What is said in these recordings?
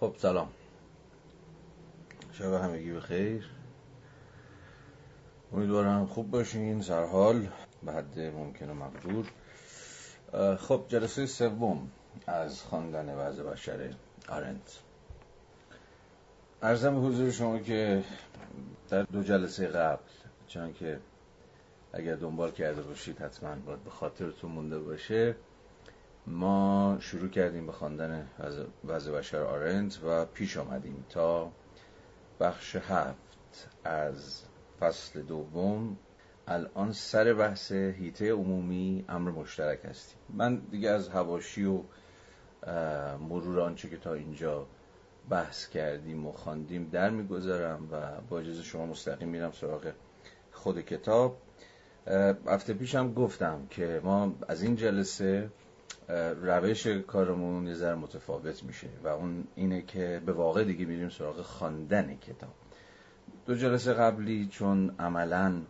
خب سلام. شب همگی بخیر. امیدوارم خوب باشین سرحال به حد ممکن و مقدور. خب جلسه سوم از خواندن وضع بشر آرنت. ارزم به حضور شما که در دو جلسه قبل چون که اگر دنبال کرده باشید حتما باید به خاطرتون مونده باشه ما شروع کردیم به خواندن وضع بشر آرنت و پیش آمدیم تا بخش هفت از فصل دوم. الان سر بحث هیته عمومی امر مشترک هستیم. من دیگه از هواشی و مرور آنچه که تا اینجا بحث کردیم و خواندیم در می‌گذارم و با اجازه شما مستقیم میرم سراغ خود کتاب. هفته پیشم گفتم که ما از این جلسه روش کارمون یه ذره متفاوت میشه و اون اینه که به واقع دیگه میریم سراغ خواندن کتاب. دو جلسه قبلی چون عملا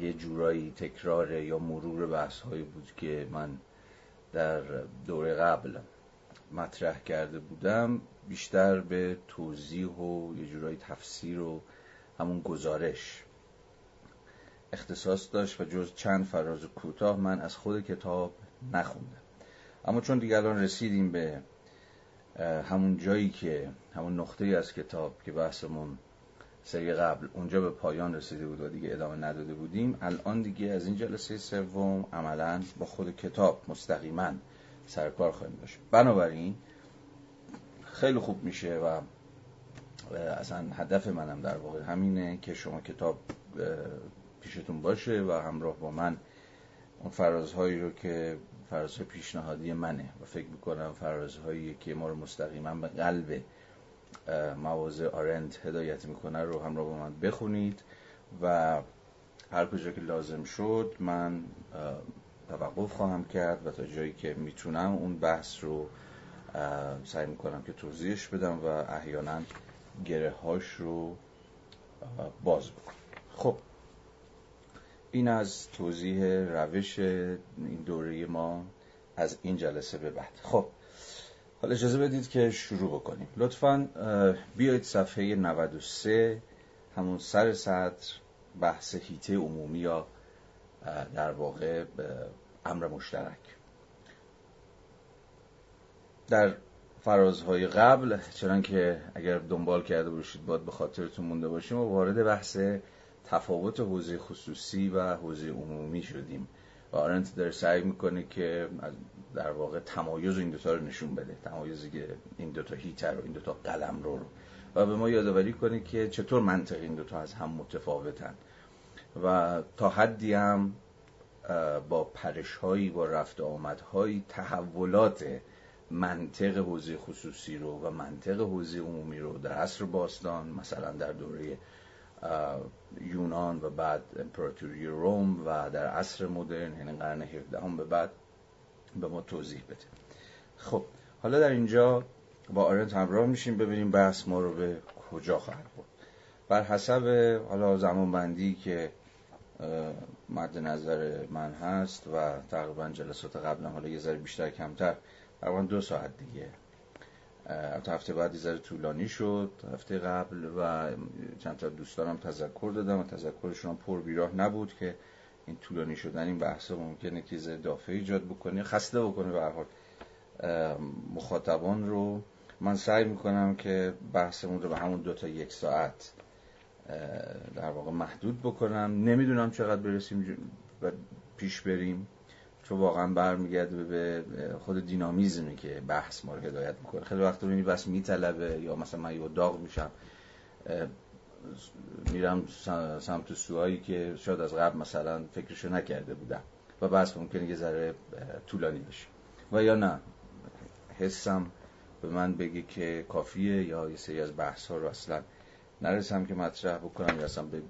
یه جورایی تکرار یا مرور بحث هایی بود که من در دوره قبل مطرح کرده بودم بیشتر به توضیح و یه جورایی تفسیر و همون گزارش اختصاص داشت و جز چند فراز کوتاه من از خود کتاب نخوندم اما چون دیگه الان رسیدیم به همون جایی که همون نقطه از کتاب که بحثمون سری قبل اونجا به پایان رسیده بود و دیگه ادامه نداده بودیم الان دیگه از این جلسه سوم عملا با خود کتاب مستقیما سرکار خواهیم داشت. بنابراین خیلی خوب میشه و اصلا هدف منم در واقع همینه که شما کتاب پیشتون باشه و همراه با من اون فرازهایی رو که فرازهای پیشنهادی منه و فکر می‌کنم فرازهایی که ما رو مستقیما به قلب مواضع آرند هدایت می‌کنه رو همراه با من بخونید و هر کجا که لازم شد من توقف خواهم کرد و تا جایی که می‌تونم اون بحث رو سعی می‌کنم که توضیحش بدم و احیانا گره هاش رو باز بکنم. خب این از توضیح روش این دوره ما از این جلسه به بعد. خب حالا اجازه بدید که شروع بکنیم. لطفا بیایید صفحه 93 همون سر سطر بحث هیته عمومی یا در واقع امر مشترک. در فرازهای قبل چنان که اگر دنبال کرده باشید باید به خاطرتون مونده باشیم و وارد بحث تفاوت حوزه خصوصی و حوزه عمومی شدیم. و آرنت داره سعی می‌کنه که در واقع تمایز این دوتا رو نشون بده. تمایزی که این دوتا هیتر و این دوتا قلم رو, رو. و به ما یادآوری کنه که چطور منطق این دوتا از هم متفاوتن. و تا حدی هم با پرش هایی با رفت آمدهایی تحولات منطق حوزه خصوصی رو و منطق حوزه عمومی رو در عصر باستان مثلا در دوره یونان و بعد امپراتوری روم و در عصر مدرن یعنی قرن 17 هم به بعد به ما توضیح بده. خب حالا در اینجا با آرنت همراه میشیم ببینیم بحث ما رو به کجا خواهد بود بر حسب حالا زمان بندی که مد نظر من هست و تقریبا جلسات قبلا حالا یه ذره بیشتر کمتر تقریبا دو ساعت دیگه هفته بعدی ذره طولانی شد هفته قبل و چند تا دوستانم تذکر دادم و تذکرشون هم پر بیراه نبود که این طولانی شدن این بحث ممکنه که اضافه ایجاد بکنه خسته بکنه به حال. مخاطبان رو من سعی می‌کنم که بحثمون رو به همون دو تا یک ساعت در واقع محدود بکنم. نمی‌دونم چقدر برسیم و پیش بریم. چون واقعا برمیگرده به خود دینامیزمی که بحث ما رو هدایت می‌کنه. خیلی وقت ببینی بس میطلبه یا مثلا من یه داغ میشم میرم سمت سوهایی که شاید از قبل مثلا فکرشو نکرده بودم و بحث ممکنه یه ذره طولانی بشه. و یا نه حسم به من بگه که کافیه یا یه سری از بحث ها رو اصلا نرسم که مطرح بکنم یا اصلا به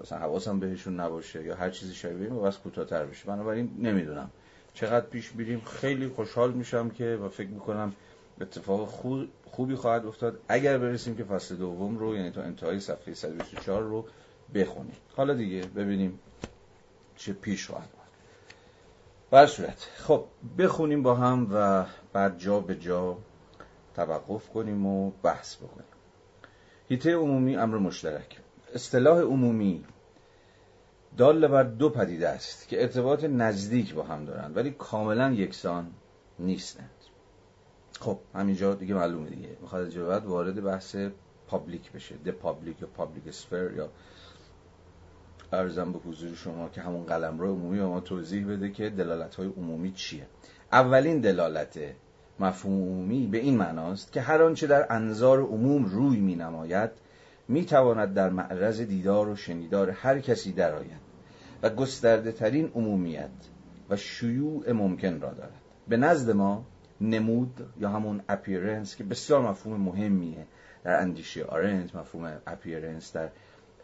مثلا حواسم بهشون نباشه یا هر چیزی شبیه و بس کوتاه‌تر بشه. بنابراین نمی‌دونم. چقدر پیش بیریم خیلی خوشحال میشم که و فکر می‌کنم اتفاق خوبی خواهد افتاد. اگر برسیم که فصل دوم رو یعنی تا انتهای صفحه 124 رو بخونیم. حالا دیگه ببینیم چه پیش خواهد بر صورت. خب بخونیم با هم و بعد جا به جا توقف کنیم و بحث بکنیم. هیته عمومی امر مشترک اصطلاح عمومی دال بر دو پدیده است که ارتباط نزدیک با هم دارند ولی کاملا یکسان نیستند. خب همینجا دیگه معلومه دیگه. می‌خواد بعد وارد بحث public بشه. the public یا public sphere یا عرضم به حضور شما که همون قلمرو عمومی ما توضیح بده که دلالت های عمومی چیه. اولین دلالت مفهوم عمومی به این معناست که هر آنچه در انظار عموم روی می نماید می تواند در معرض دیدار و شنیدار هر کسی درآید و گسترده ترین عمومیت و شیوع ممکن را دارد. به نزد ما نمود یا همون appearance که بسیار مفهوم مهمیه. در اندیشه آرنت مفهوم appearance در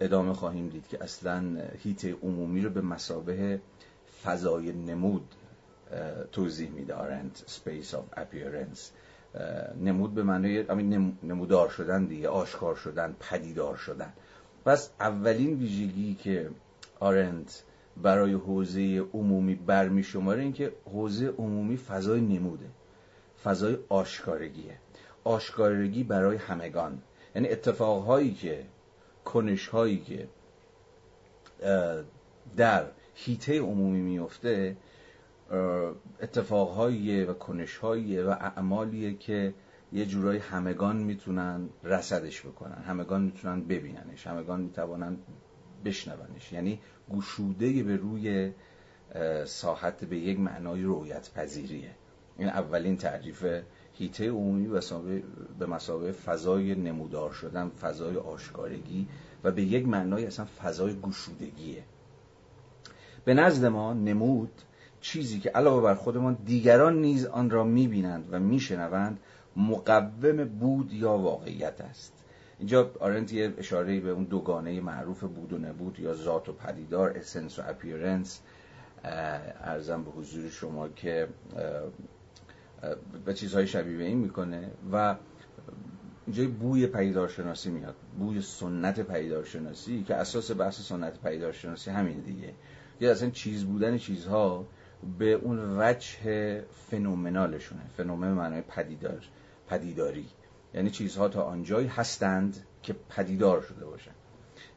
ادامه خواهیم دید که اصلا حیطه عمومی رو به مثابه فضای نمود توضیح میده آرنت space of appearance نمود به معنی نمودار شدن دیگه آشکار شدن پدیدار شدن. پس اولین ویژگی که آرنت برای حوزه عمومی برمی شماره این که حوزه عمومی فضای نموده فضای آشکارگیه. آشکارگی برای همگان. یعنی اتفاقهایی که کنشهایی که در هیته عمومی میفته اتفاقهایی و کنشهایی و اعمالیه که یه جورایی همگان می‌تونن رسدش بکنن همگان می‌تونن ببیننش همگان می‌توانن بشنونش. یعنی گشوده به روی ساحت به یک معنای رویت پذیریه این اولین تعریف هیته عمومی به مسابقه فضای نمودار شدن فضای آشکارگی و به یک معنای اصلا فضای گشودگیه. به نزد ما نمود چیزی که علاوه بر خودمان دیگران نیز آن را می‌بینند و میشنوند مقوم بود یا واقعیت است. اینجا آرنت یه اشاره به اون دوگانه معروف بود و نبود یا ذات و پدیدار اسنس و اپیرنس ارزم به حضور شما که به چیزهای شبیه به این می‌کنه و اینجا بوی پیدارشناسی میاد. بوی سنت پیدارشناسی که اساس بحث سنت پیدارشناسی همین دیگه. یه اصلا چیز بودن چیزها به اون وجه فنومنالشونه. فنومن معنای پدیدار پدیداری. یعنی چیزها تا آنجایی هستند که پدیدار شده باشن.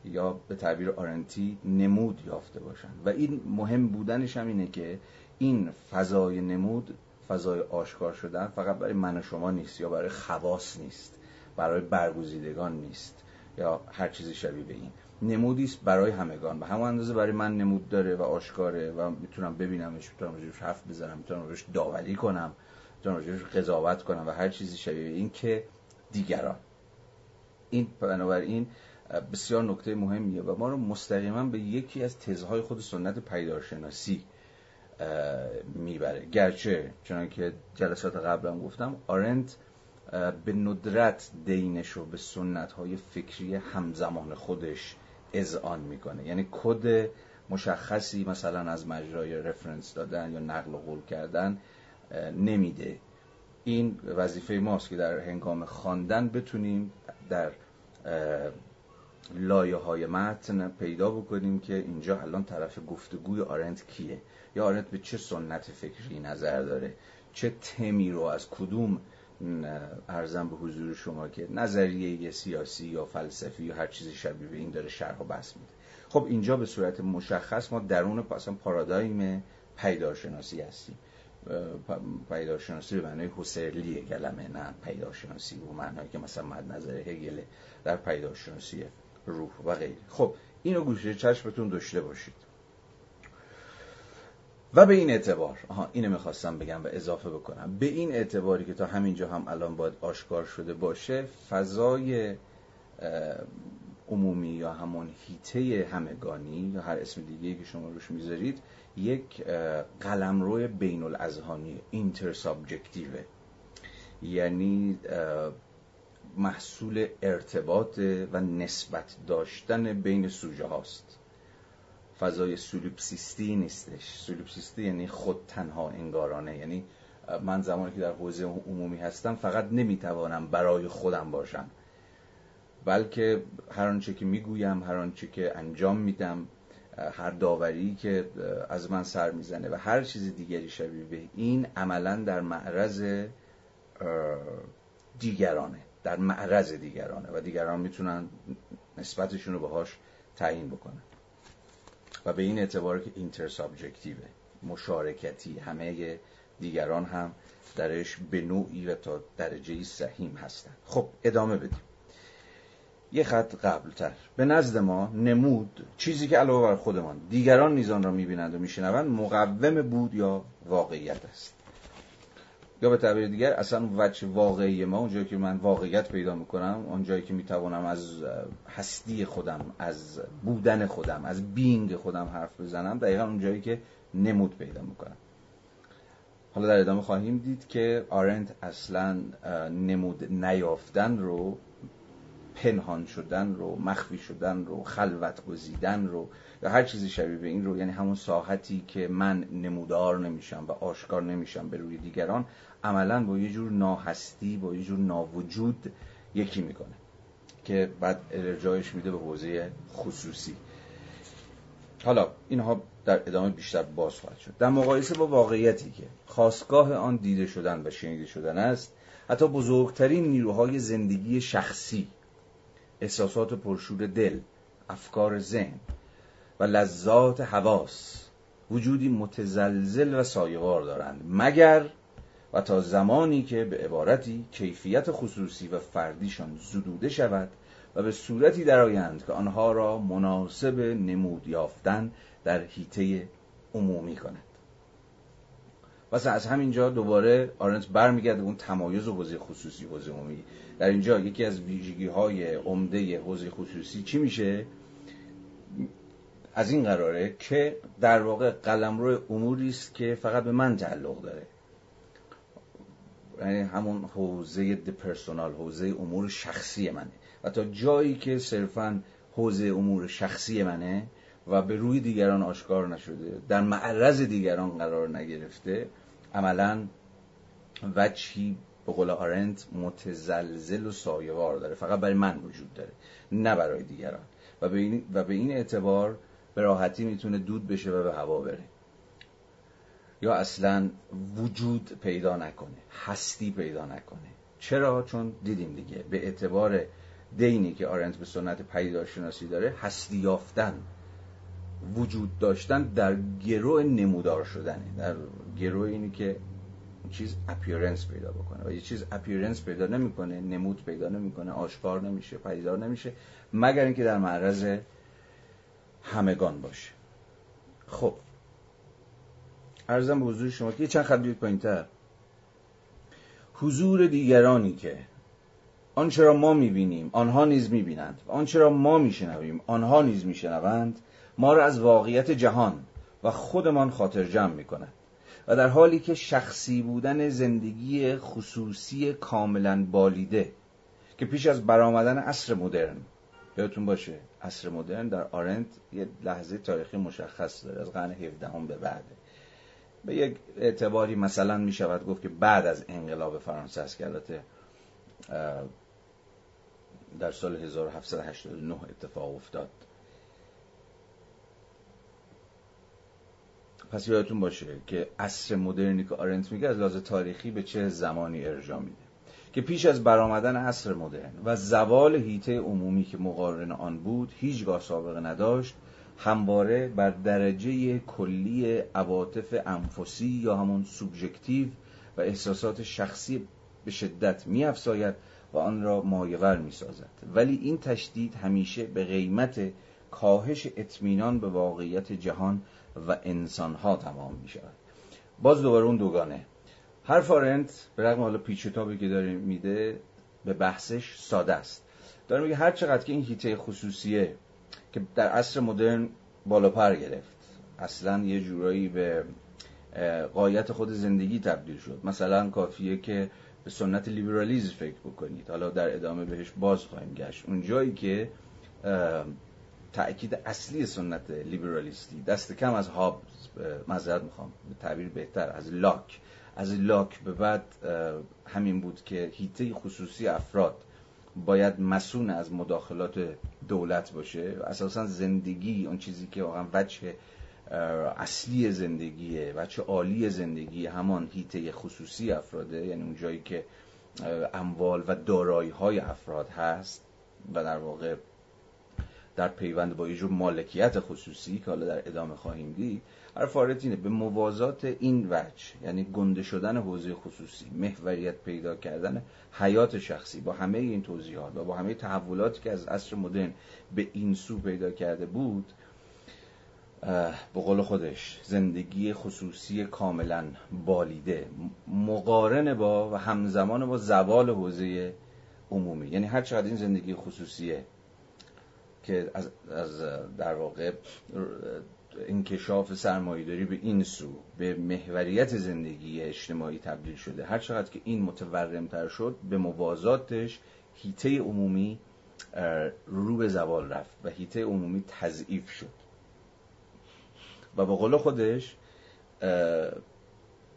یا به تعبیر آرنتی نمود یافته باشن. و این مهم بودنش هم اینه که این فضای نمود فضای آشکار شدن فقط برای من و شما نیست یا برای خواص نیست برای برگزیدگان نیست یا هر چیزی شبیه به این. نمودی است برای همگان. به همون اندازه برای من نمود داره و آشکاره و می‌تونم ببینمش می‌تونم روش حرف بزنم می‌تونم روش داوری کنم می‌تونم روش قضاوت کنم و هر چیزی شبیه این که دیگران. این بنابراین بسیار نکته مهمیه و ما رو مستقیما به یکی از تزهای خود سنت پیدارشناسی می‌بره. گرچه چون که جلسات قبلم گفتم آرنت به ندرت دینش رو به سنت های فکری همزمان خودش اذعان می‌کنه. یعنی کد مشخصی مثلا از مجرای رفرنس دادن یا نقل و قول کردن نمیده. این وظیفه ماست که در هنگام خواندن بتونیم در لایه های متن پیدا بکنیم که اینجا الان طرف گفتگوی آرنت کیه. یا آرنت به چه سنت فکری نظر داره؟ چه تمی رو از کدوم ارزم به حضور شما که نظریه سیاسی یا فلسفی یا هر چیزی شبیه به این داره شرح و بس میده. خب اینجا به صورت مشخص ما درون اصلا پارادایم پیدارشناسی هستیم. پیدارشناسی به معنای حسرلی کلمه نه پیدارشناسی و معنایی که مثلا مد نظر هگل در پیدارشناسی روح و غیره. خب اینو گوشه چشمتون داشته باشید. و به این اعتبار آها اینو می‌خواستم بگم و اضافه بکنم. به این اعتباری که تا همینجا هم الان باید آشکار شده باشه فضای عمومی یا همون هیته همگانی یا هر اسم دیگه که شما روش می‌ذارید یک قلمرو بین الاذهانی اینتر سابجکتیوه یعنی محصول ارتباط و نسبت داشتن بین سوژه هاست فضای سولیپسیستی نیستش. سولیپسیستی یعنی خود تنها انگارانه. یعنی من زمانی که در حوزه عمومی هستم فقط نمی‌توانم برای خودم باشم. بلکه هر آنچه که می‌گویم هر آنچه که انجام میدم هر داوری که از من سر می‌زنه و هر چیز دیگری شبیه به این عملا در معرض دیگرانه. در معرض دیگرانه و دیگران می‌تونن نسبتشون رو باهاش تعیین بکنن. و به این اعتبار که اینتر سابجکتیوه مشارکتی همه دیگران هم درش به نوعی و تا درجه سهیم هستن. خب ادامه بدیم. یه خط قبلتر. به نزد ما نمود چیزی که علاوه بر خودمان دیگران نیزان را می‌بینند و میشنوند مقوم بود یا واقعیت است. یا به تعبیر دیگر اصلا وجه واقعی ما اونجایی که من واقعیت پیدا می‌کنم اونجایی که می‌توانم از هستی خودم از بودن خودم از بینگ خودم حرف بزنم دقیقا اونجایی که نمود پیدا می‌کنم. حالا در ادامه خواهیم دید که آرنت اصلا نمود نیافتن رو پنهان شدن رو مخفی شدن رو خلوت گزیدن رو یا هر چیزی شبیه به این رو یعنی همون ساحتی که من نمودار نمیشم و آشکار نمیشم به روی دیگران عملا با یه جور ناهستی با یه جور ناوجود یکی می‌کنه که بعد ارجاعش میده به حوزه خصوصی. حالا اینها در ادامه بیشتر باز خواهد شد. در مقایسه با واقعیتی که خواستگاه آن دیده شدن و شنیده شدن است حتی بزرگترین نیروهای زندگی شخصی احساسات پرشور دل افکار ذهن و لذات حواس. وجودی متزلزل و سایوار دارند مگر و تا زمانی که به عبارتی کیفیت خصوصی و فردیشان زدوده شود و به صورتی درآیند که آنها را مناسب نمود یافتن در حیطه عمومی کند. مثلا از همینجا دوباره آرنت برمیگرده اون تمایز و حوزه خصوصی حوزه عمومی. در اینجا یکی از ویژگی های عمده حوزه خصوصی چی میشه؟ از این قراره که در واقع قلمرو اموری است که فقط به من تعلق داره. یعنی همون حوزه دپرسونال حوزه امور شخصی منه. و تا جایی که صرفا حوزه امور شخصی منه و به روی دیگران آشکار نشده در معرض دیگران قرار نگرفته عملا وجهی به قول آرنت متزلزل و سایوار داره. فقط برای من وجود داره نه برای دیگران. و به این, و به این اعتبار به راحتی می‌تونه دود بشه و به هوا بره. یا اصلا وجود پیدا نکنه هستی پیدا نکنه. چرا؟ چون دیدیم دیگه به اعتبار دینی که آرنت به سنت پیدارشناسی داره هستی یافتن وجود داشتن در گرو نمودار شدنه. در گرو اینی که چیز appearance پیدا بکنه. و یه چیز اپیرنس پیدا نمی‌کنه نمود پیدا نمی‌کنه آشکار نمیشه پدیدار نمیشه مگر اینکه در معرض همگان باشه. خب. عرضم به حضور شما که چند خط بیاید پایینتر. حضور دیگرانی که آنچه را ما می‌بینیم آنها نیز می‌بینند. و آنچه را ما میشنویم آنها نیز میشنوند. ما را از واقعیت جهان و خودمان خاطر جمع می‌کند و در حالی که شخصی بودن زندگی خصوصی کاملا بالیده که پیش از برآمدن عصر مدرن یادتون باشه عصر مدرن در آرنت یه لحظه تاریخی مشخص داره از قرن 17 به بعده به یک اعتباری مثلا می شود گفت که بعد از انقلاب فرانسه است که در سال 1789 اتفاق افتاد. پس یادتون باشه که عصر مدرنی که آرنت میگه از لحاظ تاریخی به چه زمانی ارجاع میده. که پیش از برآمدن عصر مدرن و زوال هیته عمومی که مقارن آن بود هیچگاه سابقه نداشت همواره بر درجه کلی عواطف انفسی یا همون سوبژکتیو و احساسات شخصی به شدت میافزاید و آن را مایور می‌سازد. ولی این تشدید همیشه به قیمت کاهش اطمینان به واقعیت جهان و انسانها تمام می شود باز دوباره اون دوگانه. هر فارنت به رغم حالا پیچ تابی که داره میده به بحثش ساده است. داره میگه هر چقدر که این هیته خصوصیه که در عصر مدرن بالا پر گرفت اصلا یه جورایی به قایت خود زندگی تبدیل شد. مثلا کافیه که به سنت لیبرالیزم فکر بکنید. حالا در ادامه بهش باز خواهیم گشت. اون جایی که تأکید اصلی سنت لیبرالیستی. دست کم از هاب مذرد می‌خوام. به تعبیر بهتر از لاک. از لاک به بعد همین بود که هیته خصوصی افراد باید مسون از مداخلات دولت باشه. اساسا زندگی اون چیزی که واقعا وجه اصلی زندگیه وجه عالی زندگی همان هیته خصوصی افراده. یعنی اون جایی که اموال و دارایی های افراد هست و در واقع در پیوند با یه جور مالکیت خصوصی که حالا در ادامه خواهیم دید حرف اینه. به موازات این وجه یعنی گنده شدن حوزه خصوصی محوریت پیدا کردن حیات شخصی با همه این توضیحات و با همه تحولاتی که از عصر مدرن به این سو پیدا کرده بود به قول خودش زندگی خصوصی کاملا بالیده مقارن با و همزمان با زوال حوزه عمومی. یعنی هر چقدر این زندگی خصوصیه که از, از در واقع انکشاف سرمایهداری به این سو به محوریت زندگی اجتماعی تبدیل شده. هر چقدر که این متورمتر شد به موازاتش هیته عمومی رو به زوال رفت و هیته عمومی تضعیف شد. و به قول خودش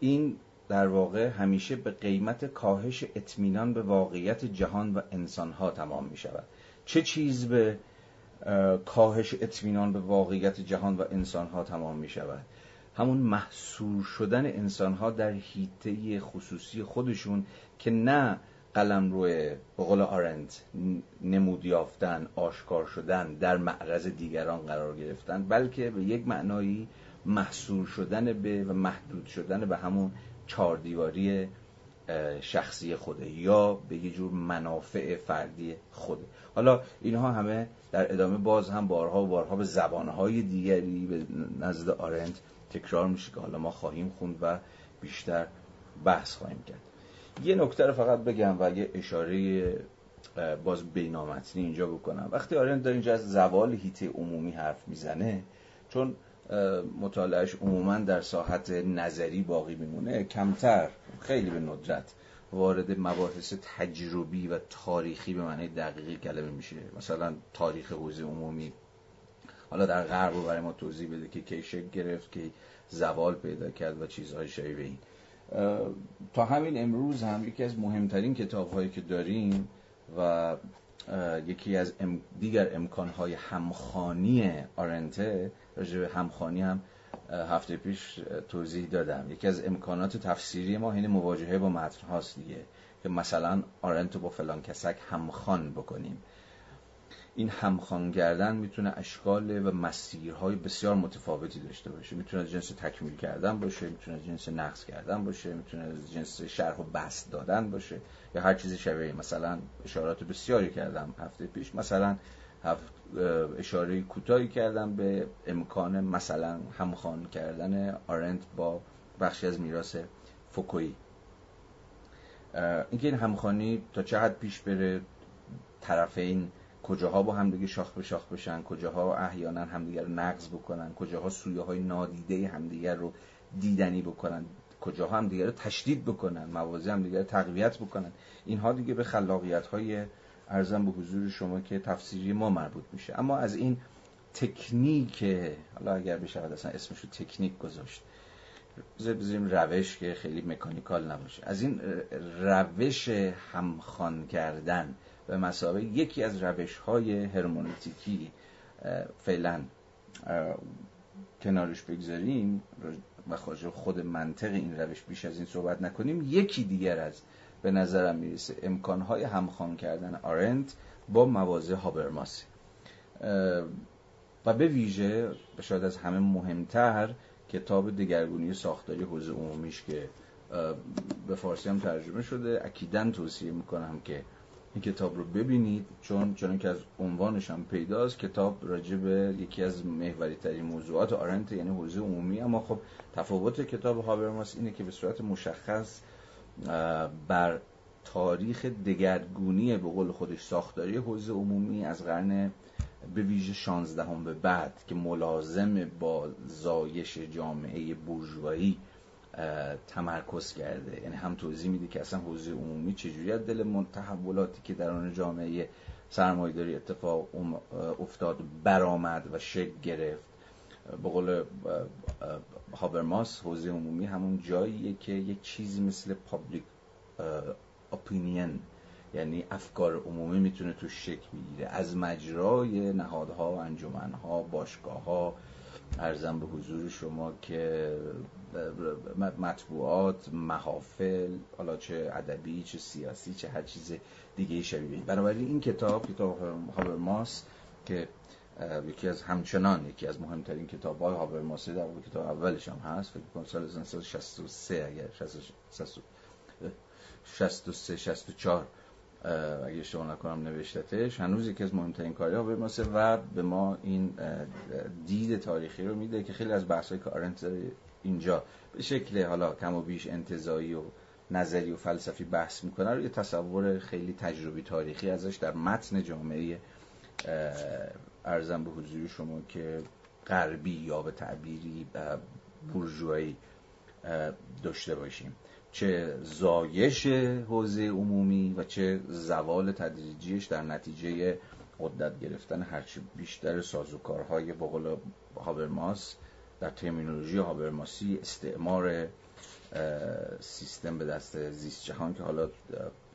این در واقع همیشه به قیمت کاهش اطمینان به واقعیت جهان و انسانها تمام می شود چه چیز به کاهش اطمینان به واقعیت جهان و انسانها تمام می شود همون محصور شدن انسانها در حیطه خصوصی خودشون که نه قلم روی به قول آرند نمود یافتن آشکار شدن در معرض دیگران قرار گرفتن بلکه به یک معنایی محصور شدن به و محدود شدن به همون چهاردیواری شخصی خوده یا به یه جور منافع فردی خوده. حالا اینها همه در ادامه باز هم بارها و بارها به زبانهای دیگری به نزد آرنت تکرار میشه که حالا ما خواهیم خوند و بیشتر بحث خواهیم کرد. یه نکته رو فقط بگم و یه اشاره باز بینامتنی اینجا بکنم. وقتی آرنت در اینجا از زوال هیته عمومی حرف می‌زنه چون مطالعهش عموما در ساحت نظری باقی میمونه. کمتر خیلی به ندرت وارد مباحث تجربی و تاریخی به معنی دقیقی کلمه میشه. مثلا تاریخ حوزه عمومی. حالا در غرب رو برای ما توضیح بده که کی شکل گرفت که زوال پیدا کرد و چیزهای شبیه این. تا همین امروز هم یکی از مهمترین کتاب هایی که داریم و یکی از دیگر امکانهای همخانی آرنته راجع به همخانی هم هفته پیش توضیح دادم. یکی از امکانات تفسیری ما این مواجهه با متن هاست دیگه که مثلا آرنتو با فلان کسک همخان بکنیم. این همخوان کردن می‌تونه اشکال و مسیرهای بسیار متفاوتی داشته باشه. می‌تونه از جنس تکمیل کردن باشه می‌تونه از جنس نقص کردن باشه می‌تونه از جنس شرح و بست دادن باشه یا هر چیزی شبیه مثلا اشارات بسیاری کردم هفته پیش. مثلا اشاره کوتاهی کردم به امکان مثلا همخوان کردن آرنت با بخشی از میراث فوکویی اینکه این همخوانی تا چه حد پیش بره طرفین کجاها با همدیگه شاخ به شاخ بشن؟ کجاها احیانا همدیگر رو نقض بکنن؟ کجاها سویه های نادیده همدیگر رو دیدنی بکنن؟ کجاها همدیگر رو تشدید بکنن؟ موازی همدیگر رو تقویت بکنن؟ اینها دیگه به خلاقیت های ارزم به حضور شما که تفسیری ما مربوط میشه. اما از این تکنیک حالا اگر بشه اصلا اسمش رو تکنیک گذاشت بذاریم روش که خیلی مکانیکال نباشه. از این روش همخوان کردن به مسابقه یکی از روش های هرمونتیکی فعلا کنارش بگذاریم و خود منطق این روش بیش از این صحبت نکنیم. یکی دیگر از به نظرم می‌رسه امکانهای همخوان کردن آرنت با موازه هابرماس. و به ویژه شاید از همه مهمتر کتاب دگرگونی ساختاری حوزه عمومیش که به فارسی هم ترجمه شده اکیدن توصیه می‌کنم که این کتاب رو ببینید چون چون که از عنوانش هم پیداست کتاب راجع به یکی از محوری ترین موضوعات آرنت یعنی حوزه عمومی. اما خب تفاوت کتاب هابرماس اینه که به صورت مشخص بر تاریخ دگرگونی به قول خودش ساختاری حوزه عمومی از قرن به ویژه 16 هم به بعد که ملازم با زایش جامعه بورژوایی تمرکز کرده. یعنی هم توضیح میده که اصلا حوزه عمومی چجوری از دل تحولاتی که در آن جامعه سرمایه‌داری اتفاق افتاد برآمد و شکل گرفت. به قول هابرماس حوزه عمومی همون جاییه که یک چیزی مثل پابلیک اپینین یعنی افکار عمومی می‌تونه تو شکل بگیره. از مجرای نهادها انجمنها باشگاه ها ارزم به حضور شما که مطبوعات محافل حالا چه ادبی چه سیاسی چه هر چیز دیگه شبیه بنابراین این کتاب کتاب هابرماس که یکی از همچنان یکی از مهمترین کتاب های هابرماس در واقع کتاب اولش هم هست. فکر کنم سال 1963 اگر 63 64 اگه اشتباه نکنم نوشتتش. هنوز یکی از مهمترین کاری ها ماسه و به ما این دید تاریخی رو میده که خیلی از بحث که آرنت اینجا به شکل حالا کم و بیش انتظایی و نظری و فلسفی بحث می‌کنه رو یه تصور خیلی تجربی تاریخی ازش در متن جامعه ارزم به حضور شما که غربی یا به تعبیری بورژوایی داشته باشیم. چه زایش حوزه عمومی و چه زوال تدریجیش در نتیجه قدرت گرفتن هرچی بیشتر سازوکارهای بقول هابرماس در ترمینولوژی هابرماسی استعمار سیستم به دست زیست جهان که حالا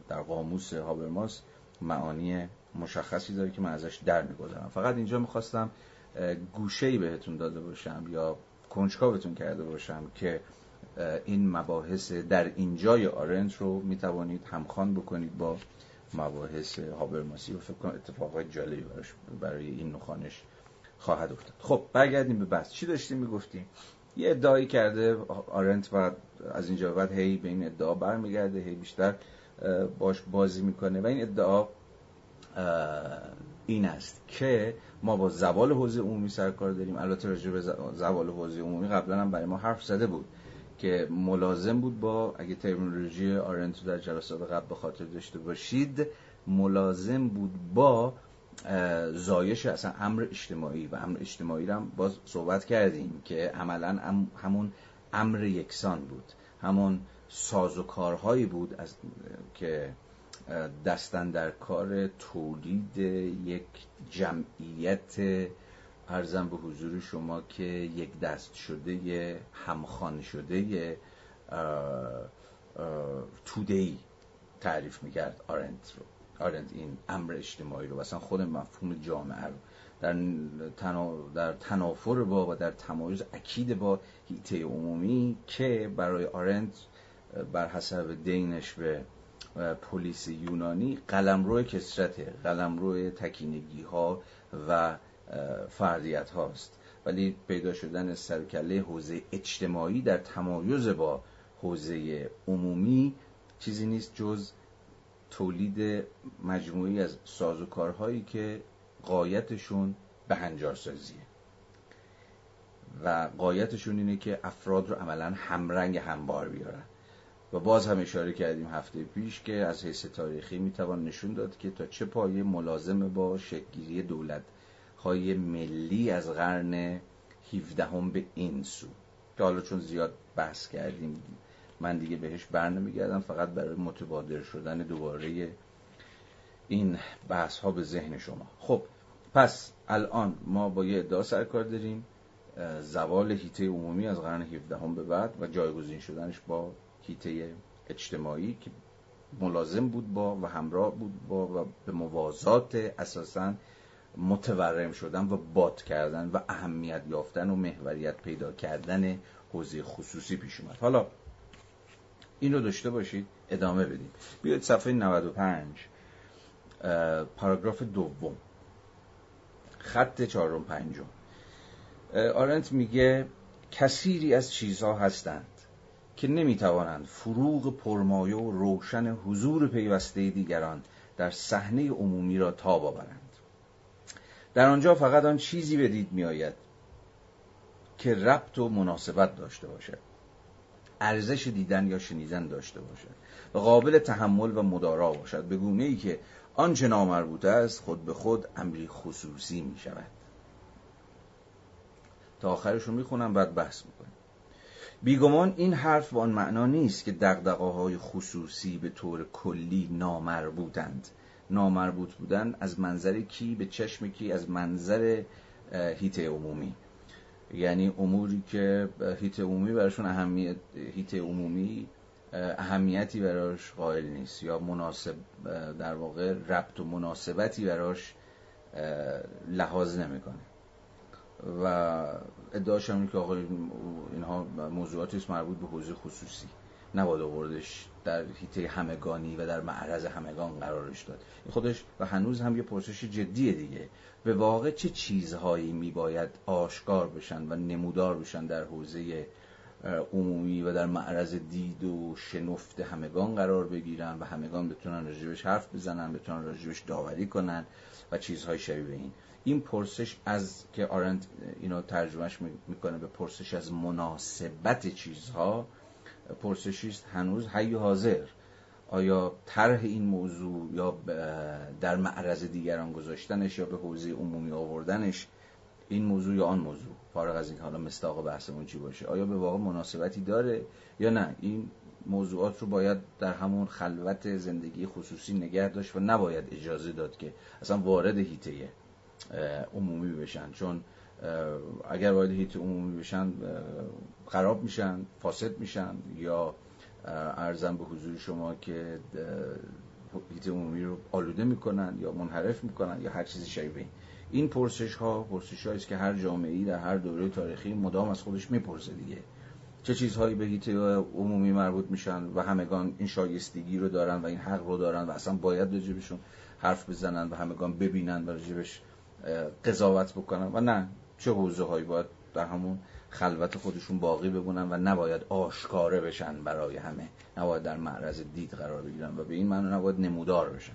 در قاموس هابرماس معانی مشخصی داره که من ازش در می‌گذارم. فقط اینجا می‌خواستم گوشه بهتون داده باشم یا کنجکاوتون کرده باشم که این مباحث در اینجای آرنت رو می‌توانید همخوان بکنید با مباحث هابرماسی و فکر کنم اتفاقات جالبی برای این نخانش خواهد افتاد. خب برگردیم به بحث. چی داشتیم می‌گفتیم؟ یه ادعایی کرده آرنت و از اینجا بعد هی به این ادعا برمیگرده هی بیشتر باش بازی می‌کنه و این ادعا این است که ما با زوال حوزه عمومی سرکار داریم. البته راجع به زوال حوزه عمومی قبلا هم برای ما حرف زده بود که ملازم بود با اگه ترمینولوژی آرنتو در جلسات قبل به خاطر داشته باشید ملازم بود با زایش اصلا امر اجتماعی و امر اجتماعی هم باز صحبت کردیم که عملا همون امر یکسان بود. همون سازوکارهایی بود از که دستن در کار تولید یک جمعیت. ارزم به حضور شما که یک دست شده همخان شده تودهی تعریف می‌کرد آرنت رو. آرنت این امر اجتماعی رو. اصلا خود مفهوم جامعه رو. در, در تنافر با و در تمایز اکید با هیته عمومی که برای آرنت بر حسب دینش به پلیس یونانی قلمرو کسرته قلمرو تکینگی ها و فردیت هاست ولی پیدا شدن سرکله حوزه اجتماعی در تمایز با حوزه عمومی چیزی نیست جز تولید مجموعی از سازوکارهایی که قایتشون به هنجار سازیه و قایتشون اینه که افراد رو عملا همرنگ همبار بیارن. و باز هم اشاره کردیم هفته پیش که از حیث تاریخی می‌توان نشون داد که تا چه پایه ملازم با شکلگیری دولت های ملی از قرن 17 هم به این سو. که حالا چون زیاد بحث کردیم من دیگه بهش بر نمیگردم فقط برای متبادر شدن دوباره این بحث ها به ذهن شما. خب پس الان ما با یه ادعا سرکار داریم زوال هیته عمومی از قرن 17 هم به بعد و جایگزین شدنش با هیته اجتماعی که ملازم بود با و همراه بود با و به موازات اساساً متورم شدن و بات کردن و اهمیت یافتن و محوریت پیدا کردن حوزه خصوصی پیش اومد. حالا این رو داشته باشید ادامه بدیم بیاید صفحه 95 پاراگراف دوم. خط چهارم پنجم. آرنت میگه کثیری از چیزها هستند که نمی‌توانند فروغ پرمایه و روشن حضور پیوسته دیگران در صحنه عمومی را تاب آورند در آنجا فقط آن چیزی به دید میآید که ربط و مناسبت داشته باشد. ارزش دیدن یا شنیدن داشته باشد. و قابل تحمل و مدارا باشد. به گونه ای که آنچه نامربوط است خود به خود امری خصوصی می شود. تا آخرش رو می‌خونم بعد بحث می‌کنم بیگمان این حرف به آن معنا نیست که دقدقه های خصوصی به طور کلی نامربوطند نامربوط بودن از منظر کی به چشم کی از منظر هیت عمومی. یعنی اموری که هیت عمومی براشون اهمیت هیت عمومی اهمیتی براش قائل نیست یا مناسب در واقع ربط و مناسبتی براش لحاظ نمی‌کنه. و ادعاش هم که آقا اینها موضوعاتی است مربوط به حوزه خصوصی. نباید آوردش در حیطه همگانی و در معرض همگان قرارش داد. خودش و هنوز هم یه پرسش جدیه دیگه. به واقع چه چیزهایی میباید آشکار بشن و نمودار بشن در حوزه عمومی و در معرض دید و شنفت همگان قرار بگیرن و همگان بتونن راجبش حرف بزنن بتونن راجبش داوری کنن و چیزهای شبیه این. این پرسش از که آرند اینو ترجمهش می‌کنه به پرسش از مناسبت چیزها پرسشی است هنوز. حی حاضر آیا طرح این موضوع یا در معرض دیگران گذاشتنش یا به حوزه عمومی آوردنش این موضوع یا آن موضوع؟ فارغ از این حالا مستاق بحثمون چی باشه. آیا به واقع مناسبتی داره یا نه؟ این موضوعات رو باید در همون خلوت زندگی خصوصی نگه داشت و نباید اجازه داد که اصلا وارد هیته عمومی بشن. چون اگر وارد هیته عمومی بشن خراب میشن فاسد میشن یا ارزم به حضور شما که هیته عمومی رو آلوده می‌کنن یا منحرف می‌کنن یا هر چیزی شبیه این. پرسش ها پرسش است که هر جامعه در هر دوره تاریخی مدام از خودش می‌پرسه دیگه. چه چیزهایی به هیته عمومی مربوط میشن و همگان این شایستگی رو دارن و این حق رو دارن و اصلا باید راجبشون حرف بزنن و همگان ببینن و راجبش قضاوت بکنن. و نه چه حوزه هایی باید در همون خلوت خودشون باقی بمونن و نباید آشکاره بشن برای همه نباید در معرض دید قرار بگیرن و به این معنی نباید نمودار بشن.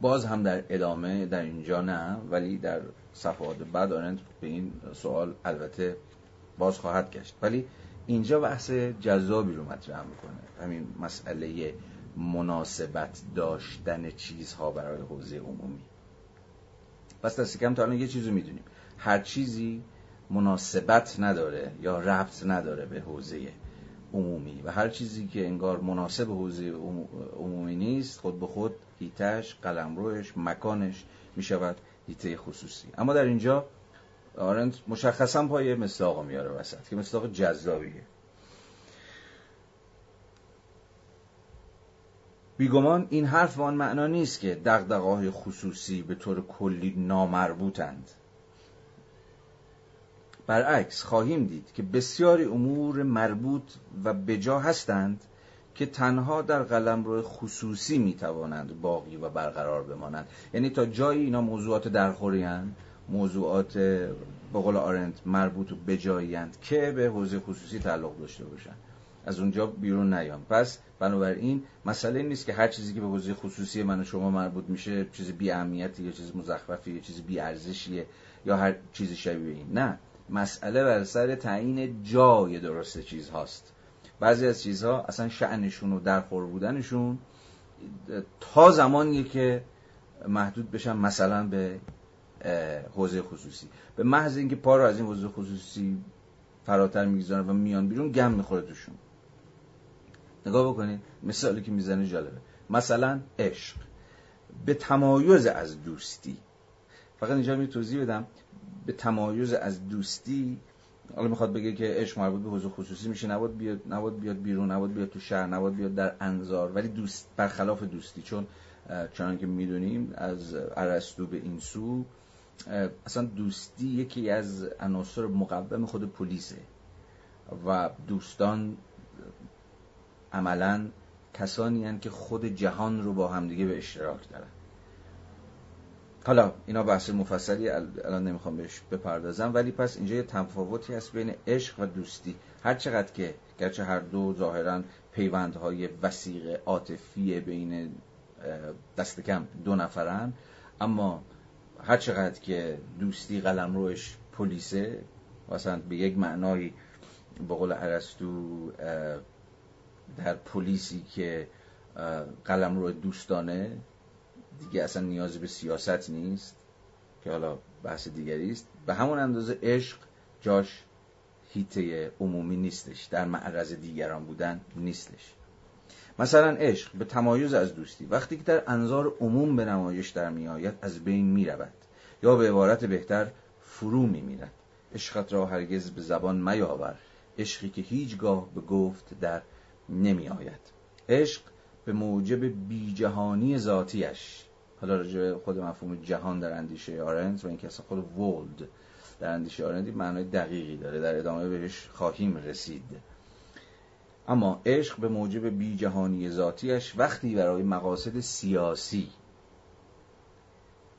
باز هم در ادامه در اینجا نه ولی در صفحات بعد آرند به این سوال البته باز خواهد گشت. ولی اینجا بحث جذابی رو مطرح می‌کنه. همین مسئله مناسبت داشتن چیزها برای حوزه عمومی. پس دست کم تا الان یه چیزو می‌دونیم. هر چیزی مناسبت نداره یا ربط نداره به حوزه عمومی. و هر چیزی که انگار مناسب حوزه عمومی نیست خود به خود هیتش قلمروش مکانش می‌شود هیته خصوصی. اما در اینجا آرنت مشخصا پای مصداق میاره وسط که مصداق جذابیه. بیگمان این حرف به آن معنا نیست که دغدغه‌های خصوصی به طور کلی نامربوطند. برعکس خواهیم دید که بسیاری امور مربوط و بجا هستند که تنها در قلمرو خصوصی می‌توانند باقی و برقرار بمانند. یعنی تا جایی اینا موضوعات درخوری موضوعات به قول آرنت مربوط و بجاییند که به حوزه خصوصی تعلق داشته باشند. از اونجا بیرون نیام. پس بنابراین مسئله نیست که هر چیزی که به حوزه خصوصی من و شما مربوط میشه چیز بی اهمیتی یا چیز مزخرفی یا چیز بی ارزشیه یا هر چیزی شبیه این. نه. مسئله بر سر تعیین جای درست چیز هاست. بعضی از چیزها اصلا شعنشون و درخور بودنشون تا زمانیه که محدود بشن مثلا به حوزه خصوصی. به محض اینکه پا رو از این حوزه خصوصی فراتر می‌گذارن و میان بیرون گم می‌خوره توشون. نگاه بکنید مثالی که می‌زنه جالبه. مثلا عشق. به تمایز از دوستی. فقط اینجا می توضیح بدم. به تمایز از دوستی حالا می‌خواد بگه که عشق مربوط به حضور خصوصی میشه نباید بیاد نباید بیاد بیرون نباید بیاد تو شهر نباید بیاد در انظار ولی دوست برخلاف دوستی چون چون که می‌دونیم از ارسطو به این سو اصلا دوستی یکی از عناصر مقوم خود پلیسه. و دوستان عملا کسانی هن که خود جهان رو با همدیگه به اشتراک دارن. حالا اینا بحث مفصلی الان نمی‌خوام بهش بپردازم ولی پس اینجا یه تفاوتی هست بین عشق و دوستی. هر چقدر که گرچه هر دو ظاهرا پیوندهای وسیق عاطفی بین دست کم دو نفرن اما هر چقدر که دوستی قلم روش پلیسه مثلا به یک معنای به قول عرستو در پلیسی که قلم رو دوستانه دیگه اصلا نیازی به سیاست نیست که حالا بحث دیگری است. به همون اندازه عشق جاش هیته عمومی نیستش در معرض دیگران بودن نیستش. مثلا عشق به تمایز از دوستی. وقتی که در انظار عموم به نمایش در میآید از بین می رود یا به عبارت بهتر فرو می میرد عشقت را هرگز به زبان میاور عشقی که هیچگاه به گفت در نمی آید عشق به موجب بیجهانی ذاتیش. حالا راجع خود مفهوم جهان در اندیشه آرنت و این که خود ولد در اندیشه آرنت معنای دقیقی داره. در ادامه بهش خواهیم رسید. اما عشق به موجب بی جهانی ذاتیش وقتی برای مقاصد سیاسی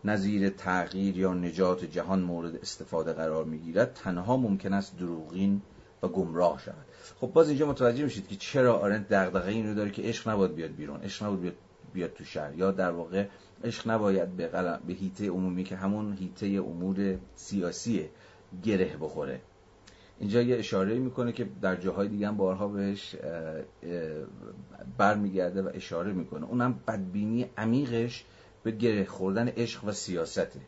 نظیر تغییر یا نجات جهان مورد استفاده قرار می‌گیرد تنها ممکن است دروغین و گمراه شود. خب باز اینجا متوجه میشید که چرا آرنت دغدغه این رو داره که عشق نباید بیاد بیرون عشق نباید بیاد, بیاد تو شهر یا در واقع عشق نباید به, قلم، به حیطه عمومی که همون حیطه امور سیاسی گره بخوره. اینجا یه اشاره می‌کنه که در جاهای دیگه هم بارها بهش برمیگرده و اشاره می‌کنه. اونم بدبینی عمیقش به گره خوردن عشق و سیاسته.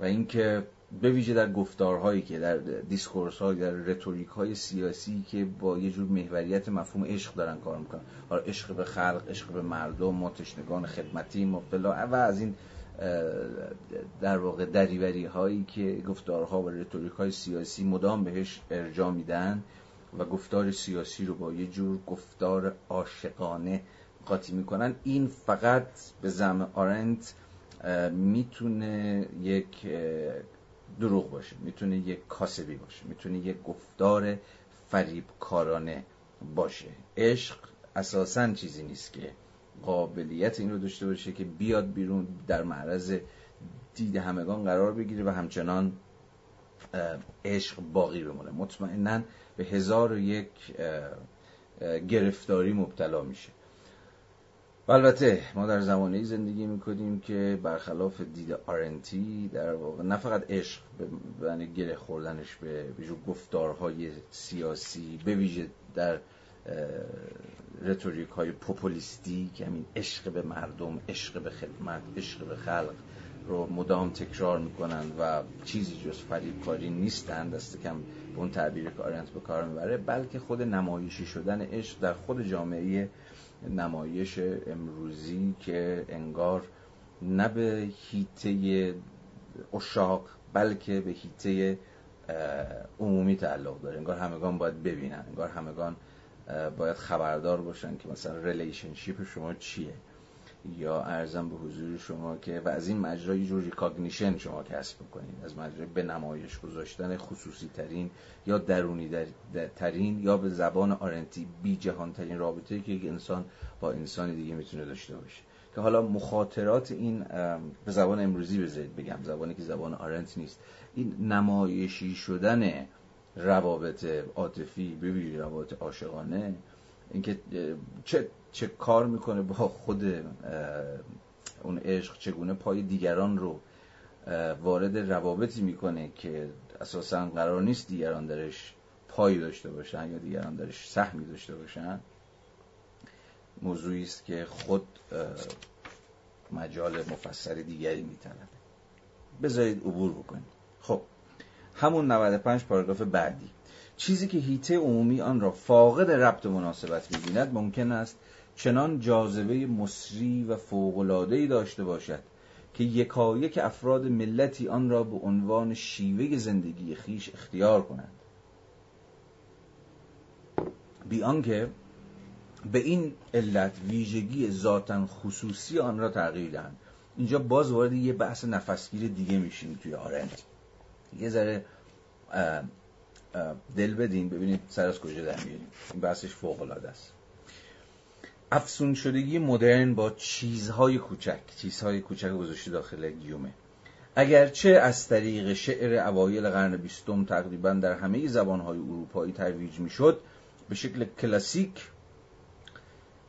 و اینکه به ویژه در گفتارهایی که در discourse های در rhetoric های سیاسی که با یه جور محوریت مفهوم عشق دارن کار می‌کنن. حالا عشق به خلق عشق به مردم ما تشنگان خدمتی ما و از این در واقع دریوری هایی که گفتارها و رتوریک های سیاسی مدام بهش ارجا میدن و گفتار سیاسی رو با یه جور گفتار عاشقانه قاطی می‌کنن. این فقط به زم آرنت می‌تونه یک دروغ باشه. می‌تونه یک کاسبی باشه. می‌تونه یک گفتار فریبکارانه باشه. عشق اساسا چیزی نیست که قابلیت این رو داشته باشه که بیاد بیرون در معرض دید همگان قرار بگیره و همچنان عشق باقی بمونه. مطمئنا به هزار و یک گرفتاری مبتلا میشه. البته ما در زمانه زندگی می‌کنیم که برخلاف دید آرنتی در واقع نه فقط عشق به گره خوردنش به گفتارهای سیاسی به ویژه در رتوریک های پوپولیستی که همین عشق به مردم عشق به خدمت عشق به خلق رو مدام تکرار می‌کنن و چیزی جز فریب کاری نیستن دست کم اون تعبیر که آرنت به کار می‌بره بلکه خود نمایشی شدن عشق در خود جامعه نمایش امروزی که انگار نه به هیته اشاق بلکه به حیطه عمومی تعلق داره. انگار همگان باید ببینن. انگار همگان باید خبردار باشن که مثلا relationship شما چیه. یا عرضم به حضور شما که و از این مجرا یه جور recognition شما کسب بکنید از مجرای به نمایش گذاشتن خصوصی ترین یا درونی ترین یا به زبان آرنتی بی جهان ترین رابطه که یک انسان با انسان دیگه می‌تونه داشته باشه. که حالا مخاطرات این به زبان امروزی بذارید بگم زبانی که زبان آرنت نیست. این نمایشی شدن روابط عاطفی ببینید روابط عاشقانه اینکه چه چه کار می‌کنه با خود اون عشق چگونه پای دیگران رو وارد روابطی می‌کنه که اساسا قرار نیست دیگران درش پای داشته باشن یا دیگران درش سهمی داشته باشن. موضوعی است که خود مجال مفصل دیگری میطلبه. بذارید عبور بکنید خب همون 95 پاراگراف بعدی. چیزی که هیته عمومی آن را فاقد ربط مناسبت می‌بیند ممکن است چنان جاذبه مصری و فوقلادهی داشته باشد که یکایک افراد ملتی آن را به عنوان شیوه زندگی خیش اختیار کنند. بیان که به این علت ویژگی ذاتا خصوصی آن را تغییر دهند. اینجا باز وارد یه بحث نفسگیر دیگه میشیم توی آرنج. یه ذره دل بدین ببینید سر از کجا در میاریم. این بحثش فوق العاده است. افسون شدگی مدرن با چیزهای کوچک چیزهای کوچک گذاشته داخل گیومه. اگرچه از طریق شعر اوایل قرن بیستم تقریبا در همه زبانهای اروپایی ترویج می‌شد به شکل کلاسیک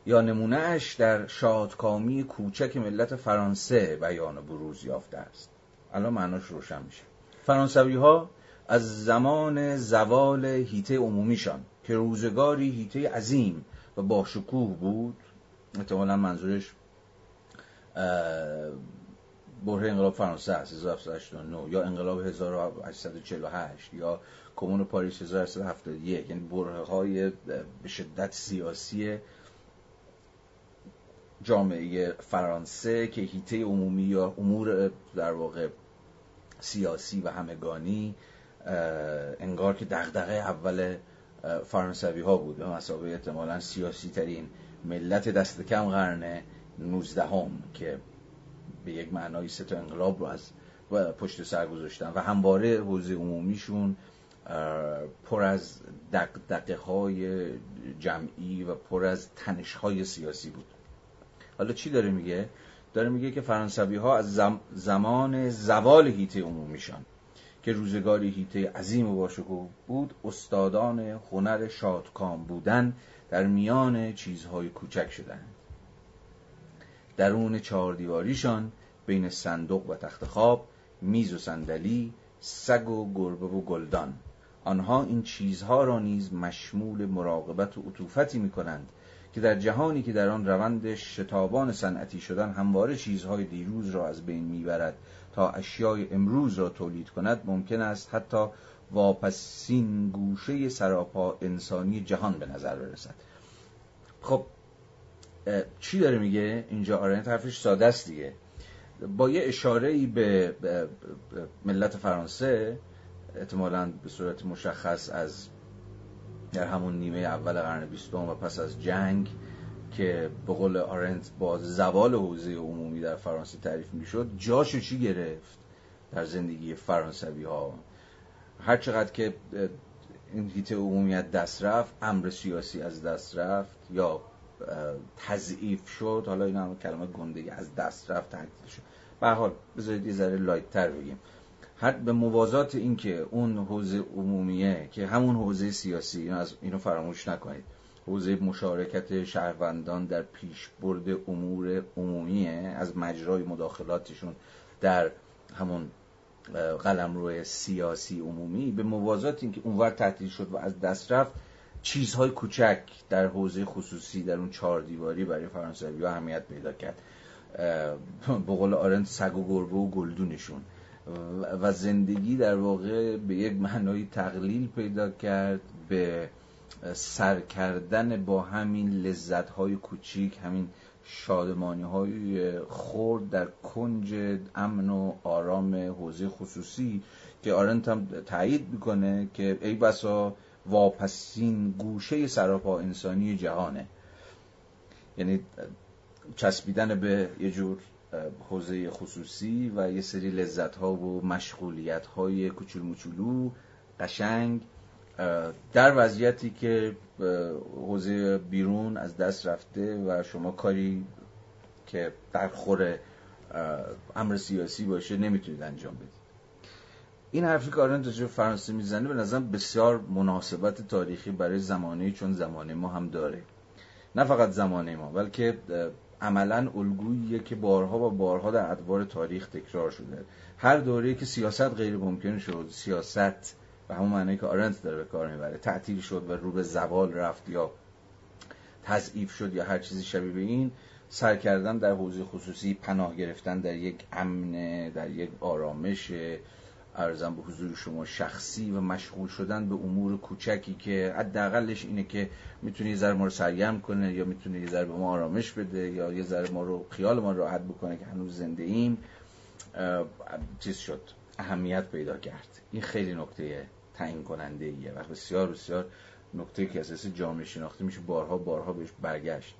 یا نمونهش در شادکامی کوچک ملت فرانسه بیان بروز یافته است. الان معناش روشن میشه. فرانسوی ها از زمان زوال هیته عمومیشان که روزگاری هیته عظیم و با شکوه بود. احتمالا منظورش بره انقلاب فرانسه است 1789 یا انقلاب 1848 یا کمون پاریس 1871 یعنی بره های به شدت سیاسی جامعه فرانسه که هیته عمومی یا امور در واقع سیاسی و همگانی انگار که دغدغه اول فرانسوی ها بود. به مسابقه احتمالا سیاسی ترین ملت دست کم قرن 19 هم که به یک معنای سه انقلاب رو از پشت سر گذاشتن. و همواره حوزه عمومیشون پر از دقدقه های جمعی و پر از تنش های سیاسی بود. حالا چی داره میگه؟ داره میگه که فرانسوی ها از زمان زوال هیته عمومیشان. که روزگاری هیته عظیم و باشکوه بود استادان هنر شادکام بودن در میان چیزهای کوچک شدند درون چهار دیواریشان بین صندوق و تخت خواب میز و صندلی سگ و گربه و گلدان. آنها این چیزها را نیز مشمول مراقبت و عطوفتی می کنند که در جهانی که در آن روند شتابان صنعتی شدن همواره چیزهای دیروز را از بین می‌برد تا اشیای امروز را تولید کند ممکن است حتی واپسین گوشه سراپا انسانی جهان به نظر برسد. خب چی داره میگه؟ اینجا آرنت حرفش ساده است دیگه. با یه اشاره ای به ملت فرانسه احتمالا به صورت مشخص از در همون نیمه اول قرن بیستم و پس از جنگ که به قول آرنت با زوال حوزه عمومی در فرانسه تعریف می‌شد جاشو چی گرفت در زندگی فرانسوی ها؟ هر چقدر که این هیته عمومیت دست رفت امر سیاسی از دست رفت یا تضعیف شد حالا این هم کلمه گندگی از دست رفت تعدیل شد. به حال بذارید یه ذره لایت تر بگیم. هر به موازات این که اون حوزه عمومیه که همون حوزه سیاسی اینو, از اینو فراموش نکنید. حوزه مشارکت شهروندان در پیشبرد امور عمومیه از مجرای مداخلاتشون در همون قلمرو سیاسی عمومی به موازات اینکه اونور تعطیل شد و از دست رفت چیزهای کوچک در حوزه خصوصی در اون چهار دیواری برای فرانسوی ها اهمیت پیدا کرد. به قول آرنت سگ و گربه و گلدونشون. و زندگی در واقع به یک معنای تقلیل پیدا کرد به سر کردن با همین لذت های کوچیک همین شادمانی های خورد در کنج امن و آرام حوزه خصوصی که آرنت هم تایید می‌کنه که ای بسا واپسین گوشه سراپا انسانی جهانه. یعنی چسبیدن به یه جور حوزه خصوصی و یه سری لذت ها و مشغولیت های کوچول قشنگ در وضعیتی که حوزه بیرون از دست رفته و شما کاری که در خور امر سیاسی باشه نمی‌تونید انجام بدید. این حرفی که آرن جو فرانسه می‌زنه به نظرم بسیار مناسبت تاریخی برای زمانه چون زمانه ما هم داره. نه فقط زمانه ما بلکه عملا الگوییه که بارها و بارها در ادوار تاریخ تکرار شده. هر دوره که سیاست غیر ممکن شد سیاست و همون معنی که آرنت داره به کار می‌بره. تعطیل شد و رو به زوال رفت یا تضعیف شد یا هر چیزی شبیه به این سر کردن در حوزه خصوصی پناه گرفتن در یک امن در یک آرامش ارزم به حضور شما شخصی و مشغول شدن به امور کوچکی که حداقلش اینه که می‌تونه یه ذره ما رو سرگرم کنه یا می‌تونه یه ذره به ما آرامش بده یا یه ذره ما رو خیال ما راحت بکنه که هنوز زنده ایم. چیز شد اهمیت پیدا کرد. این خیلی نکته تعیین کننده ایه و بسیار بسیار نکته که اساس جامعه شناخته میشه بارها بارها بهش برگشت.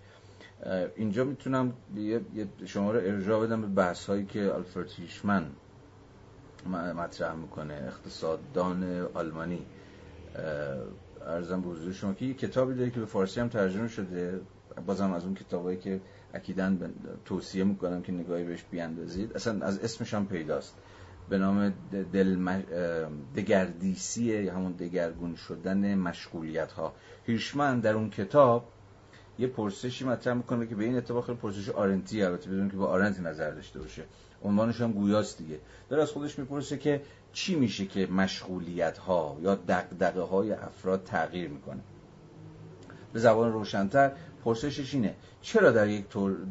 اینجا می‌تونم یه شما رو ارجاع بدم به بحث هایی که آلفرد هیشمن مطرح می‌کنه. اقتصاددان آلمانی. ارزم به حضور شما که یه کتابی داره که به فارسی هم ترجمه شده. بازم از اون کتابایی که اکیدن توصیه می‌کنم که نگاهی بهش بیاندازید. اصلا از اسمش هم پیداست. به نام دل دگردیسی یا همون دگرگون شدن مشغولیت ها هیرشمن در اون کتاب یه پرسشی مطرح می‌کنه که به این اتفاق خیلی پرسش آرنتی البته بدون که با آرنت نظر داشته باشه. عنوانش هم گویاست دیگه. داره از خودش می‌پرسه که چی میشه که مشغولیت ها یا دقدقه های افراد تغییر می‌کنه. به زبان روشنتر پرسشش اینه چرا در یک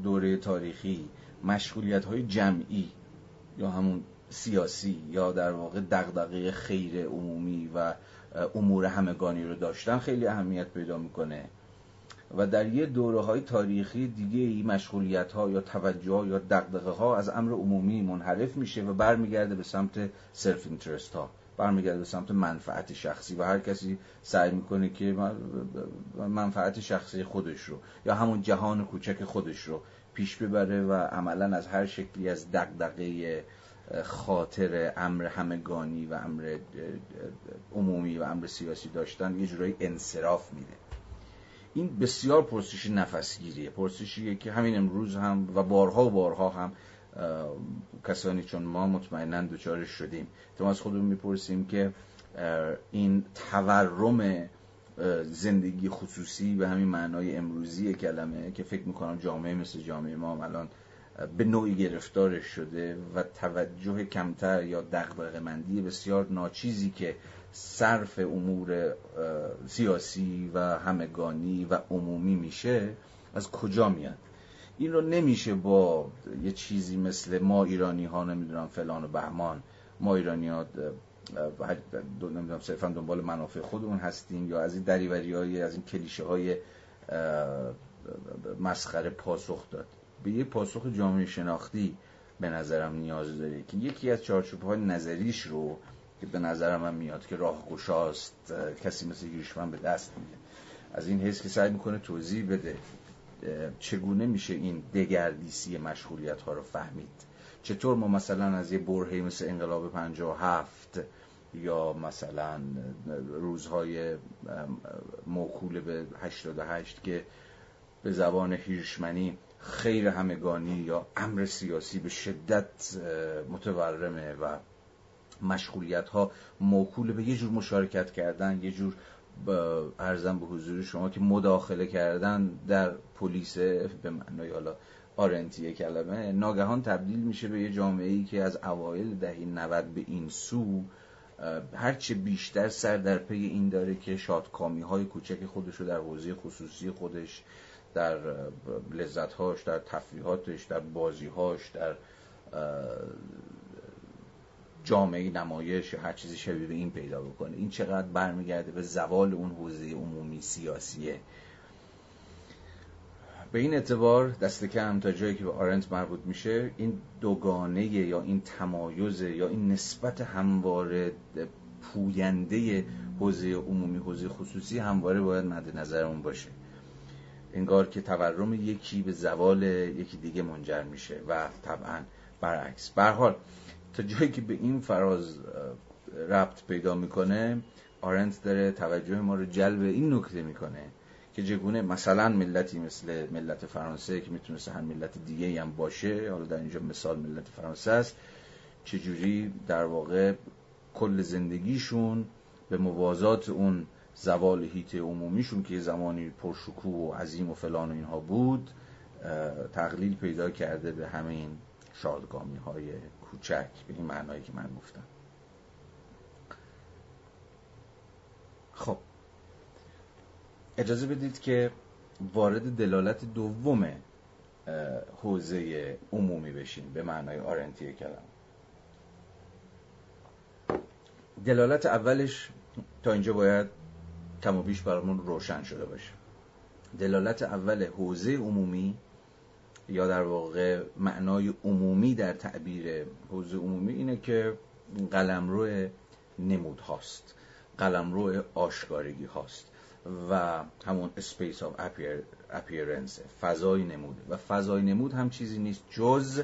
دوره تاریخی مشغولیت های جمعی یا همون سیاسی یا در واقع دغدغه خیر عمومی و امور همگانی رو داشتن خیلی اهمیت پیدا می‌کنه. و در یه دوره های تاریخی دیگه ای مشغولیت ها یا توجه ها یا دقدقه ها از امر عمومی منحرف میشه و برمیگرده به سمت سلف اینترست ها برمیگرده به سمت منفعت شخصی و هر کسی سعی می‌کنه که منفعت شخصی خودش رو یا همون جهان کوچک خودش رو پیش ببره و عملا از هر شکلی از دقدقه خاطر امر همگانی و امر عمومی و امر سیاسی داشتن یه جورایی انصراف میده. این بسیار پرسش نفسگیریه. پرسشیه که همین امروز هم و بارها و بارها هم کسانی چون ما مطمئنا دوچارش شدیم. تو از خودمون می‌پرسیم که این تورم زندگی خصوصی به همین معنای امروزی کلمه که فکر می‌کنم جامعه مثل جامعه ما الان به نوعی گرفتارش شده و توجه کمتر یا دقدقه مندی بسیار ناچیزی که صرف امور سیاسی و همگانی و عمومی میشه از کجا میاد؟ این رو نمیشه با یه چیزی مثل ما ایرانی ها نمی‌دونم فلان و بهمان ما ایرانی ها نمی‌دونم صرفا دنبال منافع خودمون هستیم یا از این دریوری های از این کلیشه های مسخره پاسخ داد. به یه پاسخ جامعه شناختی به نظرم نیاز داره که یکی از چارچوب های نظریش رو که به نظرم هم میاد که راه گشاست کسی مثل هیرشمن به دست میده. از این حس که سعی می‌کنه توضیح بده چگونه میشه این دگردیسی مشغولیت ها رو فهمید؟ چطور ما مثلا از یه برهی مثل انقلاب 57 یا مثلا روزهای موکول به 88 که به زبان هیرشمنی خیر همگانی یا امر سیاسی به شدت متورمه و مشغولیت ها موکول به یه جور مشارکت کردن یه جور ارزم به حضور شما که مداخله کردن در پلیس به معنای حالا آرنتی کلمه. ناگهان تبدیل میشه به یه جامعه ای که از اوایل دهه 90 به این سو هرچه بیشتر سر در پی این داره که شادکامی های کوچک خودش رو در حوزه خصوصی خودش در لذتهاش در تفریحاتش در بازیهاش در جامعه نمایش یا هر چیزی شبیه به این پیدا بکنه. این چقدر برمیگرده به زوال اون حوزه عمومی سیاسیه. به این اعتبار دست کم تا جایی که به آرنت مربوط میشه این دوگانه یا این تمایز یا این نسبت همواره پوینده حوزه عمومی حوزه خصوصی همواره باید مد نظرمون باشه. انگار که تورم یکی به زوال یکی دیگه منجر میشه و طبعا برعکس. به حال تا جایی که به این فراز ربط پیدا می‌کنه آرنت داره توجه ما رو جلب این نکته می‌کنه که چگونه مثلا ملتی مثل ملت فرانسه که می‌تونست هر ملت دیگه هم باشه حالا در اینجا مثال ملت فرانسه است چجوری در واقع کل زندگیشون به موازات اون زوال هیت عمومیشون که زمانی پرشکوه و عظیم و فلان و اینها بود تقلیل پیدا کرده به همین شادگامی های کوچک به این معنایی که من گفتم. خب اجازه بدید که وارد دلالت دوم حوزه عمومی بشیم به معنای آرنتی کلم دلالت اولش تا اینجا باید کم و بیش برامون روشن شده باشه. دلالت اول حوزه عمومی یا در واقع معنای عمومی در تعبیر حوزه عمومی اینه که قلمرو نمود هاست قلمرو آشکارگی هاست و همون space of appearance فضای نموده و فضای نمود هم چیزی نیست جز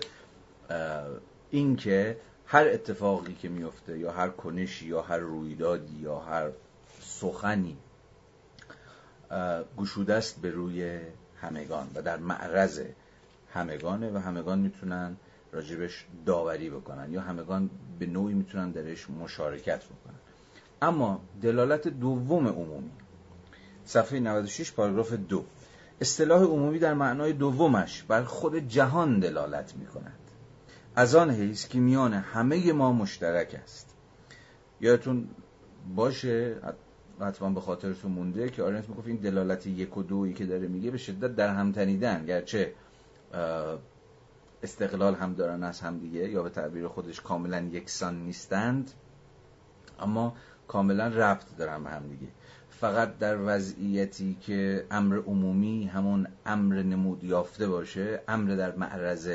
اینکه هر اتفاقی که میفته یا هر کنشی یا هر رویدادی یا هر سخنی گشوده است به روی همگان و در معرض همگانه و همگان می‌تونن راجبش داوری بکنن یا همگان به نوعی می‌تونن درش مشارکت بکنن. اما دلالت دوم عمومی صفحه 96 پاراگراف دو. اصطلاح عمومی در معنای دومش بر خود جهان دلالت می کند از آن حیث که میان همه ما مشترک است. یادتون باشه حتما به خاطرتون مونده که آرنت می‌گفت این دلالت یک و دویی که داره میگه به شدت در هم تنیدن. گرچه استقلال هم دارن از هم دیگه یا به تعبیر خودش کاملا یکسان نیستند اما کاملا ربط دارن به هم دیگه. فقط در وضعیتی که امر عمومی همون امر نمود یافته باشه امر در معرض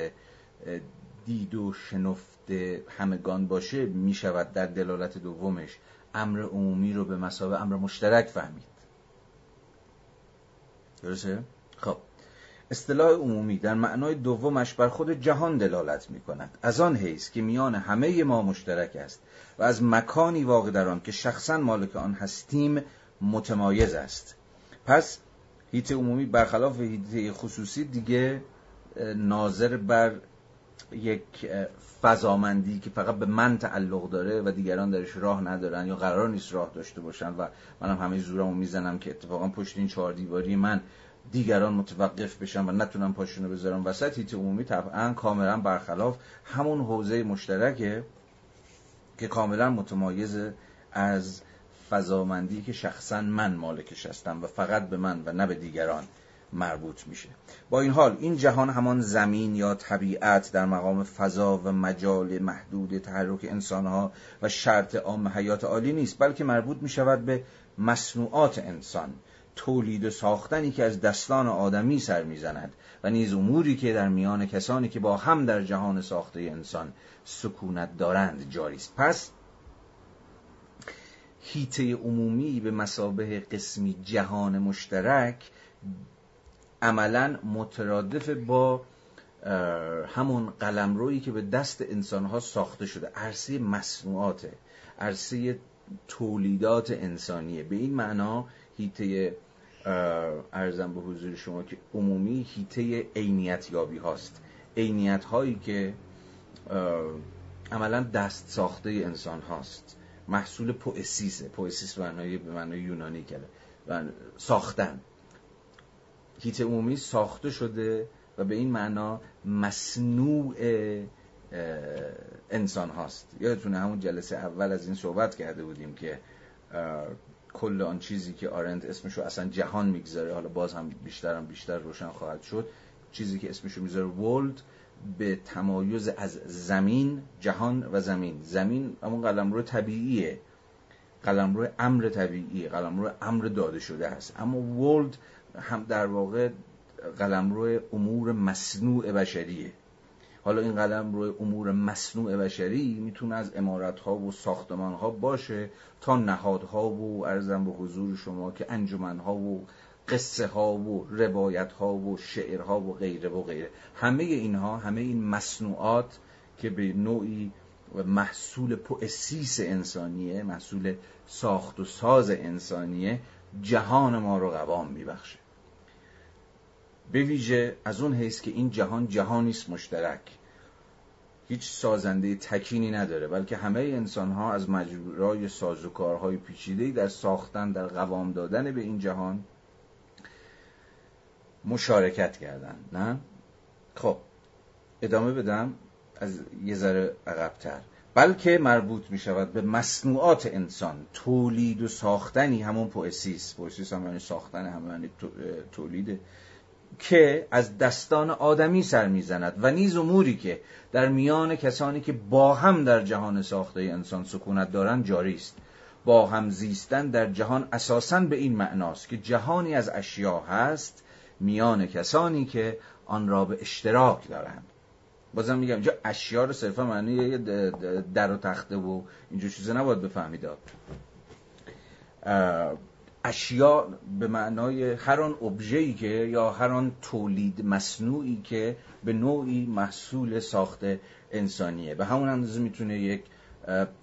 دید و شنفت همگان باشه می‌شود در دلالت دومش. امر عمومی رو به مسابه امر مشترک فهمید. درسته؟ خب. اصطلاح عمومی در معنای دومش بر خود جهان دلالت می کند از آن حیث که میان همه ما مشترک است و از مکانی واقع در آن که شخصا مالک آن هستیم متمایز است. پس هیت عمومی برخلاف هیت خصوصی دیگه ناظر بر یک فضامندی که فقط به من تعلق داره و دیگران درش راه ندارن یا قرار نیست راه داشته باشن و منم همه زورمو می‌زنم که اتفاقا پشت این چهار دیواری من دیگران متوقف بشن و نتونم پاشونو بذارم وسط. هیت عمومی طبعا کاملا برخلاف همون حوزه مشترکه که کاملا متمایز از فضامندی که شخصا من مالکش هستم و فقط به من و نه به دیگران. مربوط میشه. با این حال این جهان همان زمین یا طبیعت در مقام فضا و مجال محدود تحرک انسانها و شرط عام حیات عالی نیست بلکه مربوط می شود به مصنوعات انسان تولید و ساختنی که از دستان آدمی سر می‌زند و نیز اموری که در میان کسانی که با هم در جهان ساخته انسان سکونت دارند جاری است. پس هیته عمومی به مسابه قسمی جهان مشترک عملا مترادف با همون قلمرویی که به دست انسانها ساخته شده. عرصه مصنوعاته. عرصه تولیدات انسانیه. به این معنا هیته ارزم به حضور شما که عمومی هیته عینیت یابی هاست. عینیت هایی که عملا دست ساخته انسان هاست. محصول پوئسیسه. پوئسیس معنای به معنای یونانی و ساختن. هیت عمومی ساخته شده و به این معنا مصنوع انسان هاست. یادتونه همون جلسه اول از این صحبت کرده بودیم که کل آن چیزی که آرند اسمشو اصلا جهان می‌گذاره حالا باز هم بیشتر هم بیشتر روشن خواهد شد چیزی که اسمشو می‌ذاره ولد به تمایز از زمین جهان و زمین. زمین همون قلمرو طبیعیه. قلمرو امر طبیعی قلمرو امر داده شده است اما ولد هم در واقع قلمرو امور مصنوع بشریه. حالا این قلم روی امور مصنوع بشری می‌تونه از امارت ها و ساختمان ها باشه تا نهادها و ارزم به حضور شما که انجمن ها و قصه ها و روایت ها و شعرها و غیره و غیره. همه اینها همه این مصنوعات که به نوعی محصول پوئسیس انسانیه محصول ساخت و ساز انسانیه جهان ما رو قوام میبخشه. به ویژه از اون حیث که این جهان جهانی است مشترک. هیچ سازنده تکینی نداره بلکه همه انسان ها از مجرای سازوکارهای پیچیده در ساختن در قوام دادن به این جهان مشارکت کردن. نه؟ خب ادامه بدم از یه ذره عقبتر. بلکه مربوط می شود به مصنوعات انسان تولید و ساختنی. همون پوئسیس پوئسیس هم یعنی ساختن هم تولید. که از دستان آدمی سر می‌زند و نیز اموری که در میان کسانی که با هم در جهان ساخته انسان سکونت دارند جاری است. با هم زیستن در جهان اساسا به این معناست که جهانی از اشیا هست میان کسانی که آن را به اشتراک دارند. بازم میگم اینجا اشیا رو صرفا معنی در و تخته و اینجا چیزا نباید بفهمید. اشیا به معنای هر آن ابژه‌ای که یا هر آن تولید مصنوعی که به نوعی محصول ساخت انسانیه. به همون اندازه می‌تونه یک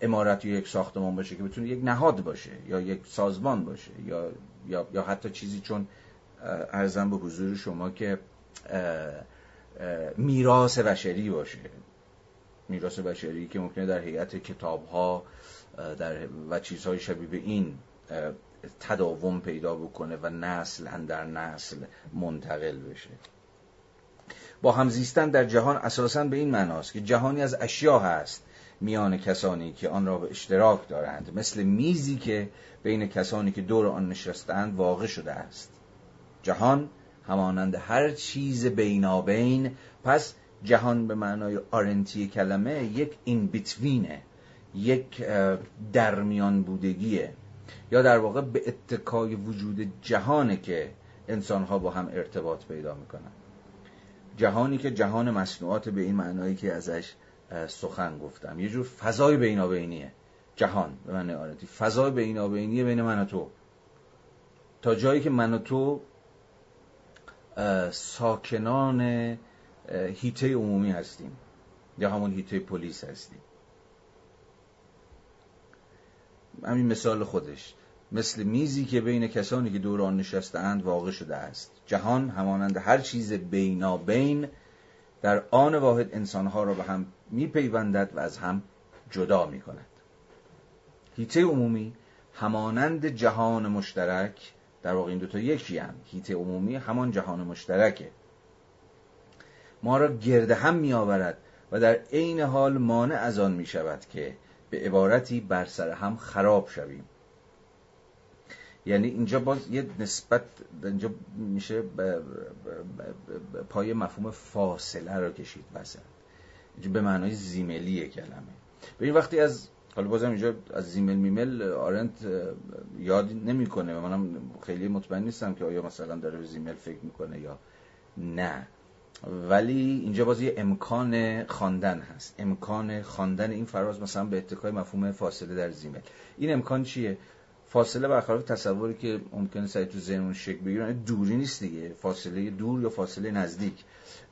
امارت یا یک ساختمان باشه که بتونه یک نهاد باشه یا یک سازمان باشه یا یا, یا حتی چیزی چون ارزم به حضور شما که میراث بشری باشه. میراث بشری که ممکنه در هیئت کتاب ها در و چیزهای شبیه به این تداوم پیدا بکنه و نسل در نسل منتقل بشه. با همزیستن در جهان اساسا به این معناست که جهانی از اشیا هست میان کسانی که آن را به اشتراک دارند. مثل میزی که بین کسانی که دور آن نشستند واقع شده است. جهان همانند هر چیز بینابین پس جهان به معنای آرنتی کلمه یک این بیتوینه یک درمیان بودگیه. یا در واقع به اتکای وجود جهانه که انسانها با هم ارتباط پیدا می‌کنن. جهانی که جهان مصنوعات به این معنایی که ازش سخن گفتم. یه جور فضای بینابینیه. جهان به معنی آرنتی فضای بینابینیه بین من و تو. تا جایی که من و تو ساکنان هیته عمومی هستیم. یا همون هیته پلیس هستیم. همین مثال خودش. مثل میزی که بین کسانی که دور آن نشستهاند واقع شده است. جهان همانند هر چیز بینابین در آن واحد انسانها را به هم میپیوندد و از هم جدا می‌کند. هیته عمومی همانند جهان مشترک در واقع این دوتا یکی هم. هیته عمومی همان جهان مشترکه. ما را گرده هم می آورد و در عین حال مانع از آن می شود که به عبارتی بر سر هم خراب شویم. یعنی اینجا باز یه نسبت اینجا میشه پای مفهوم فاصله رو کشید مثلا اینجا به معنای زیملی کلمه. این وقتی از حالا بازم اینجا از زیمل میمل آرنت یاد نمی‌کنه. منم خیلی مطمئن نیستم که آیا مثلا داره به زیمل فکر می‌کنه یا نه. ولی اینجا باز یه امکان خواندن هست. امکان خواندن این فراز مثلا به اتکای مفهوم فاصله در زیمل. این امکان چیه؟ فاصله برخلاف تصوری که ممکنه سعی تو ذهنمون شکل بگیره یعنی دوری نیست دیگه. فاصله دور یا فاصله نزدیک.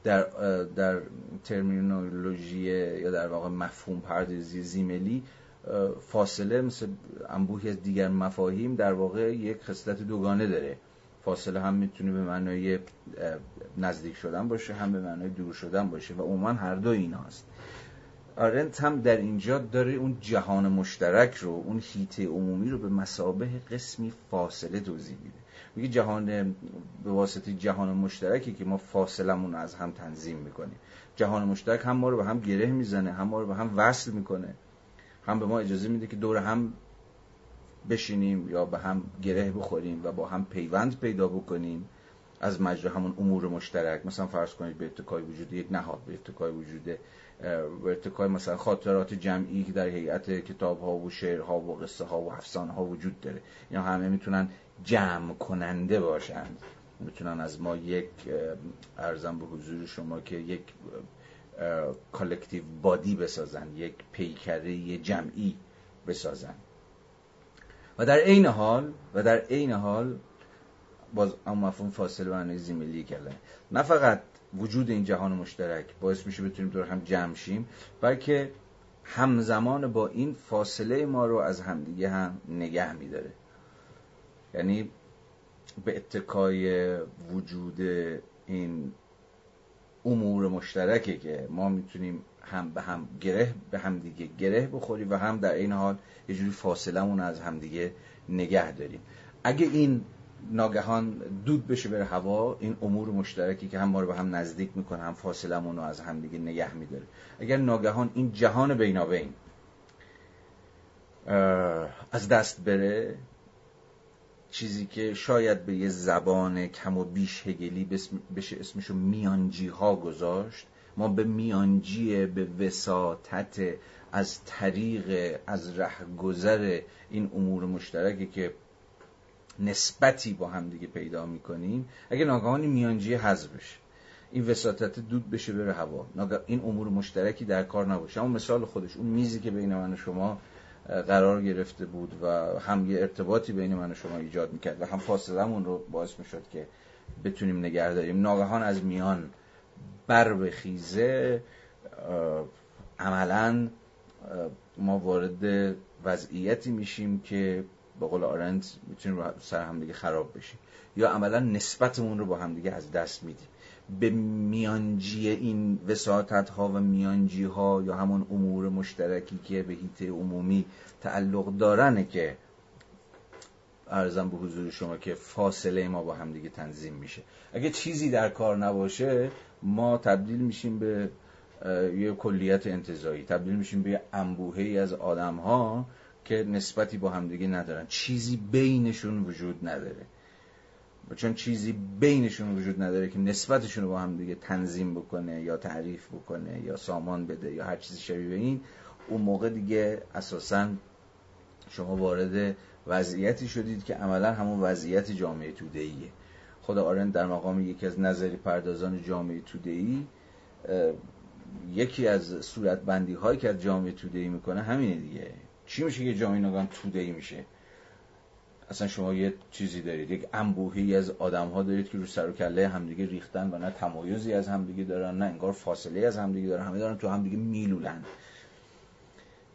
در در ترمینولوژی یا در واقع مفهوم پردازی زیملی فاصله مثل انبوهی از دیگر مفاهیم در واقع یک خصلت دوگانه داره. فاصله هم می‌تونه به معنای نزدیک شدن باشه هم به معنای دور شدن باشه و عموما هر دو این هست آرنت هم در اینجا داره اون جهان مشترک رو اون هیته عمومی رو به مسابه قسمی فاصله توضیح میده. میگه جهان به واسطه جهان مشترکی که ما فاصلمون از هم تنظیم می‌کنیم. جهان مشترک هم ما رو به هم گره می‌زنه هم ما رو به هم وصل می‌کنه. هم به ما اجازه میده که دور هم بشینیم یا به هم گره بخوریم و با هم پیوند پیدا بکنیم از مجرا همون امور مشترک. مثلا فرض کنید به اتکای وجود یک نهاد به اتکای وجود به اتکای مثلا خاطرات جمعی که در هیئت کتاب ها و شعر ها و قصه ها و افسانه ها وجود داره. اینا همه می‌تونن جمع کننده باشند می‌تونن از ما یک عرضم به حضور شما که یک collective body بسازن یک پیکره جمعی بسازن. و در عین حال و در عین حال باز اما مفهوم فاصله معنی زیملی کردن. نه فقط وجود این جهان مشترک باعث میشه بتونیم دور هم جمع شیم بلکه همزمان با این فاصله ما رو از همدیگه هم نگه میداره. یعنی به اتکای وجود این امور مشترکه که ما می‌تونیم هم به هم گره به هم دیگه گره بخوریم و هم در این حال یه جوری فاصلمون از همدیگه نگه داریم. اگه این ناگهان دود بشه بره هوا این امور مشترکی که هم ما رو به هم نزدیک می‌کنه هم فاصلمون رو از همدیگه نگه میداره. اگر ناگهان این جهان بینابین از دست بره چیزی که شاید به یه زبان کم و بیش هگلی بشه اسمشو میانجی ها گذاشت ما به میانجی به وساطت از طریق از رهگذر این امور مشترکی که نسبتی با هم دیگه پیدا می‌کنیم اگه ناگهانی میانجی حذف بشه. این وساطت دود بشه بره هوا. این امور مشترکی در کار نباشه. اما مثال خودش اون میزی که بین من و شما قرار گرفته بود و هم یه ارتباطی بین من و شما ایجاد می‌کرد و هم فاصلمون رو باعث می‌شد که بتونیم نگه داریم ناگهان از میان بر بخیزه عملا ما وارد وضعیتی میشیم که به قول آرنت می‌تونیم سر همدیگه خراب بشیم. یا عملا نسبتمون رو با همدیگه از دست میدیم. به میانجی این وساطت ها و میانجی ها یا همون امور مشترکی که به هیته عمومی تعلق دارنه که ارزم به حضور شما که فاصله ما با همدیگه تنظیم میشه. اگه چیزی در کار نباشه ما تبدیل میشیم به یه کلیت انتظایی. تبدیل میشیم به یه انبوهی از آدم ها که نسبتی با همدیگه ندارن. چیزی بینشون وجود نداره. چون چیزی بینشون وجود نداره که نسبتشون رو با هم دیگه تنظیم بکنه یا تعریف بکنه یا سامان بده یا هر چیزی شبیه به این اون موقع دیگه اساسا شما وارد وضعیتی شدید که عملا همون وضعیت جامعه تودهیه خدا آرند در مقام یکی از نظری پردازان جامعه تودهی یکی از صورت بندی هایی که از جامعه تودهی می‌کنه همینه دیگه. چی میشه که جامعه نگان تودهی میشه؟ اصلا شما یه چیزی دارید. یک انبوهی از آدم ها دارید که رو سر و کله همدیگه ریختن و نه تمایزی از همدیگه دارن نه انگار فاصله از همدیگه دارن. همه دارن تو همدیگه میلولن.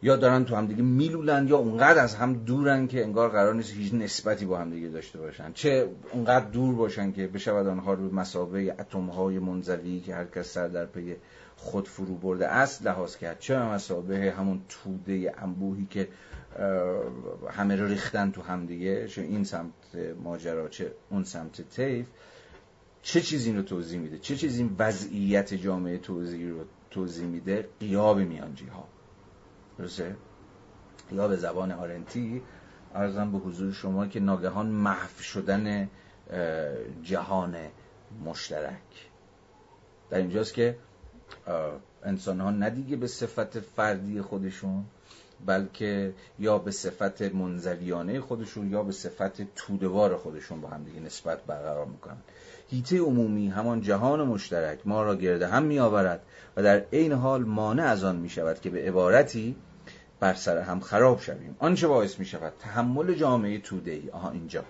یا دارن تو همدیگه میلولن یا اونقدر از هم دورن که انگار قرار نیست هیچ نسبتی با همدیگه داشته باشن. چه اونقدر دور باشن که بشود آنها رو مسابقه اتم های منزوی که هر کس سر در پی خود فرو برده است لحاظ کرد. چه مسابقه همون توده انبوهی که همه رو ریختن تو همدیگه چه این سمت ماجرا چه اون سمت تیف چه چیزی رو توضیح میده؟ چه چیزی وضعیت جامعه توضیح رو توضیح میده؟ قیاب میانجی ها درسته؟ یا به زبان آرنتی ارزم به حضور شما که ناگهان محو شدن جهان مشترک. در اینجاست که انسان ها ندیگه به صفت فردی خودشون بلکه یا به صفت منزویانه خودشون یا به صفت تودوار خودشون با هم دیگه نسبت برقرار می‌کنن. هیته عمومی همان جهان مشترک ما را گرده هم می آورد و در عین حال مانع از آن می شود که به عبارتی بر سر هم خراب شویم. آنچه باعث می شود تحمل جامعه توده ای آها اینجا.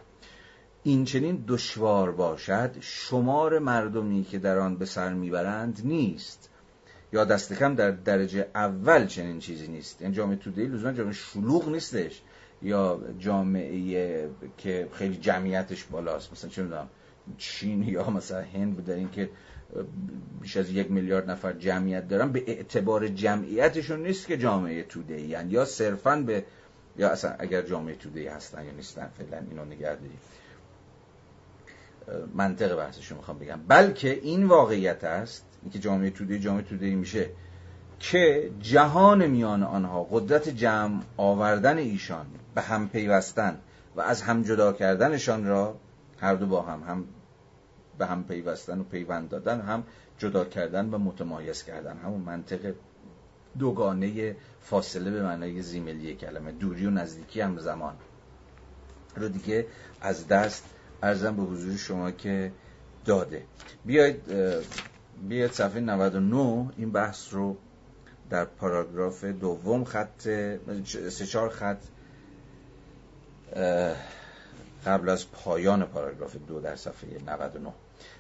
این چنین دشوار باشد شمار مردمی که در آن به سر می‌برند نیست. یا دست کم در درجه اول چنین چیزی نیست. یعنی جامعه توده ای لزوما جامعه شلوغ نیستش. یا جامعه که خیلی جمعیتش بالاست. مثلا چه می‌دونم چین یا مثلا هند بودن که بیش از یک میلیارد نفر جمعیت دارن به اعتبار جمعیتشون نیست که جامعه توده یعنی یا صرفا به یا اصلا اگر جامعه توده ای هستن یا نیستن فعلا اینو نگه داریم. منطق بحثشو می‌خوام بگم. بلکه این واقعیت است اینکه جامعه توده جامعه توده ای میشه که جهان میان آنها قدرت جمع آوردن ایشان به هم پیوستن و از هم جدا کردنشان را هر دو با هم هم به هم پیوستن و پیوند دادن هم جدا کردن و متمایز کردن. همون منطق دوگانه فاصله به معنای زیملی کلمه. دوری و نزدیکی هم زمان. رو دیگه از دست ارزم به حضور شما که داده. بیاید بیاید صفحه 99 این بحث رو در پاراگراف دوم خط سه چهار خط قبل از پایان پاراگراف دو در صفحه 99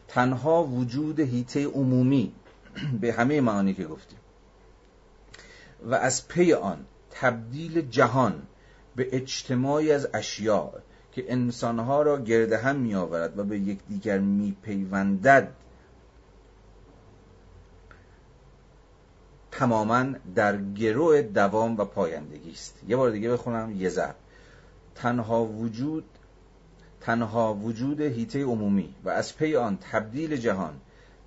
تنها وجود هیته عمومی به همه معانی که گفتیم و از پی آن تبدیل جهان به اجتماعی از اشیاء که انسانها را گرده هم می آورد و به یکدیگر می پیوندد تماما در گروه دوام و پایندگی است. یه بار دیگه بخونم. یه ضرب. تنها وجود تنها وجود هیته عمومی و از پی آن تبدیل جهان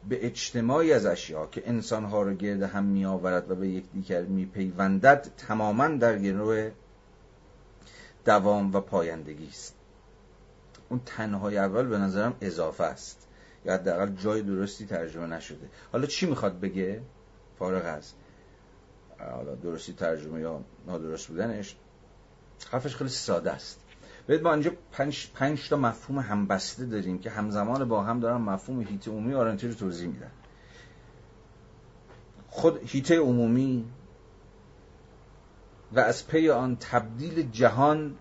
به اجتماعی از اشیا که انسانها را گرد هم می آورد و به یکدیگر می پیوندد تماما در گروه دوام و پایندگی است. اون تنهای اول به نظرم اضافه است. یا حداقل جای درستی ترجمه نشده. حالا چی می‌خواد بگه؟ فارغ از حالا درستی ترجمه یا نادرست بودنش حرفش خیلی ساده است. ببینید ما اینجا پنج, پنج تا مفهوم همبسته داریم که همزمان با هم دارن مفهوم هیت عمومی آرنتی رو توضیح میدن. خود هیته عمومی و از پی آن تبدیل جهان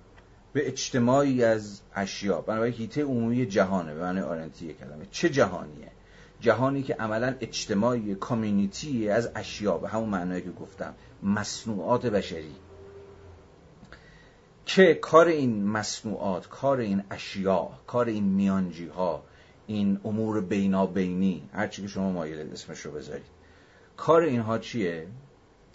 به اجتماعی از اشیا بنابراین هیته عمومی جهانه به معنی آرنتی کلمه. چه جهانیه؟ جهانی که عملا اجتماعی کامیونیتی از اشیا به همون معنایی که گفتم. مصنوعات بشری. که کار این مصنوعات کار این اشیا کار این میانجی ها این امور بینابینی هرچی که شما مایل اسمش رو بذارید. کار اینها چیه؟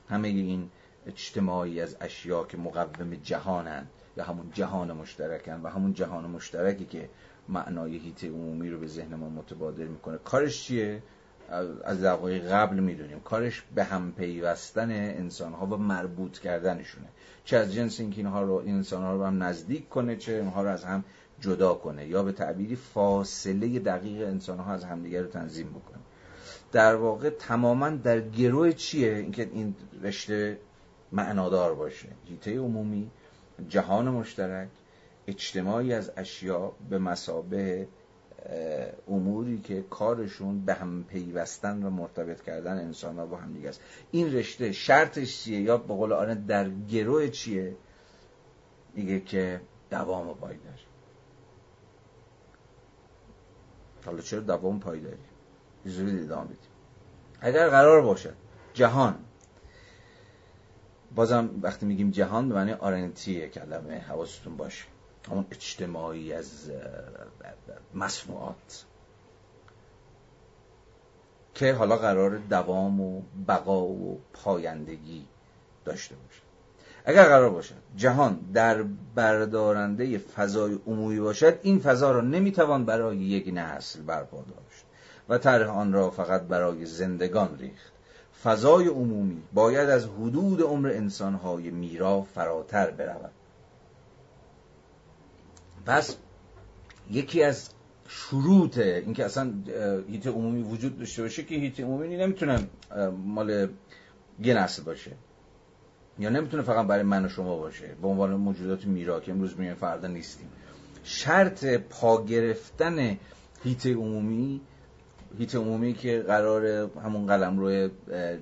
همه این اجتماعی از اشیا که مقوم جهانند یا همون جهان مشترکن و همون جهان مشترکی که معنای هیته عمومی رو به ذهن ما متبادر می‌کنه. کارش چیه؟ از دقایق قبل می‌دونیم. کارش به هم پیوستن انسان ها و مربوط کردنشونه. چه از جنس اینکه اینها رو انسان ها رو هم نزدیک کنه چه اینها رو از هم جدا کنه. یا به تعبیری فاصله دقیق انسان ها از همدیگه رو تنظیم بکنه. در واقع تماما در گروه چیه؟ اینکه این رشته معنادار باشه. هیته عمومی جهان مشترک اجتماعی از اشیا به مسابه اموری که کارشون به هم پیوستن و مرتبط کردن انسان ها با هم دیگه است. این رشته شرطش چیه؟ یا به قول آنه در گروه چیه؟ میگه که دوام و پایدار حالا چرا دوام پایداری زودی ادامه بدیم. اگر قرار باشه جهان. بازم وقتی میگیم جهان به معنی آرنتیه کلمه حواستون باشه. همون اجتماعی از مصنوعات که حالا قرار دوام و بقا و پایندگی داشته باشه. اگر قرار باشد جهان در بردارنده فضای عمومی باشد این فضا را نمی‌توان برای یک نسل برپا داشت و طرح آن را فقط برای زندگان ریخت. فضای عمومی باید از حدود عمر انسانهای میرا فراتر برود. پس یکی از شروط اینکه اصلا هیت عمومی وجود داشته باشه که هیت عمومی نمی‌تونه مال یه نسل باشه یا نمی‌تونه فقط برای من و شما باشه. به عنوان موجودات میرا که امروز میگن فردا نیستیم. شرط پا گرفتن هیت عمومی هیت عمومی که قرار همون قلم روی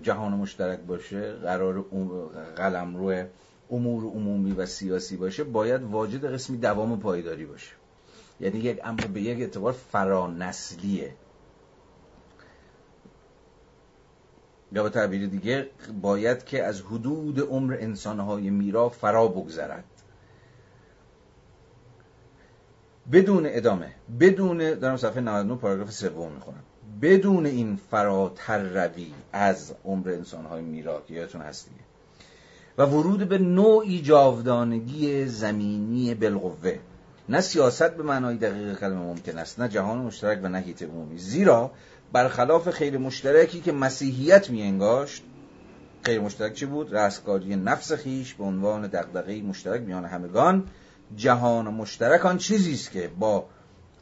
جهان مشترک باشه قرار قلم روی امور عمومی و سیاسی باشه باید واجد قسمی دوام پایداری باشه. یعنی یک امر به یک اعتبار فرانسلیه. یا به تعبیر دیگه باید که از حدود عمر انسانهای میرا فرا بگذرد. بدون ادامه بدون دارم صفحه 99 پاراگراف سوم می‌خونم. بدون این فراتر روی از عمر انسانهای میرا که یادتون هست و ورود به نوعی جاودانگی زمینی بالقوه. نه سیاست به معنای دقیق کلمه ممکن است نه جهان مشترک و نه هیت عمومی. زیرا برخلاف خیر مشترکی که مسیحیت می انگاشت خیر مشترک چی بود؟ رستگاری نفس خیش به عنوان دغدغه مشترک میان همگان. جهان مشترک آن چیزی است که با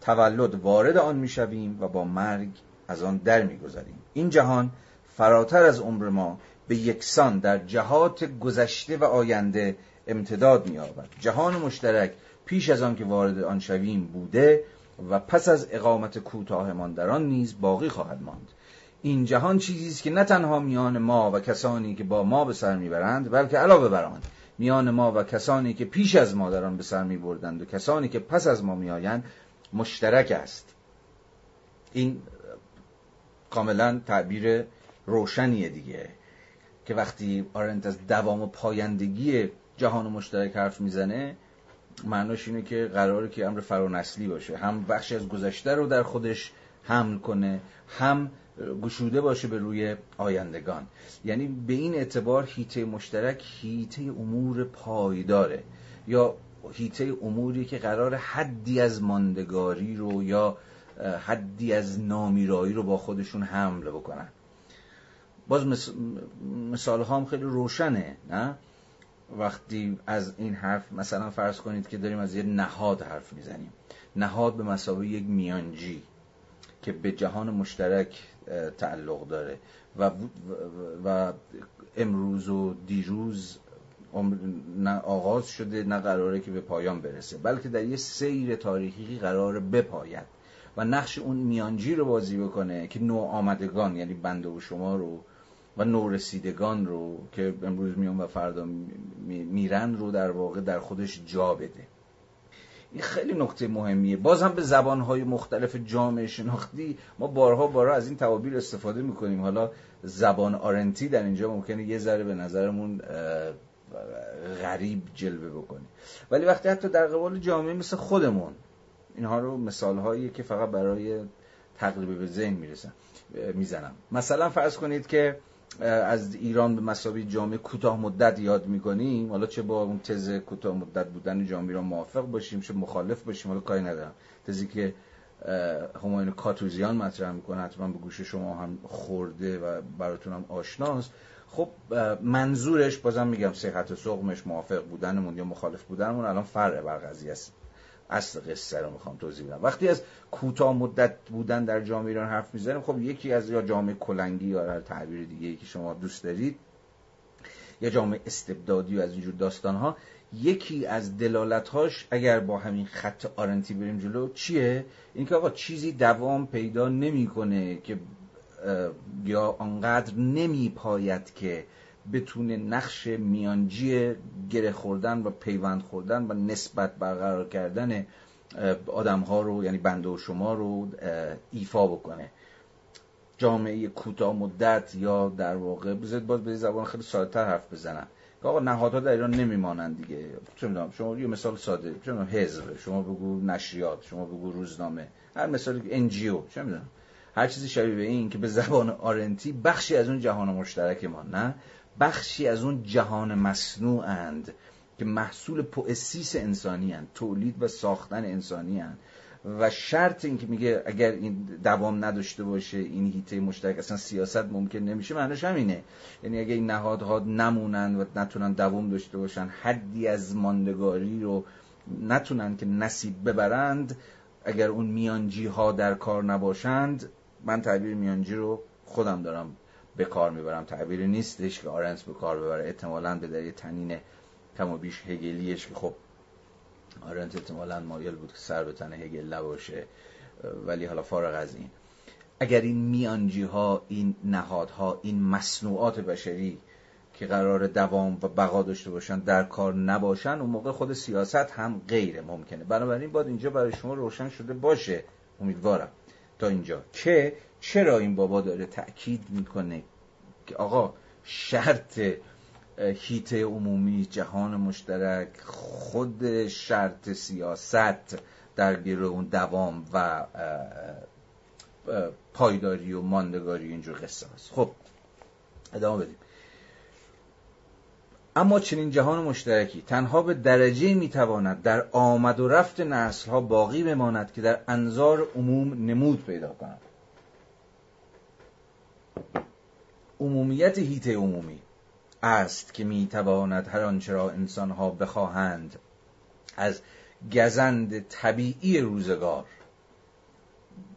تولد وارد آن می‌شویم و با مرگ از آن در میگذریم. این جهان فراتر از عمر ما به یکسان در جهات گذشته و آینده امتداد می‌یابد. جهان مشترک پیش از آن که وارد آن شویم بوده و پس از اقامت کوتاهمان در آن نیز باقی خواهد ماند. این جهان چیزی است که نه تنها میان ما و کسانی که با ما به سر می‌برند بلکه علاوه بر آن میان ما و کسانی که پیش از ما در آن به سر میبردند و کسانی که پس از ما میآیند مشترک است. این کاملا تعبیر روشنیه دیگه. که وقتی آرنت از دوام و پایندگی جهان مشترک حرف می‌زنه معناش اینه که قراره که امر فرانسلی باشه. هم بخشی از گذشته رو در خودش حمل کنه هم گشوده باشه به روی آیندگان. یعنی به این اعتبار هیته مشترک هیته امور پایداره یا هیته اموری که قرار حدی از ماندگاری رو یا حدی از نامیرایی رو با خودشون حمل بکنن. باز مثال هم خیلی روشنه نه؟ وقتی از این حرف مثلا فرض کنید که داریم از یه نهاد حرف می‌زنیم. نهاد به مسابقه یک میانجی که به جهان مشترک تعلق داره و, و امروز و دیروز نه آغاز شده نه قراره که به پایان برسه بلکه در یه سیر تاریخی قرار بپاید و نقش اون میانجی رو بازی بکنه که نوع آمدگان یعنی بنده و شما رو و نورسیدگان رو که امروز میان و فردا میرن رو در واقع در خودش جا بده. این خیلی نکته مهمیه. باز هم به زبانهای مختلف جامعه شناختی ما بارها بارها از این تعابیر استفاده می‌کنیم. حالا زبان آرنتی در اینجا ممکنه یه ذره به نظرمون غریب جلوه بکنه. ولی وقتی حتی در قبال جامعه مثل خودمون اینها رو مثال هایی که فقط برای تقریب به ذهن می‌رسن می‌زنم. مثلا فرض کنید که از ایران به مسابقه جامعه کوتاه مدت یاد می‌کنیم. حالا چه با اون تز کوتاه مدت بودن جامعه را موافق باشیم چه مخالف باشیم حالا کاری ندارم. تزی که همایون کاتوزیان مطرح می‌کنه حتما به گوش شما هم خورده و براتون هم آشناست. خب منظورش بازم میگم صحت و سقمش موافق بودنمون یا مخالف بودنمون الان فرق بر است. اصل قصه رو می‌خوام توضیح بدم. وقتی از کوتاه مدت بودن در جامعه ایران حرف می‌زنیم خب یکی از یا جامعه کلنگی یا هر تعبیر دیگه که شما دوست دارید یا جامعه استبدادی و از اینجور داستان ها یکی از دلالتهاش اگر با همین خط آرنتی بریم جلو چیه؟ اینکه آقا چیزی دوام پیدا نمی‌کنه که یا آنقدر نمیپاید که بتونه نقش میانجی گره خوردن و پیوند خوردن و نسبت برقرار کردن آدم ها رو یعنی بنده و شما رو ایفا بکنه. جامعه کوتاه مدت یا در واقع بذارید باز به زبان خیلی ساده تر حرف بزنم. که آقا نهادها در ایران نمیمانند دیگه. چه می‌دونم شما یه مثال ساده چه حزب شما بگو نشریات شما بگو روزنامه هر مثالی ان جی او چه می‌دونم. هر چیزی شبیه به این که به زبان آرنتی بخشی از اون جهان مشترک ما نه؟ بخشی از اون جهان مصنوعند که محصول پوئسیس انسانی هن. تولید و ساختن انسانی هن. و شرط این که میگه اگر این دوام نداشته باشه این هیته مشترک اصلا سیاست ممکن نمیشه معنیش همینه یعنی اگر این نهادها نمونن و نتونن دوام داشته باشن حدی از ماندگاری رو نتونن که نصیب ببرند اگر اون میانجی ها در کار نباشند من تعبیر میانجی رو خودم دارم به کار می‌برم. تعبیری نیستش که آرنس به کار ببره. احتمالاً به دلیل تنین کم و بیش هگلیش که خب آرنت احتمالا مایل بود که سر به تن هگل نباشه ولی حالا فارغ از این. اگر این میانجی ها این نهادها این مصنوعات بشری که قرار دوام و بقا داشته باشن در کار نباشن اون موقع خود سیاست هم غیر ممکنه. بنابراین باید اینجا برای شما روشن شده باشه. امیدوارم. تا اینجا. که چرا این بابا داره تأکید می‌کنه؟ که آقا شرط هیته عمومی جهان مشترک خود شرط سیاست در گروه اون دوام و پایداری و ماندگاری اینجور قصه هست. خب ادامه بدیم. اما چنین جهان مشترکی تنها به درجه می‌تواند در آمد و رفت نسل ها باقی بماند که در انظار عموم نمود پیدا کند. عمومیت هیته عمومی است که می‌تواند هر آنچه را انسان ها بخواهند از گزند طبیعی روزگار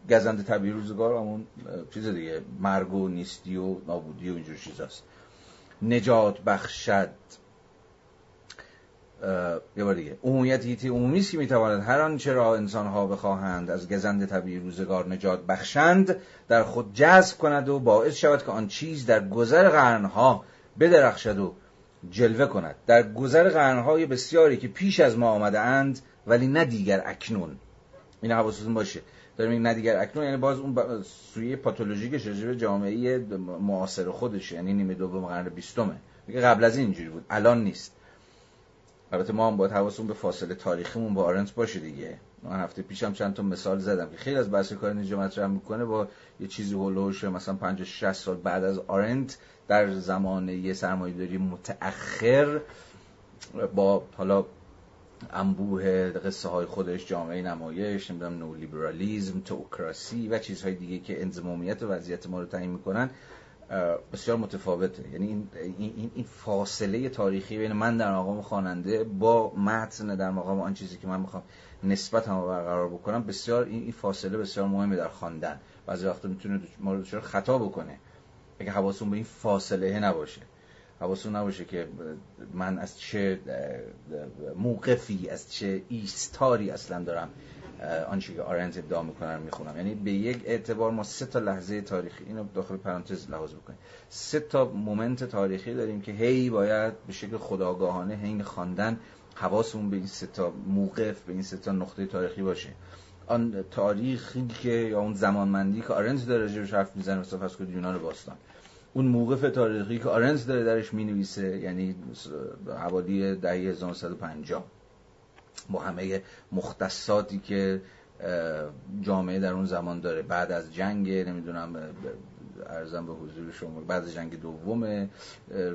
گزند طبیعی روزگار همون چیز دیگه مرگ و نیستی و نابودی و اینجور چیزاست. نجات بخشد. یه بار دیگه. عمومیت هیتی عمومی است می‌تواند هر آنچه را انسان ها بخواهند از گزند طبیعی روزگار نجات بخشند در خود جذب کند و باعث شود که آن چیز در گذر قرنها بدرخشد و جلوه کند. در گذر قرنهای بسیاری که پیش از ما آمده اند ولی نه دیگر اکنون. این حواستون باشه. داریم نه دیگر اکنون یعنی باز اون سوی پاتولوژیک شجره جامعه معاصر خودشه یعنی نیمه دوم قرن بیستمه. میگه قبل از این اینجوری بود. الان نیست. البته ما هم باید حواسمون به فاصله تاریخیمون با آرنت باشه دیگه. من هفته پیشم چند تا مثال زدم که خیلی از بحث کار اینجا مطرح می‌کنه با یه چیزی هولوش مثلا 50 60 سال بعد از آرنت در زمانه سرمایه‌داری متأخر با حالا انبوه قصه های خودش جامعه نمایش نمی‌دونم نو لیبرالیزم توکراسی و چیزهای دیگه که انضمامیت وضعیت ما رو تعیین می‌کنن. بسیار متفاوته. یعنی این, این, این فاصله تاریخی بین من در مقام خواننده با متن در مقام آن چیزی که من می‌خوام نسبت هم برقرار بکنم بسیار این فاصله بسیار مهمه در خواندن. بعضی وقتا می‌تونه ما رو خطا بکنه. اگه حواسون به این فاصله نباشه. حواسون نباشه که من از چه موقفی از چه ایستاری اصلا دارم آنچه که آرنت ادعا می‌کنن می‌خونم. یعنی به یک اعتبار ما سه تا لحظه تاریخی اینو داخل پرانتز لحاظ بکنیم. سه تا مومنت تاریخی داریم که هی باید به شکل خداگاهانه حین خواندن حواسمون به این سه تا موقف به این سه تا نقطه تاریخی باشه. آن تاریخی که یا اون زمانمندی که آرنت داره راجعش حرف می‌زنه مثلا فرض کنید یونان باستان. اون موقف تاریخی که آرنت داره درش می‌نویسه یعنی حوالی دهه 1950 با همه مختصاتی که جامعه در اون زمان داره. بعد از جنگ نمی‌دونم ارزم به حضور شما بعد از جنگ دوم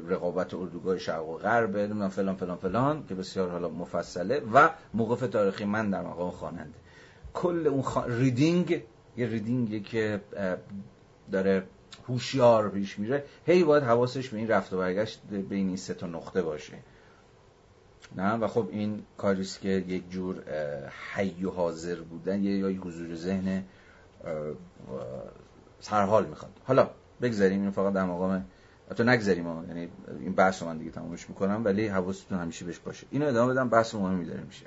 رقابت اردوگاه شرق و غرب نمی‌دونم فلان فلان فلان که بسیار حالا مفصله و موقف تاریخی من در مقام خواننده. کل اون ریدینگ یه ریدینگی که داره هوشیار پیش میره. هی باید حواسش به این رفت و برگشت بین این سه تا نقطه باشه. نه؟ و خب این کاریست که یک جور حی و حاضر بودن یا یک حضور ذهن سرحال می‌خواد. حالا بگذاریم این فقط در مقام حتی نگذاریم یعنی این بحث رو من دیگه تمامش می‌کنم ولی حواستون همیشه بهش باشه. اینو ادامه بدم بحث مهمی داره میشه.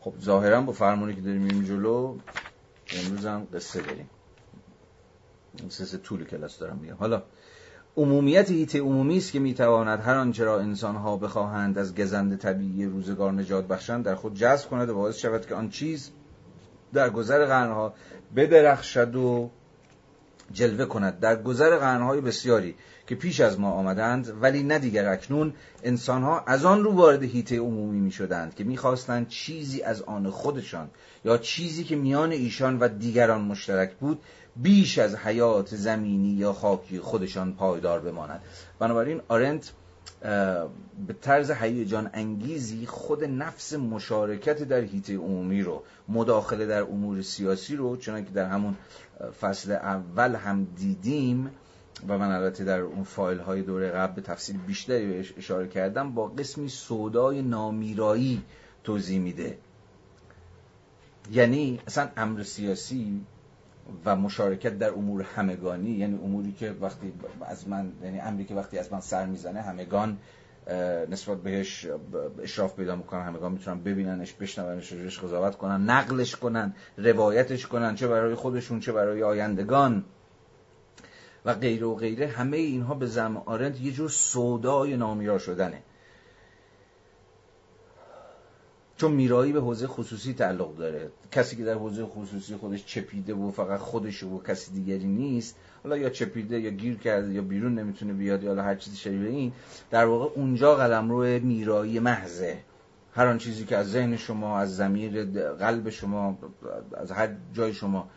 خب ظاهرا با فرمونی که داریم میریم جلو امروز هم قصه داریم. سه طول کلاس دارم میگم. حالا عمومیت هیته عمومی است که می‌تواند هر آنچه را انسانها بخواهند از گزند طبیعی روزگار نجات بخشند در خود جذب کند و باعث شود که آن چیز در گذر قرنها بدرخشد و جلوه کند. در گذر قرنهای بسیاری که پیش از ما آمدند ولی نه دیگر اکنون انسانها از آن رو وارد هیته عمومی می شدند که می‌خواستند چیزی از آن خودشان یا چیزی که میان ایشان و دیگران مشترک بود بیش از حیات زمینی یا خاکی خودشان پایدار بماند. بنابراین آرنت به طرز هیجان انگیزی خود نفس مشارکت در هیته عمومی رو مداخله در امور سیاسی رو چون که در همون فصل اول هم دیدیم و من البته در اون فایل های دوره قبل به تفصیل بیشتری اشاره کردم با قسمی سودای نامیرایی توضیح میده. یعنی اصلا امر سیاسی و مشارکت در امور همگانی یعنی اموری که وقتی از من یعنی امری که وقتی از من سر می‌زنه همگان نسبت بهش اشراف پیدا می‌کنن همگان می‌تونن ببیننش بشنونش روش قضاوت کنن نقلش کنن روایتش کنن چه برای خودشون چه برای آیندگان و غیره و غیره. همه اینها به زم آرند یه جور سودای نامیرا شدنه. چون میرایی به حوزه خصوصی تعلق داره. کسی که در حوزه خصوصی خودش چپیده و فقط خودش و کسی دیگری نیست حالا یا چپیده یا گیر کرده یا بیرون نمی‌تونه بیاد یا هر چیزی شبیه این در واقع اونجا قلم روی میرایی محضه. هر آن چیزی که از ذهن شما از زمیر قلب شما از هر جای شما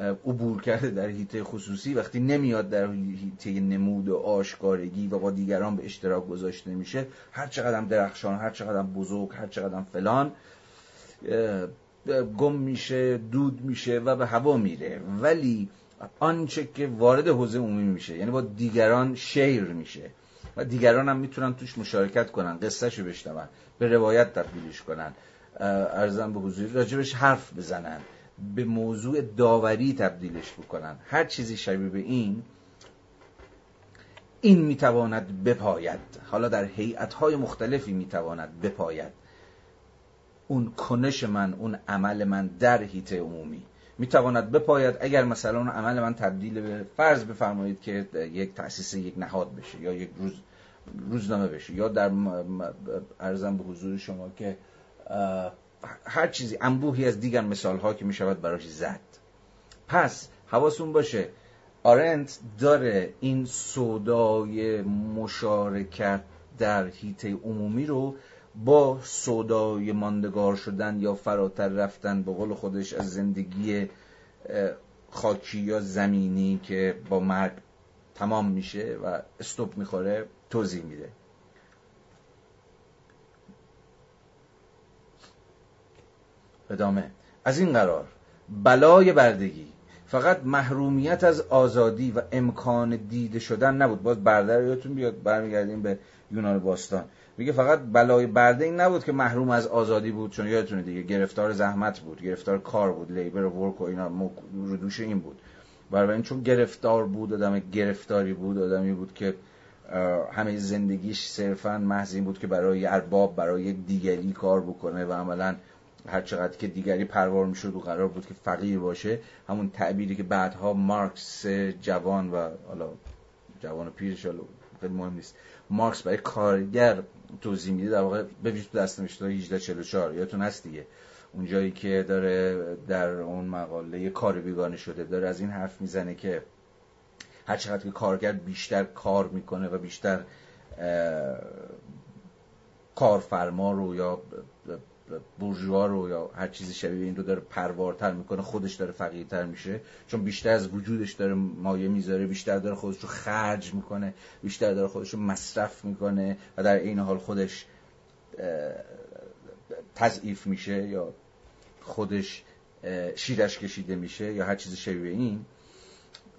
عبور کرده در حیطه خصوصی وقتی نمیاد در حیطه نمود و آشکارگی و با دیگران به اشتراک گذاشته میشه هر چقدر درخشان هر چقدر بزرگ هر چقدر فلان گم میشه دود میشه و به هوا میره. ولی آنچه که وارد حوزه عمومی میشه یعنی با دیگران شیر میشه و دیگران هم می‌تونن توش مشارکت کنن قصهشو بشنون به روایت تبدیلش کنن ارزم به حضوری راجبش حرف بزنن. به موضوع داوری تبدیلش بکنن. هر چیزی شبیه به این این می‌تواند بپاید. حالا در هیئت‌های مختلفی می‌تواند بپاید. اون کنش من اون عمل من در هیته عمومی می‌تواند بپاید. اگر مثلا اون عمل من تبدیل به فرض بفرمایید که یک تأسیس یک نهاد بشه یا یک روز روزنامه بشه یا در ارزم به حضور شما که هر چیزی انبوهی از دیگر مثال ها که می شود براش زد. پس حواستون باشه آرنت داره این سودای مشارکت در هیته عمومی رو با سودای ماندگار شدن یا فراتر رفتن به قول خودش از زندگی خاکی یا زمینی که با مرگ تمام میشه و استوب می‌خوره توضیح میده. ادامه. از این قرار بلای بردگی فقط محرومیت از آزادی و امکان دیده شدن نبود. باز برده یادتون بیاد برمیگردیم به یونان باستان. میگه فقط بلای برده این نبود که محروم از آزادی بود چون یادتونه دیگه گرفتار زحمت بود گرفتار کار بود لیبر و ورک و اینا رو دوش این بود. برای چون گرفتار بود آدم گرفتاری بود آدمی بود که همه زندگیش صرفا محض این بود که برای ارباب برای دیگری کار بکنه و عملا هر چقدر که دیگری پروار می‌شد و قرار بود که فقیر باشه همون تعبیری که بعدها مارکس جوان و حالا جوان و پیرش خیلی مهم نیست مارکس برای کارگر توضیح میده در واقع ببینید تو دست نوشته 1844 یادتون هست دیگه؟ اونجایی که داره در اون مقاله کار بیگانه شده داره از این حرف می‌زنه که هر چقدر که کارگر بیشتر کار می‌کنه و بیشتر کارفرما رو یا بورژوا رو یا هر چیزی شبیه این رو داره پروارتر می‌کنه خودش داره فقیرتر میشه. چون بیشتر از وجودش داره مایه می‌ذاره بیشتر داره خودش رو خرج می‌کنه بیشتر داره خودش رو مصرف می‌کنه و در این حال خودش تضعیف میشه یا خودش شیرش کشیده میشه یا هر چیزی شبیه این.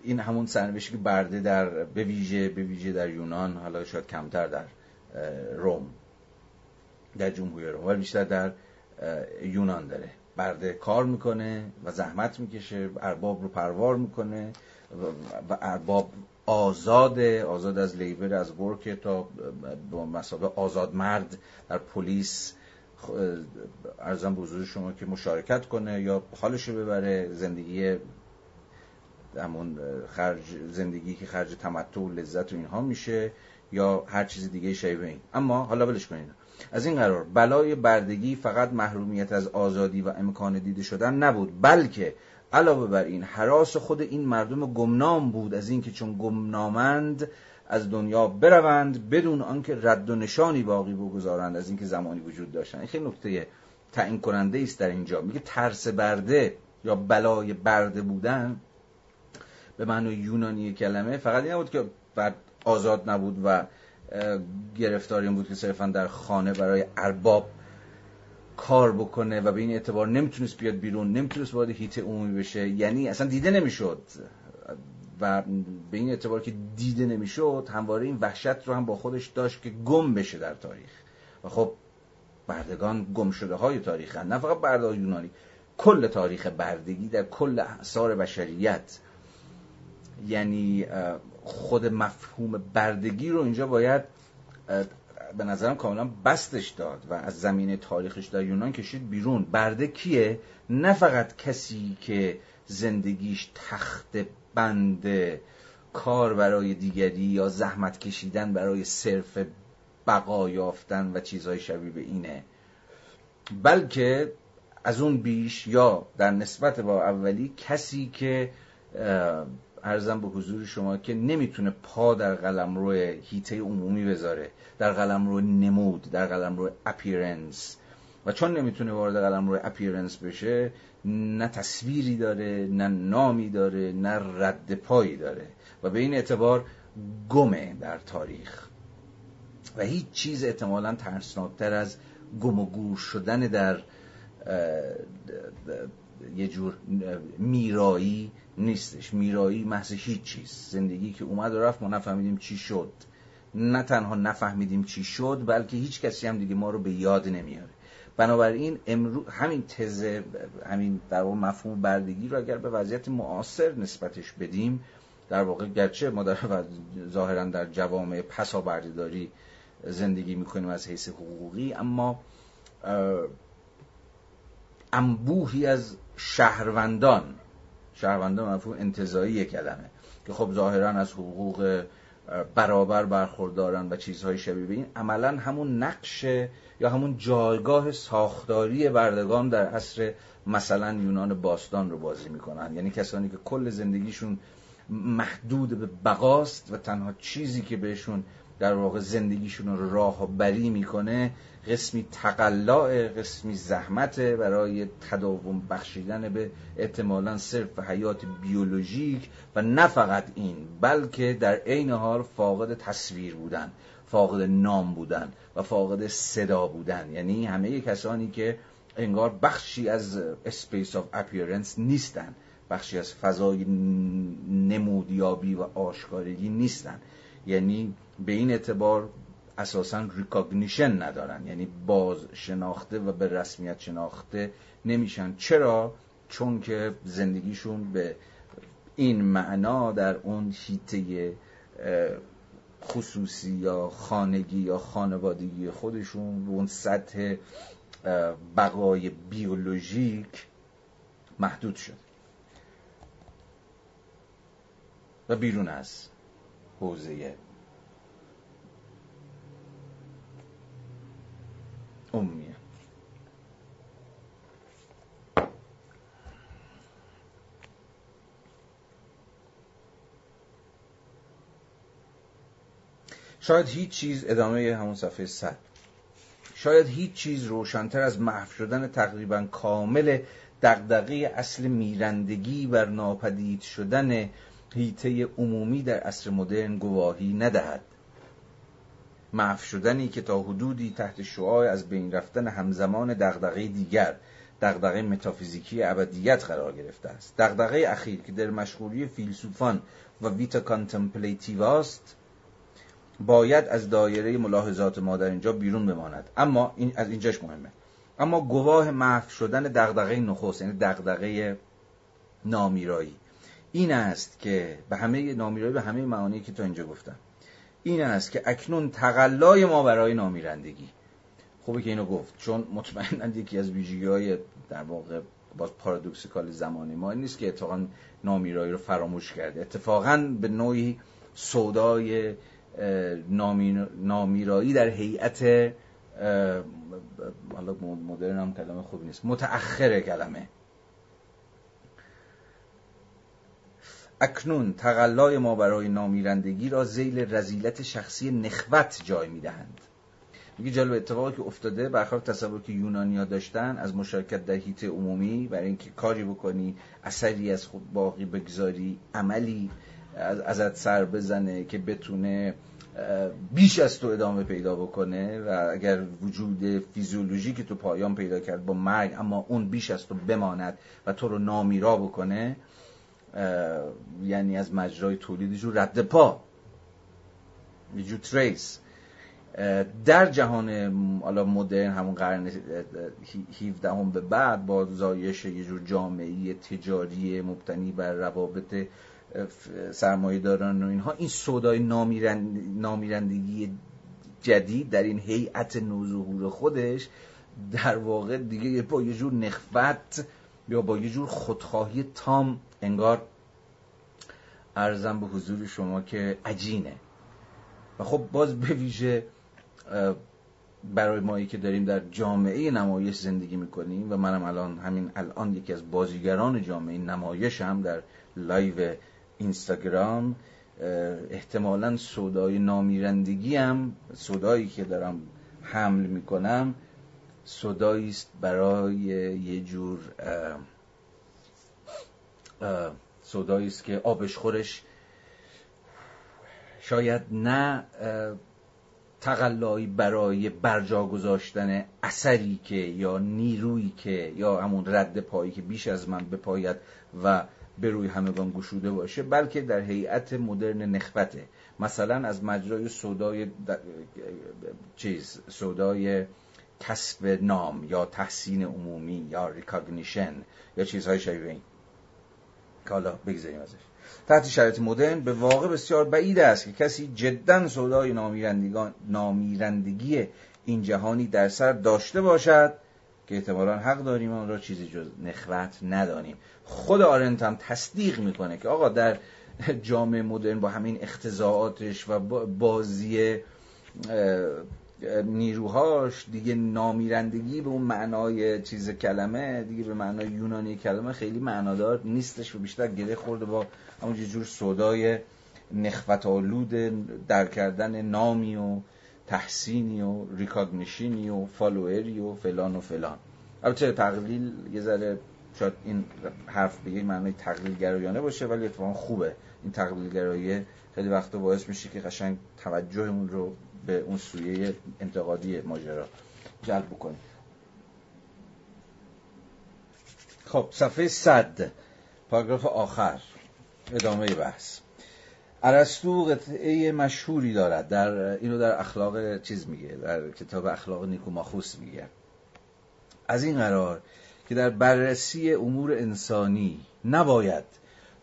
این همون سرنوشتی که برده در به ویژه به ویژه در یونان حالا شاید کمتر در روم. در جمهوری روم ولی بیشتر در یونان داره. برده کار می‌کنه و زحمت می‌کشه ارباب رو پروار می‌کنه و ارباب آزاده آزاد از لیبر از ورک تا به مسابقه آزاد مرد در پلیس. ارزم به شما که مشارکت کنه یا حالش رو ببره. زندگی همون خرج زندگی که خرج تمتع و لذت و اینها میشه یا هر چیز دیگه شبیه این. اما حالا ولش کنید. از این قرار بلای بردگی فقط محرومیت از آزادی و امکان دیده شدن نبود بلکه علاوه بر این حراس خود این مردم گمنام بود از اینکه چون گمنامند از دنیا بروند بدون آنکه رد و نشانی باقی بگذارند از اینکه زمانی وجود داشتن. این خیلی نکته تعیین کننده است در اینجا. میگه ترس برده یا بلای برده بودن به معنی یونانی کلمه فقط این بود که بعد آزاد نبود و گرفتاری بود که صرفا در خانه برای ارباب کار بکنه و به این اعتبار نمی‌تونست بیاد بیرون نمی‌تونست وارد هیت عمومی بشه. یعنی اصلا دیده نمی‌شد. و به این اعتبار که دیده نمی‌شد همواره این وحشت رو هم با خودش داشت که گم بشه در تاریخ. و خب بردگان گم شده های تاریخ نه فقط برده یونانی کل تاریخ بردگی در کل احصار بشریت. یعنی خود مفهوم بردگی رو اینجا باید به نظرم کاملا بستش داد و از زمینه تاریخش در یونان کشید بیرون. برده کیه؟ نه فقط کسی که زندگیش تخت بند کار برای دیگری یا زحمت کشیدن برای صرف بقا یافتن و چیزهای شبیه به اینه. بلکه از اون بیش یا در نسبت با اولی کسی که ارزم به حضور شما که نمی‌تونه پا در قلم روی هیته عمومی بذاره در قلم روی نمود در قلم روی اپیرنس. و چون نمی‌تونه وارد قلم روی اپیرنس بشه نه تصویری داره نه نامی داره نه رد پایی داره. و به این اعتبار گمه در تاریخ. و هیچ چیز احتمالا ترسناکتر از گم و گور شدن در یه جور میرایی نیستش. میرایی محض هیچ چیز. زندگی که اومد و رفت ما نفهمیدیم چی شد. نه تنها نفهمیدیم چی شد بلکه هیچ کسی هم دیگه ما رو به یاد نمیاره. بنابراین امرو همین تزه همین در واقع مفهوم بردگی رو اگر به وضعیت معاصر نسبتش بدیم در واقع گرچه ما در ظاهرا در جوامع پسا بردهداری زندگی می‌کنیم از حیث حقوقی اما انبوهی از شهروندان شهروندان مفهوم انتظایی کلمه که خب ظاهرا از حقوق برابر برخوردارن و چیزهای شبیه به این عملا همون نقش یا همون جایگاه ساختاری بردگان در عصر مثلا یونان باستان رو بازی می‌کنن. یعنی کسانی که کل زندگیشون محدود به بقاست و تنها چیزی که بهشون در واقع زندگیشون رو راه بری می‌کنه قسمی تقلاع قسمی زحمت برای تداوم بخشیدن به احتمالا صرف حیات بیولوژیک و نه فقط این بلکه در عین حال فاقد تصویر بودن فاقد نام بودن و فاقد صدا بودن. یعنی همه کسانی که انگار بخشی از space of appearance نیستن بخشی از فضای نمودیابی و آشکارگی نیستن. یعنی به این اعتبار اساسا recognition ندارن. یعنی باز شناخته و به رسمیت شناخته نمیشن. چرا؟ چون که زندگیشون به این معنا در اون هیته خصوصی یا خانگی یا خانوادگی خودشون به اون سطح بقای بیولوژیک محدود شد و بیرون از حوزه عمومیه شاید هیچ چیز ادامه همون صفحه صد. شاید هیچ چیز روشنتر از محو شدن تقریبا کامل دغدغه اصل میرندگی بر ناپدید شدن هیته عمومی در عصر مدرن گواهی ندهد. محو شدنی که تا حدودی تحت‌الشعاع از بین رفتن همزمان دغدغه دیگر دغدغه متافیزیکی ابدیت قرار گرفته است. دغدغه اخیر که دل مشغولی فیلسوفان و vita contemplativa است باید از دایره ملاحظات ما در اینجا بیرون بماند. اما این از اینجاش مهمه. اما گواه محو شدن دغدغه نخست یعنی دغدغه نامیرایی. این است که به همه نامیرایی به همه معانی که تا اینجا گفتم این است که اکنون تقلای ما برای نامیرندگی. خوبه که اینو گفت چون مطمئنا یکی از ویژگی های در واقع باز پارادوکسیکال زمانی ما نیست که اتفاقا نامیرایی رو فراموش کرده. اتفاقا به نوعی سودای نامیرایی در هیئت حالا مدرن هم کلمه خوبی نیست متأخر کلمه. اکنون تقلای ما برای نامیرندگی را زیل رزیلت شخصی نخوت جای می‌دهند. میگه جالب اتفاقی که افتاده برخلاف تصور که یونانیا داشتن از مشارکت در هیته عمومی برای اینکه کاری بکنی اثری از خود باقی بگذاری عملی ازت سر بزنه که بتونه بیش از تو ادامه پیدا بکنه و اگر وجود فیزیولوژی که تو پایان پیدا کرد با مرگ اما اون بیش از تو بماند و تو رو نامیرا بکنه یعنی از مجرای تولید جو رد پا. جو تریس. در جهان حالا مدرن همون قرن 17 هم به بعد با زایش یه جور جامعه تجاری مبتنی بر روابط سرمایه داران و اینها این سودای نامیرند، نامیرندگی جدید در این هیئت نوظهور خودش در واقع دیگه با یه جور نخوت یا با یه جور خودخواهی تام انگار ارزم به حضور شما که عجینه. و خب باز به ویژه برای مایی که داریم در جامعه نمایش زندگی می‌کنیم و منم الان همین الان یکی از بازیگران جامعه نمایش هم در لایو اینستاگرام احتمالا صدای نامیرندگی هم صدایی که دارم حمل می‌کنم صدایی است برای یه جور صدایی است که آبشخورش شاید نه تقلایی برای برجا گذاشتن اثری که یا نیرویی که یا همون رد پایی که بیش از من بپاید و به روی همگان گشوده باشه بلکه در هیئت مدرن نخبته مثلا از مجرای سودای چیز سودای کسب نام یا تحسین عمومی یا recognition یا چیزهای شبیه این. که حالا بگذاریم ازش. تحت شرایط مدرن به واقع بسیار بعید است که کسی جدا سودای نامیرندگی این جهانی در سر داشته باشد که احتمالا حق داریم آن را چیزی جز نخوت ندانیم. خود آرنت هم تصدیق می‌کنه که آقا در جامعه مدرن با همین اختزاعاتش و بازی نیروهاش دیگه نامیرندگی به اون معنای چیز کلمه دیگه به معنای یونانی کلمه خیلی معنادار نیستش و بیشتر گره خورده با همون جور صدای نخوت آلود در کردن نامی و تحسینی و ریکاگنیشینی و فالوئری و فلان و فلان. البته تقلیل یه ذره شاید این حرف به یه معنی تقلیل گرایانه باشه ولی اتفاقا خوبه. این تقلیل گرایی خیلی وقتا باعث میشه که قشنگ توجهمون رو به اون سویه انتقادی ماجرا جلب بکنیم. خب صفحه صد پاراگراف آخر ادامه بحث. ارسطو قطعه مشهوری دارد. در اینو در اخلاق چیز میگه در کتاب اخلاق نیکوماخوس میگه. از این قرار که در بررسی امور انسانی نباید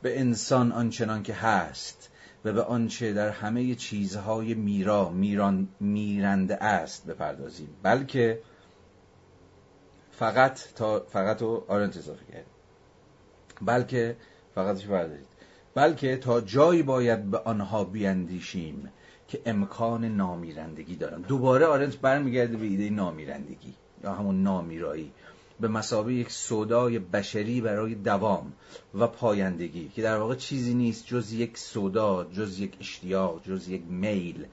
به انسان آنچنان که هست و به آنچه در همه چیزهای میرا میران میرنده است بپردازیم. بلکه فقط تا فقط رو آرنت اضافه کرد بلکه فقطش بردارید. بلکه تا جایی باید به آنها بیاندیشیم که امکان نامیرندگی دارن. دوباره آرنت برمیگرده به ایده نامیرندگی یا همون نامیرایی. به مسابقه یک سودای بشری برای دوام و پایندگی که در واقع چیزی نیست جز یک سودا جز یک اشتیاق جز یک میل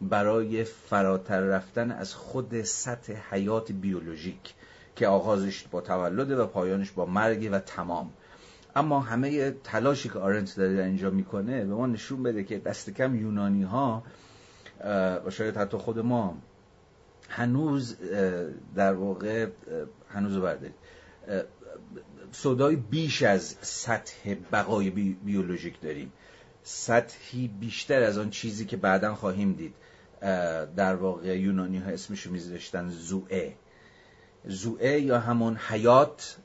برای فراتر رفتن از خود سطح حیات بیولوژیک که آغازش با تولد و پایانش با مرگ و تمام. اما همه تلاشی که آرنت داره در اینجا می‌کنه به ما نشون بده که دست کم یونانی ها و شاید حتی خود ما هنوز در واقع هنوز بردارید. صدای بیش از سطح بقای بیولوژیک داریم. سطحی بیشتر از آن چیزی که بعدا خواهیم دید. در واقع یونانی ها اسمشو میذاشتن زوئه. زوئه یا همون حیات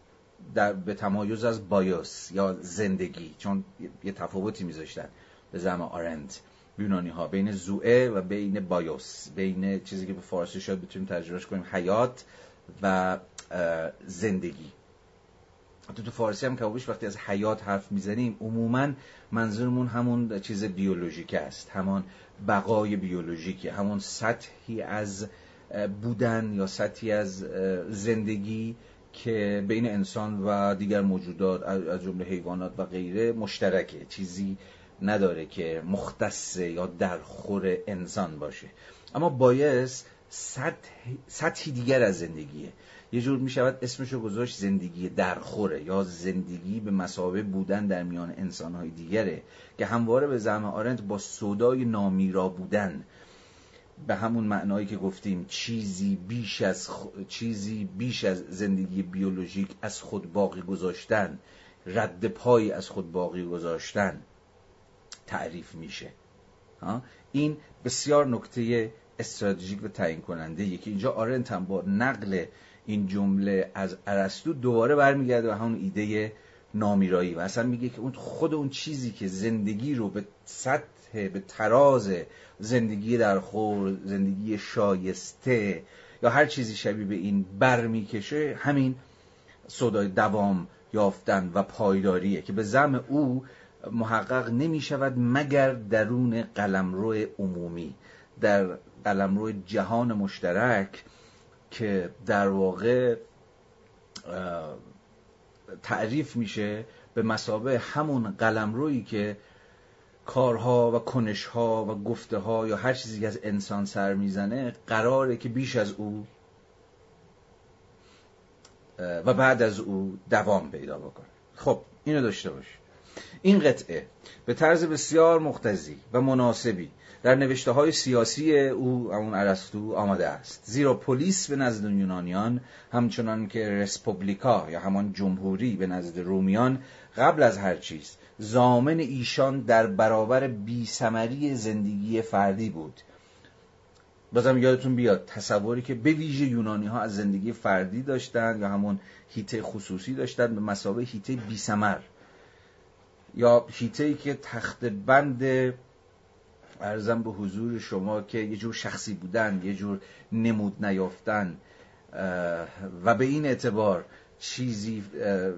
در به تمایز از بایوس یا زندگی چون یه تفاوتی میذاشتن به زم آرند یونانی ها بین زوئه و بین بایوس بین چیزی که به فارسی شاید بتونیم ترجمهش کنیم حیات و زندگی. تو تو فارسی هم کبابش وقتی از حیات حرف می‌زنیم عموما منظورمون همون چیز بیولوژیک است همون بقای بیولوژیکه همون سطحی از بودن یا سطحی از زندگی که بین انسان و دیگر موجودات از جمله حیوانات و غیره مشترکه. چیزی نداره که مختص یا درخور انسان باشه. اما بایست سطح، سطحی دیگر از زندگیه. یه جور می شود اسمشو گذاشت زندگی درخوره یا زندگی به مسابه بودن در میان انسانهای دیگره که همواره به زعم آرنت با صدای نامیرا بودن. به همون معنایی که گفتیم چیزی بیش از چیزی بیش از زندگی بیولوژیک از خود باقی گذاشتن رد پای از خود باقی گذاشتن. تعریف میشه. این بسیار نکته استراتژیک و تعیین کننده یکی اینجا آرنت هم با نقل این جمله از ارسطو دوباره برمیگرده به همون ایده نامیرایی و اصلا میگه که اون خود اون چیزی که زندگی رو به سطح به تراز زندگی در خور زندگی شایسته یا هر چیزی شبیه به این برمیکشه همین صدای دوام یافتن و پایداریه که به زم او محقق نمی شود مگر درون قلمرو عمومی. در قلمرو جهان مشترک که در واقع تعریف میشه به مسابه همون قلمرویی که کارها و کنشها و گفته ها یا هر چیزی که از انسان سر می‌زنه قراره که بیش از او و بعد از او دوام پیدا بکنه. خب اینو داشته باش این قطعه به طرز بسیار مختزی و مناسبی در نوشته های سیاسی او همون ارسطو آمده است. زیرا پلیس به نزد یونانیان همچنان که رسپوبلیکا یا همان جمهوری به نزد رومیان قبل از هر چیز زامن ایشان در برابر بیسمری زندگی فردی بود. بازم یادتون بیاد تصوری که به ویژه یونانی ها از زندگی فردی داشتن یا همون هیته خصوصی داشتن به مسابه هیته بیسمر یا هیته که تخت بند ارزم به حضور شما که یه جور شخصی بودن یه جور نمود نیافتن و به این اعتبار چیزی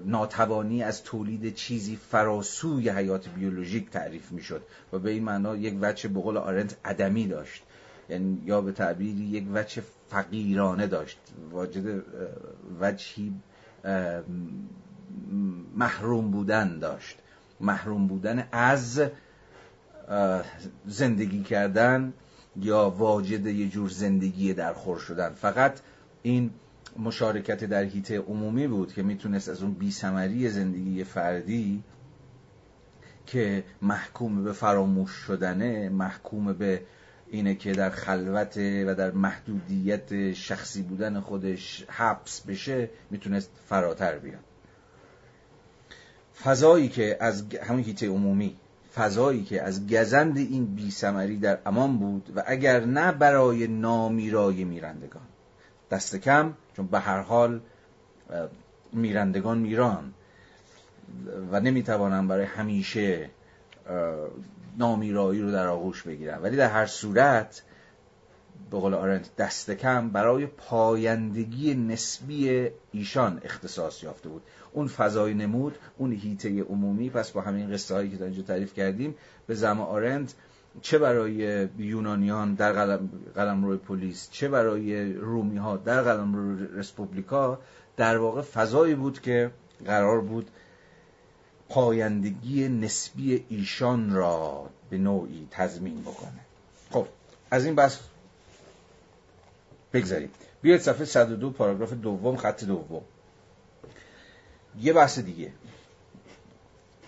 ناتوانی از تولید چیزی فراسوی حیات بیولوژیک تعریف می‌شد و به این معنا یک وجه بقول آرنت عدمی داشت. یعنی یا به تعبیری یک وجه فقیرانه داشت. واجد وجهی محروم بودن داشت. محروم بودن از زندگی کردن یا واجد یه جور زندگی درخور شدن. فقط این مشارکت در هیته عمومی بود که می‌تونست از اون بیسمری زندگی فردی که محکوم به فراموش شدنه محکوم به اینه که در خلوت و در محدودیت شخصی بودن خودش حبس بشه می‌تونست فراتر بیاد. فضایی که از همون هیته عمومی فضایی که از گزند این بیسمری در امان بود و اگر نه برای نامیرای میرندگان. دست کم چون به هر حال میرندگان میران و نمی‌توانم برای همیشه نامیرایی رو در آغوش بگیرم. ولی در هر صورت به قول آرنت دست کم برای پایندگی نسبی ایشان اختصاص یافته بود. اون فضای نمود اون هیته عمومی. پس با همین قصه هایی که در اینجا تعریف کردیم به زم آرنت چه برای یونانیان در قلم, قلم روی پلیس چه برای رومی ها در قلم روی رسپوبلیکا در واقع فضایی بود که قرار بود پایندگی نسبی ایشان را به نوعی تضمین بکنه. خب از این بس بگذاریم. بیاید صفحه 102 پاراگراف دوم خط دوم. یه بحث دیگه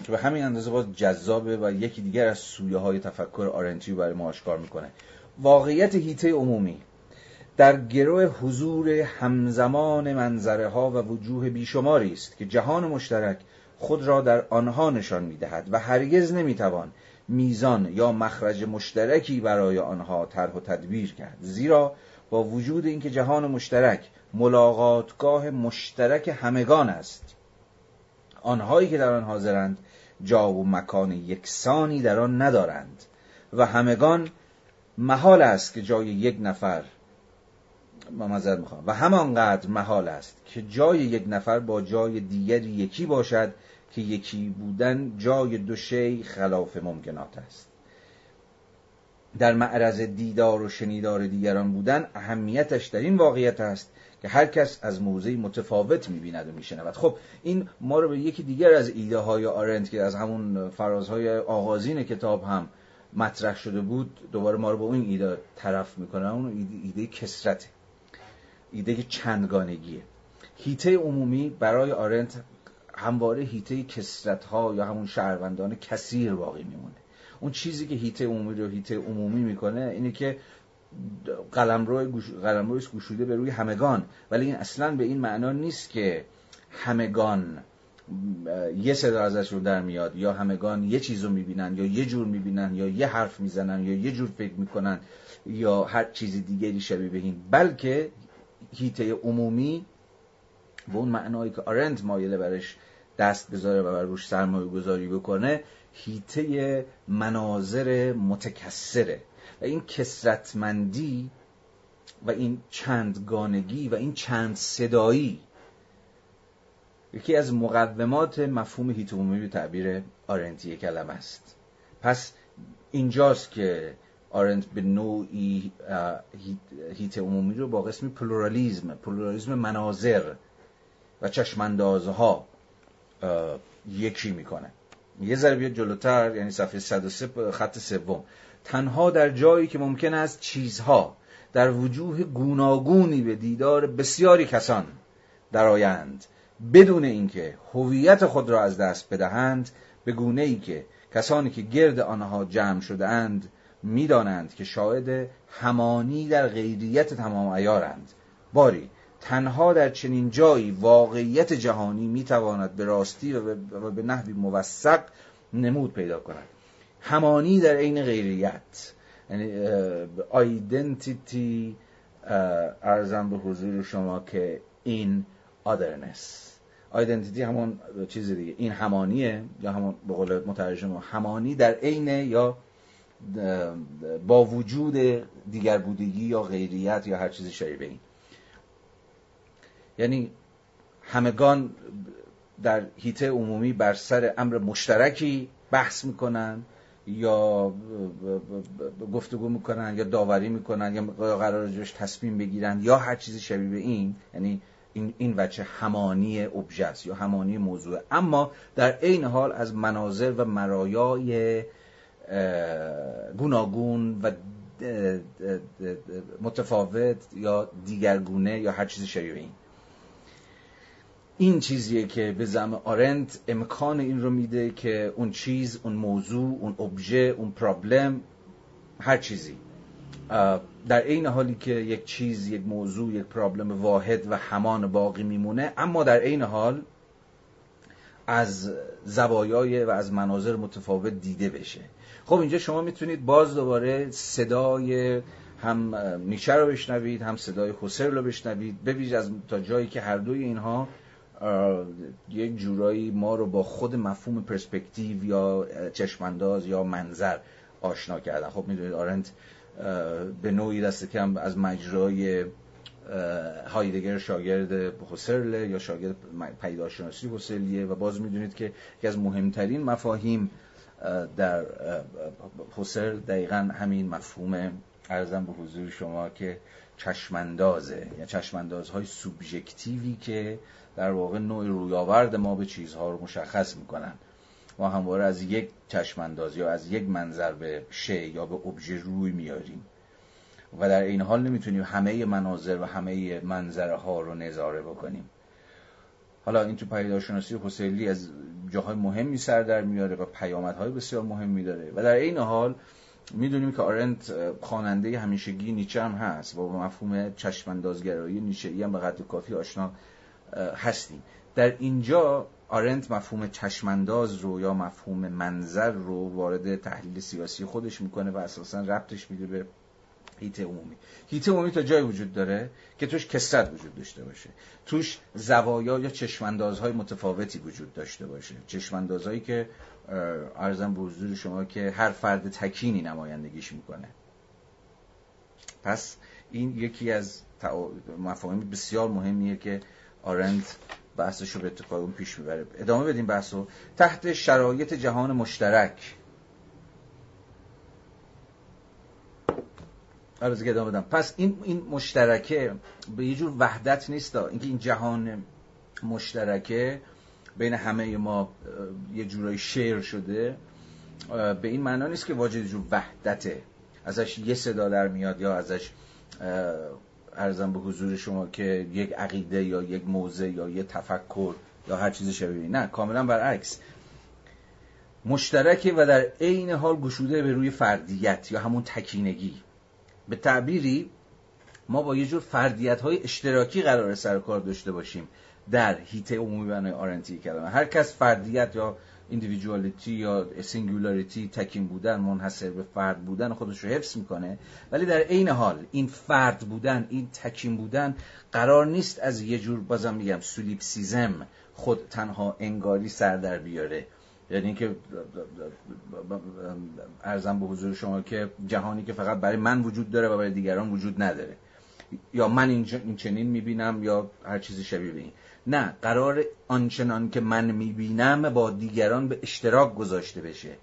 که به همین اندازه باز جذابه و یکی دیگر از سویه های تفکر آرنتیو برای ما آشکار می‌کنه. واقعیت هیته عمومی در گروه حضور همزمان منظره ها و وجوه بیشماری است که جهان مشترک خود را در آنها نشان می‌دهد و هرگز نمی‌توان میزان یا مخرج مشترکی برای آنها طرح و تدبیر کرد. زیرا با وجود اینکه جهان مشترک ملاقاتگاه مشترک همگان است. آنهایی که در آن حاضرند جا و مکان یکسانی در آن ندارند و همگان محال است که جای یک نفر ممزد می‌خوام و همانقدر محال است که جای یک نفر با جای دیگری یکی باشد که یکی بودن جای دو شی خلاف ممکنات است. در معرض دیدار و شنیدار دیگران بودن اهمیتش در این واقعیت است که هر کس از موضعی متفاوت می‌بیند و میشنود. خب این ما رو به یکی دیگر از ایده های آرنت که از همون فرازهای آغازین کتاب هم مطرح شده بود دوباره ما رو به اون ایده طرف می‌کنه. اون ایده, ایده کسرته ایده چندگانگیه هیته عمومی برای آرنت همواره هیته کسرت ها یا همون شهروندان کثیر باقی میمونه. اون چیزی که هیته عمومی رو هیته عمومی می‌کنه اینه که قلمرو گوش... گوشوده به روی همگان. ولی این اصلا به این معنا نیست که همگان یه صدا ازش رو در میاد یا همگان یه چیز رو می‌بینن یا یه جور می‌بینن یا یه حرف می‌زنن یا یه جور فکر می‌کنن یا هر چیز دیگری شبیه به این. بلکه هیته عمومی به اون معنایی که آرند مایله برش دست بذاره و بر روش سرمایه گذاری بکنه حیطه مناظر متکثره و این کثرتمندی و این چندگانگی و این چند صدایی یکی از مقدمات مفهوم حیطه عمومی به تعبیر آرنتی کلمه است. پس اینجاست که آرنت به نوعی حیطه عمومی رو با قسم پلورالیزم پلورالیزم مناظر و چشماندازها یکی می‌کنه. یه ذره بیاد جلوتر یعنی صفحه 103 خط سوم. تنها در جایی که ممکن است چیزها در وجوه گوناگونی به دیدار بسیاری کسان درآیند بدون اینکه هویت خود را از دست بدهند به گونه ای که کسانی که گرد آنها جمع شده اند می‌دانند که شاهد همانی در غیریت تمام ایارند. باری تنها در چنین جایی واقعیت جهانی می‌تواند به راستی و به نحوی موثق نمود پیدا کند. همانی در عین غیریت. یعنی آیدنتیتی ارزم به حضور شما که این آدرنس آیدنتیتی همون چیز دیگه. این همانیه یا همون به قول مترجم همانی در عین یا با وجود دیگر بودگی یا غیریت یا هر چیزی شبیه این. یعنی همگان در هیته عمومی بر سر امر مشترکی بحث می‌کنن یا گفتگو می‌کنن یا داوری می‌کنن یا قرار جوش تصمیم بگیرن یا هر چیزی شبیه به این یعنی این این وچه همانی ابژه یا همانی موضوع. اما در عین حال از مناظر و مرایای گوناگون و متفاوت یا دیگرگونه یا هر چیزی شبیه این. این چیزیه که به زم آرنت امکان این رو میده که اون چیز اون موضوع اون ابژه اون پرابلم هر چیزی. در این حالی که یک چیز یک موضوع یک پرابلم واحد و همان باقی میمونه اما در عین حال از زوایای و از مناظر متفاوت دیده بشه. خب اینجا شما می‌تونید باز دوباره صدای هم نیچه رو بشنوید هم صدای حسر رو بشنوید ببینید از تا جایی که هر دوی اینها یک جورایی ما رو با خود مفهوم پرسپکتیو یا چشمانداز یا منظر آشنا کردن. خب می‌دونید آرنت به نوعی دست کم از مجرای هایدگر شاگرد حسرله یا شاگرد پیداشناسی حسرلیه و باز می‌دونید که یکی از مهمترین مفاهیم در حسر دقیقا همین مفهوم ارزم به حضور شما که چشماندازه یا چشماندازهای سوبژکتیوی که در واقع نوع رویاورد ما به چیزها رو مشخص می‌کنن ما همواره از یک چشمانداز یا از یک منظر به شی یا به ابژه روی میاریم و در این حال نمی‌تونیم همه مناظر و همه منظره ها رو نظاره بکنیم. حالا این تو پیداشناسی حسیلی از جاهای مهمی سر در میاره و پیامدهای بسیار مهمی داره و در این حال می‌دونیم که آرنت خواننده همیشگی نیچه هم هست و با مفهوم چشماندازگرایی نیچه هم به قدر کافی آشنا هستیم. در اینجا آرنت مفهوم چشمانداز رو یا مفهوم منظر رو وارد تحلیل سیاسی خودش می‌کنه و اساسا ربطش میده به هیت عمومی. هیت عمومی تا جای وجود داره که توش کسرت وجود داشته باشه. توش زوایا یا چشماندازهای متفاوتی وجود داشته باشه. چشماندازهایی که ارزم به حضور شما که هر فرد تکینی نمایندگیش می‌کنه. پس این یکی از مفاهیم بسیار مهمیه که آرند بحثش رو به اتفاق پیش می‌بره. ادامه بدیم بحثو. تحت شرایط جهان مشترک. آره ادامه بدم. پس این این مشترکه به یه جور وحدت نیست اینکه این جهان مشترکه بین همه ما یه جورایی شیر شده به این معنا نیست که واجد جور وحدته. ازش یه صدا در میاد یا ازش ارزم به حضور شما که یک عقیده یا یک موزه یا یک تفکر یا هر چیزی شبیه. نه کاملا برعکس. مشترکه و در عین حال گشوده به روی فردیت یا همون تکینگی. به تعبیری ما با یه جور فردیت های اشتراکی قراره سر کار داشته باشیم در حیطه عمومی به معنای آرنتی کلمه. هر کس فردیت یا individuality یا singularity تکین بودن منحصر به فرد بودن خودش رو حفظ می‌کنه. ولی در عین حال این فرد بودن این تکین بودن قرار نیست از یه جور بازم میگم solipsism خود تنها انگاری سر در بیاره. یعنی اینکه ارزم به حضور شما که جهانی که فقط برای من وجود داره و برای دیگران وجود نداره. یا من این چنین می‌بینم یا هر چیزی شبیه به این. نه قرار آنچنان که من می‌بینم با دیگران به اشتراک گذاشته بشه.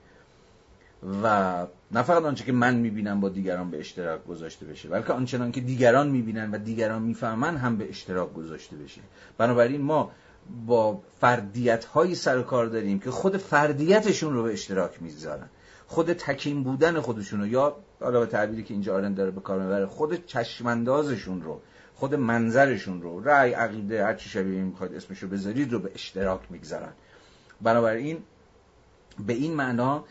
و نه فقط آنچه که من می‌بینم با دیگران به اشتراک گذاشته بشه بلکه آنچنان که دیگران می‌بینن و دیگران می‌فهمن هم به اشتراک گذاشته بشه. بنابراین ما با فردیت هایی سر کار داریم که خود فردیتشون رو به اشتراک می‌ذارن خود تکیم بودن خودشون رو یا حالا به تعبیری که اینجا آرن داره به کار می‌بره خود چشماندازشون رو خود منظرشون رو رأی عقیده هر چی شبیه می‌خواد اسمشو بذارید رو به اشتراک می‌گذارن. بنابراین به این معنا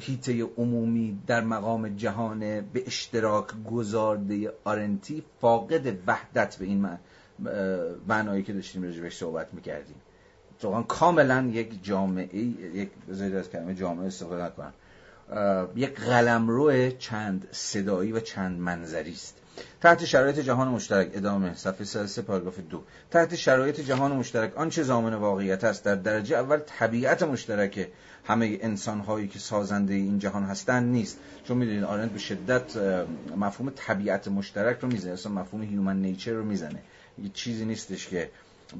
هیته عمومی در مقام جهان به اشتراک گذارده آرنتی فاقد وحدت به این معنایی که داشتیم بهش صحبت می‌کردیم. واقعا کاملا یک جامعه یک بذارید از کلمه جامعه استفاده نکنم. یک قلمرو چند صدایی و چند منظری است تحت شرایط جهان مشترک ادامه صفحه 33 پاراگراف دو. تحت شرایط جهان مشترک آنچه زامن واقعیت است. در درجه اول طبیعت مشترک. همه انسان هایی که سازنده این جهان هستند نیست. چون می‌دونید آرند به شدت مفهوم طبیعت مشترک رو می‌زنه. اصلا مفهوم هیومن نیچر رو می‌زنه. یه چیزی نیستش که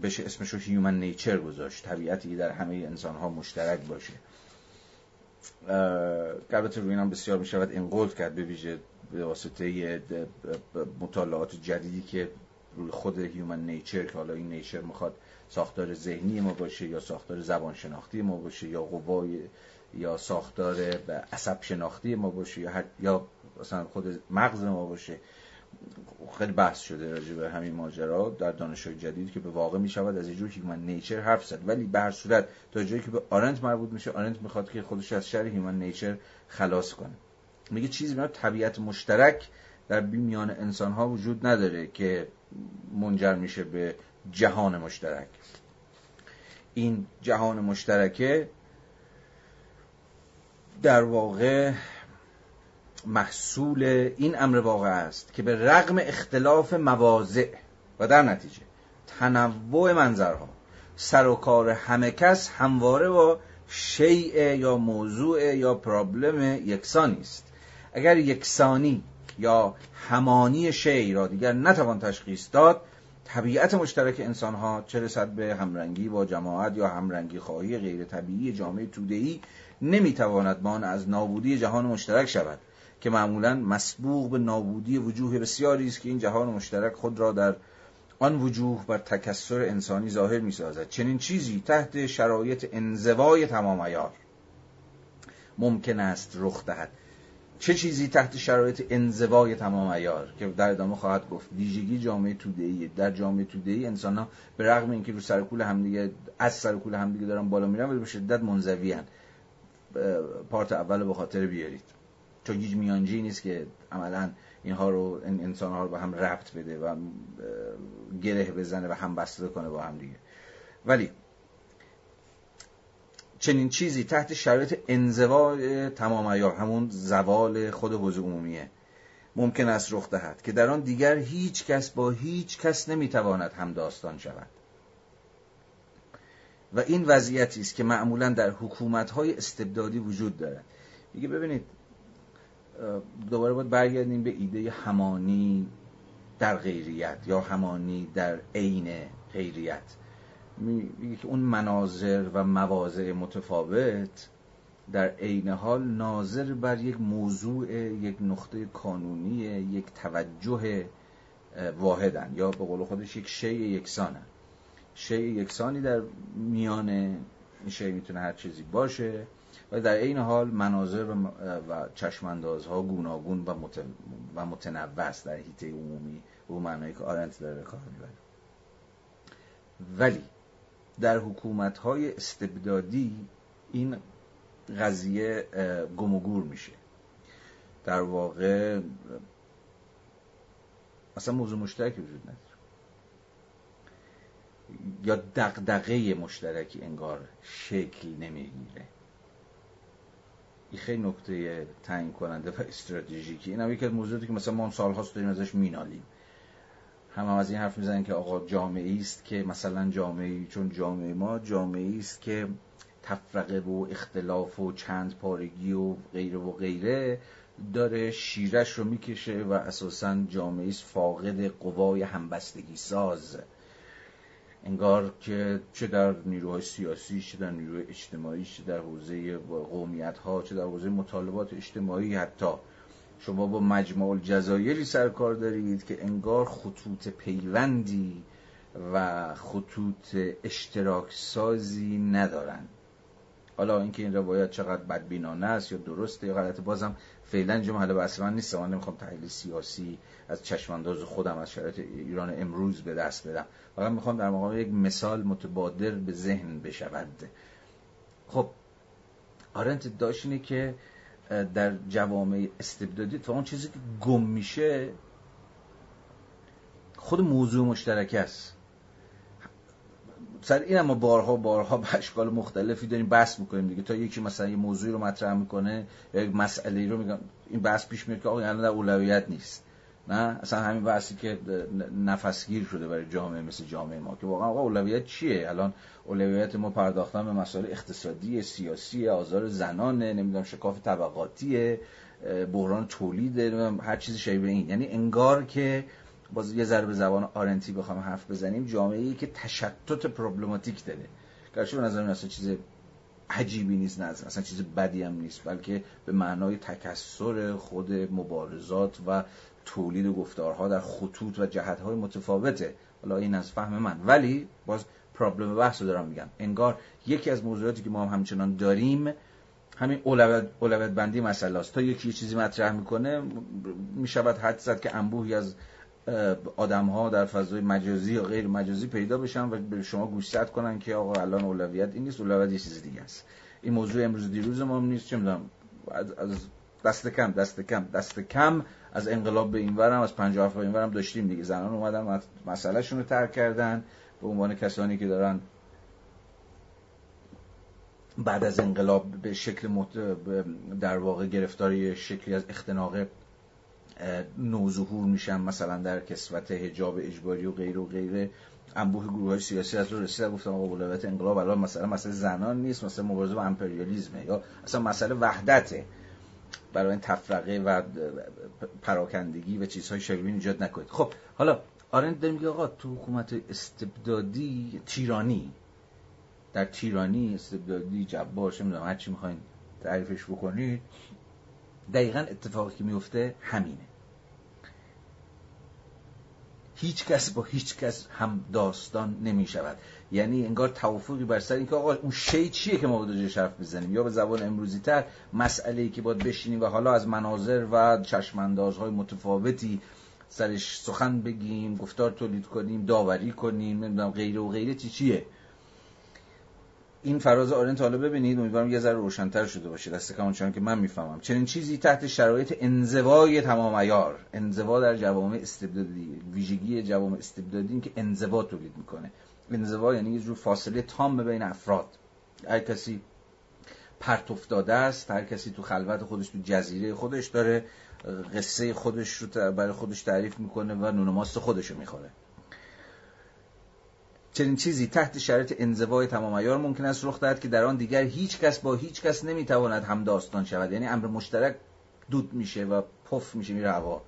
بشه اسمش رو human nature گذاشت. طبیعتی در همه انسان ها مشترک باشه. البته روی اینم بسیار می شود ان قلت کرد به ویژه به واسطه مطالعات جدیدی که روی خود human nature که حالا این nature می‌خواد ساختار ذهنی ما باشه یا ساختار زبان شناختی ما باشه یا قوای یا ساختار عصب شناختی ما باشه یا یا مثلا خود مغز ما باشه. خیلی بحث شده راجع به همین ماجرا در دانشگاه جدید که به واقع می شود از اینجور human nature حرف زد. ولی به هر صورت تا جایی که به آرنت مربوط میشه آرنت می‌خواد که خودش از شر human nature خلاص کنه. میگه چیزی به طبیعت مشترک در میان انسان ها وجود نداره که منجر میشه به جهان مشترک. این جهان مشترکه در واقع محصول این امر واقع است که به رغم اختلاف مواضع و در نتیجه تنوع منظرها سر و کار همه کس همواره با شیء یا موضوع یا پرابلم یکسانی است اگر یکسانی یا همانی شی را دیگر نتوان تشخیص داد طبیعت مشترک انسان ها چه رسد به همرنگی با جماعت یا همرنگی خواهی غیر طبیعی جامعه توده‌ای نمی‌تواند مان از نابودی جهان مشترک شود. که معمولا مسبوق به نابودی وجوه بسیاری است که این جهان مشترک خود را در آن وجوه بر تکسر انسانی ظاهر می سازد چنین چیزی تحت شرایط انزوای تمام ایار ممکن است رخ دهد. چه چیزی تحت شرایط انزوای تمام ایار؟ که در ادامه خواهد گفت ویژگی جامعه توده‌ای. در جامعه توده‌ای انسان ها به رغم اینکه رو سرکول همدیگه از سرکول همدیگه دارن بالا میرن ولی به شدت منزوی پارت اول به خاطر بیارید. چون هیچ میانجی نیست که عملا اینها رو این انسان ها رو به هم ربط بده و گره بزنه و هم بسته کنه با هم دیگه. ولی چنین چیزی تحت شرایط انزوا تمام ایار همون زوال خود حوزه عمومیه. ممکن است رخ دهد که در آن دیگر هیچ کس با هیچ کس نمی‌تواند هم داستان شود. و این وضعیتی است که معمولا در حکومت های استبدادی وجود دارد. میگه ببینید دوباره باید برگردیم به ایده همانی در غیریت یا همانی در عین غیریت. اون مناظر و مواضع متفاوت در عین حال ناظر بر یک موضوع یک نقطه کانونی یک توجه واحدن یا به قول خودش یک شی یکسانن. شی یکسانی در میان این شی می‌تونه هر چیزی باشه. و در این حال مناظر و, چشماندازها گوناگون و, مت... و متنوع است در حیطه عمومی و معنایی که آرنت داره کار می‌بره. ولی در حکومت های استبدادی این قضیه گم و گور میشه. در واقع اصلا موضوع مشترکی وجود نداره. یا دقدقه مشترکی انگار شکل نمی‌گیره. این خیلی نکته تعیین کننده و استراتژیکی. این هم یکی از موضوعاتی که مثلا ما سالهاست داریم ازش مینالیم. هم, هم از این حرف می‌زنن که آقا جامعه است که مثلا جامعه چون جامعه ما جامعه است که تفرقه و اختلاف و چند پارگی و غیره و غیره داره شیرش رو می‌کشه و اساسا جامعه است فاقد قوای همبستگی ساز. انگار که چه در نیروهای سیاسی چه در نیروهای اجتماعی چه در حوزه قومیت ها چه در حوزه مطالبات اجتماعی حتی. شما با مجموع الجزایری سرکار دارید که انگار خطوط پیوندی و خطوط اشتراک سازی ندارن. حالا اینکه این روایت چقدر بدبینانه است یا درسته یا غلطه بازم فعلا اینجا محل بحث من نیست. من نمی‌خوام تحلیل سیاسی از چشمانداز خودم از شرایط ایران امروز به دست بدم. فقط می‌خوام در مقام یک مثال متبادر به ذهن بشود. خب آرنت داشت که در جوامع استبدادی تا اون چیزی که گم میشه خود موضوع مشترک است. سر این ما بارها بارها به اشکال مختلفی داریم بحث می‌کنیم دیگه. تا یکی مثلا یه موضوعی رو مطرح می‌کنه یک مسئله رو میگم این بحث پیش میاد که آقا الان در اولویت نیست. نه؟ اصلا همین بحثی که نفسگیر شده برای جامعه مثل جامعه ما که واقعا آقا اولویت چیه؟ الان اولویت ما پرداختن به مسائل اقتصادی سیاسی آزار زنانه نمی‌دونم شکاف طبقاتی بحران تولید هر چیزی شبیه این. یعنی انگار که باز یه ذره به زبان آرنتی بخوام حرف بزنیم. جامعه ای که تشتت پروبلماتیک داره. گرچه به نظر اصلا چیز عجیبی نیست نه اصلا چیز بدی هم نیست بلکه به معنای تکسر خود مبارزات و تولید گفتارها در خطوط و جهتهای متفاوته. حالا این از فهم من. ولی باز پرابلم بحث رو دارم میگم. انگار یکی از موضوعاتی که ما هم همچنان داریم همین اولویت, اولویت بندی مسئله است. تا یکی یه چیزی مطرح می‌کنه می‌شود حد زد که انبوهی از آدم ها در فضای مجازی یا غیر مجازی پیدا بشن و به شما گوشزد کنن که آقا الان اولویت این نیست اولویت یه چیز دیگه است. این موضوع امروز دیروز ما نیست چه می‌دونم از دست کم دست کم دست کم از انقلاب به این ورم از 50 به این ورم داشتیم دیگه. زنان اومدن مسئلهشون رو ترک کردن به عنوان کسانی که دارن بعد از انقلاب به شکل در واقع گرفتاری شکلی از اختناق نوظهور میشن مثلا در کسوت حجاب اجباری و غیر و غیره. انبوه گروه های سیاسی از رو رسیدن گفتم آقا اولویت انقلاب الان مثلا مسئله زنان نیست مثلا مبارزه با امپریالیزمه یا اصلا مسئله وحدته. برای این تفرقه و پراکندگی و چیزهای شبیه ایجاد نکنید. خب حالا آرند داریم میگه آقا تو حکومت استبدادی تیرانی در تیرانی استبدادی جبار چه می‌دونم هر چی می‌خواین تعریفش بکنید. دقیقا اتفاقی که میفته همینه. هیچ کس با هیچ کس هم داستان نمی شود یعنی انگار توافقی بر سر اینکه آقا اون شی چیه که ما باید حرف بزنیم یا به زبان امروزی تر مسئله ای که باید بشینیم و حالا از مناظر و چشماندازهای متفاوتی سرش سخن بگیم گفتار تولید کنیم داوری کنیم نمی‌دونم غیره و غیره چی چیه؟ این فراز آرنت حالا ببینید امیدوارم یه ذره روشنتر شده باشه دست کم چون که من می‌فهمم. چنین چیزی تحت شرایط انزوای تمام عیار انزوا در جوامع استبدادی ویژگی جوامع استبدادی که انزوا تولید می‌کنه. انزوا یعنی یه جور فاصله تام بین افراد. هر کسی پرت افتاده است هر کسی تو خلوت خودش تو جزیره خودش داره قصه خودش رو برای خودش تعریف می‌کنه و نون ماست خودش رو می‌خوره. چنین چیزی تحت شرایط انزوای تمام ایار ممکن است رخ دهد که در آن دیگر هیچ کس با هیچ کس نمی‌تواند هم داستان شود. یعنی امر مشترک دود میشه و پف میشه میره هوا.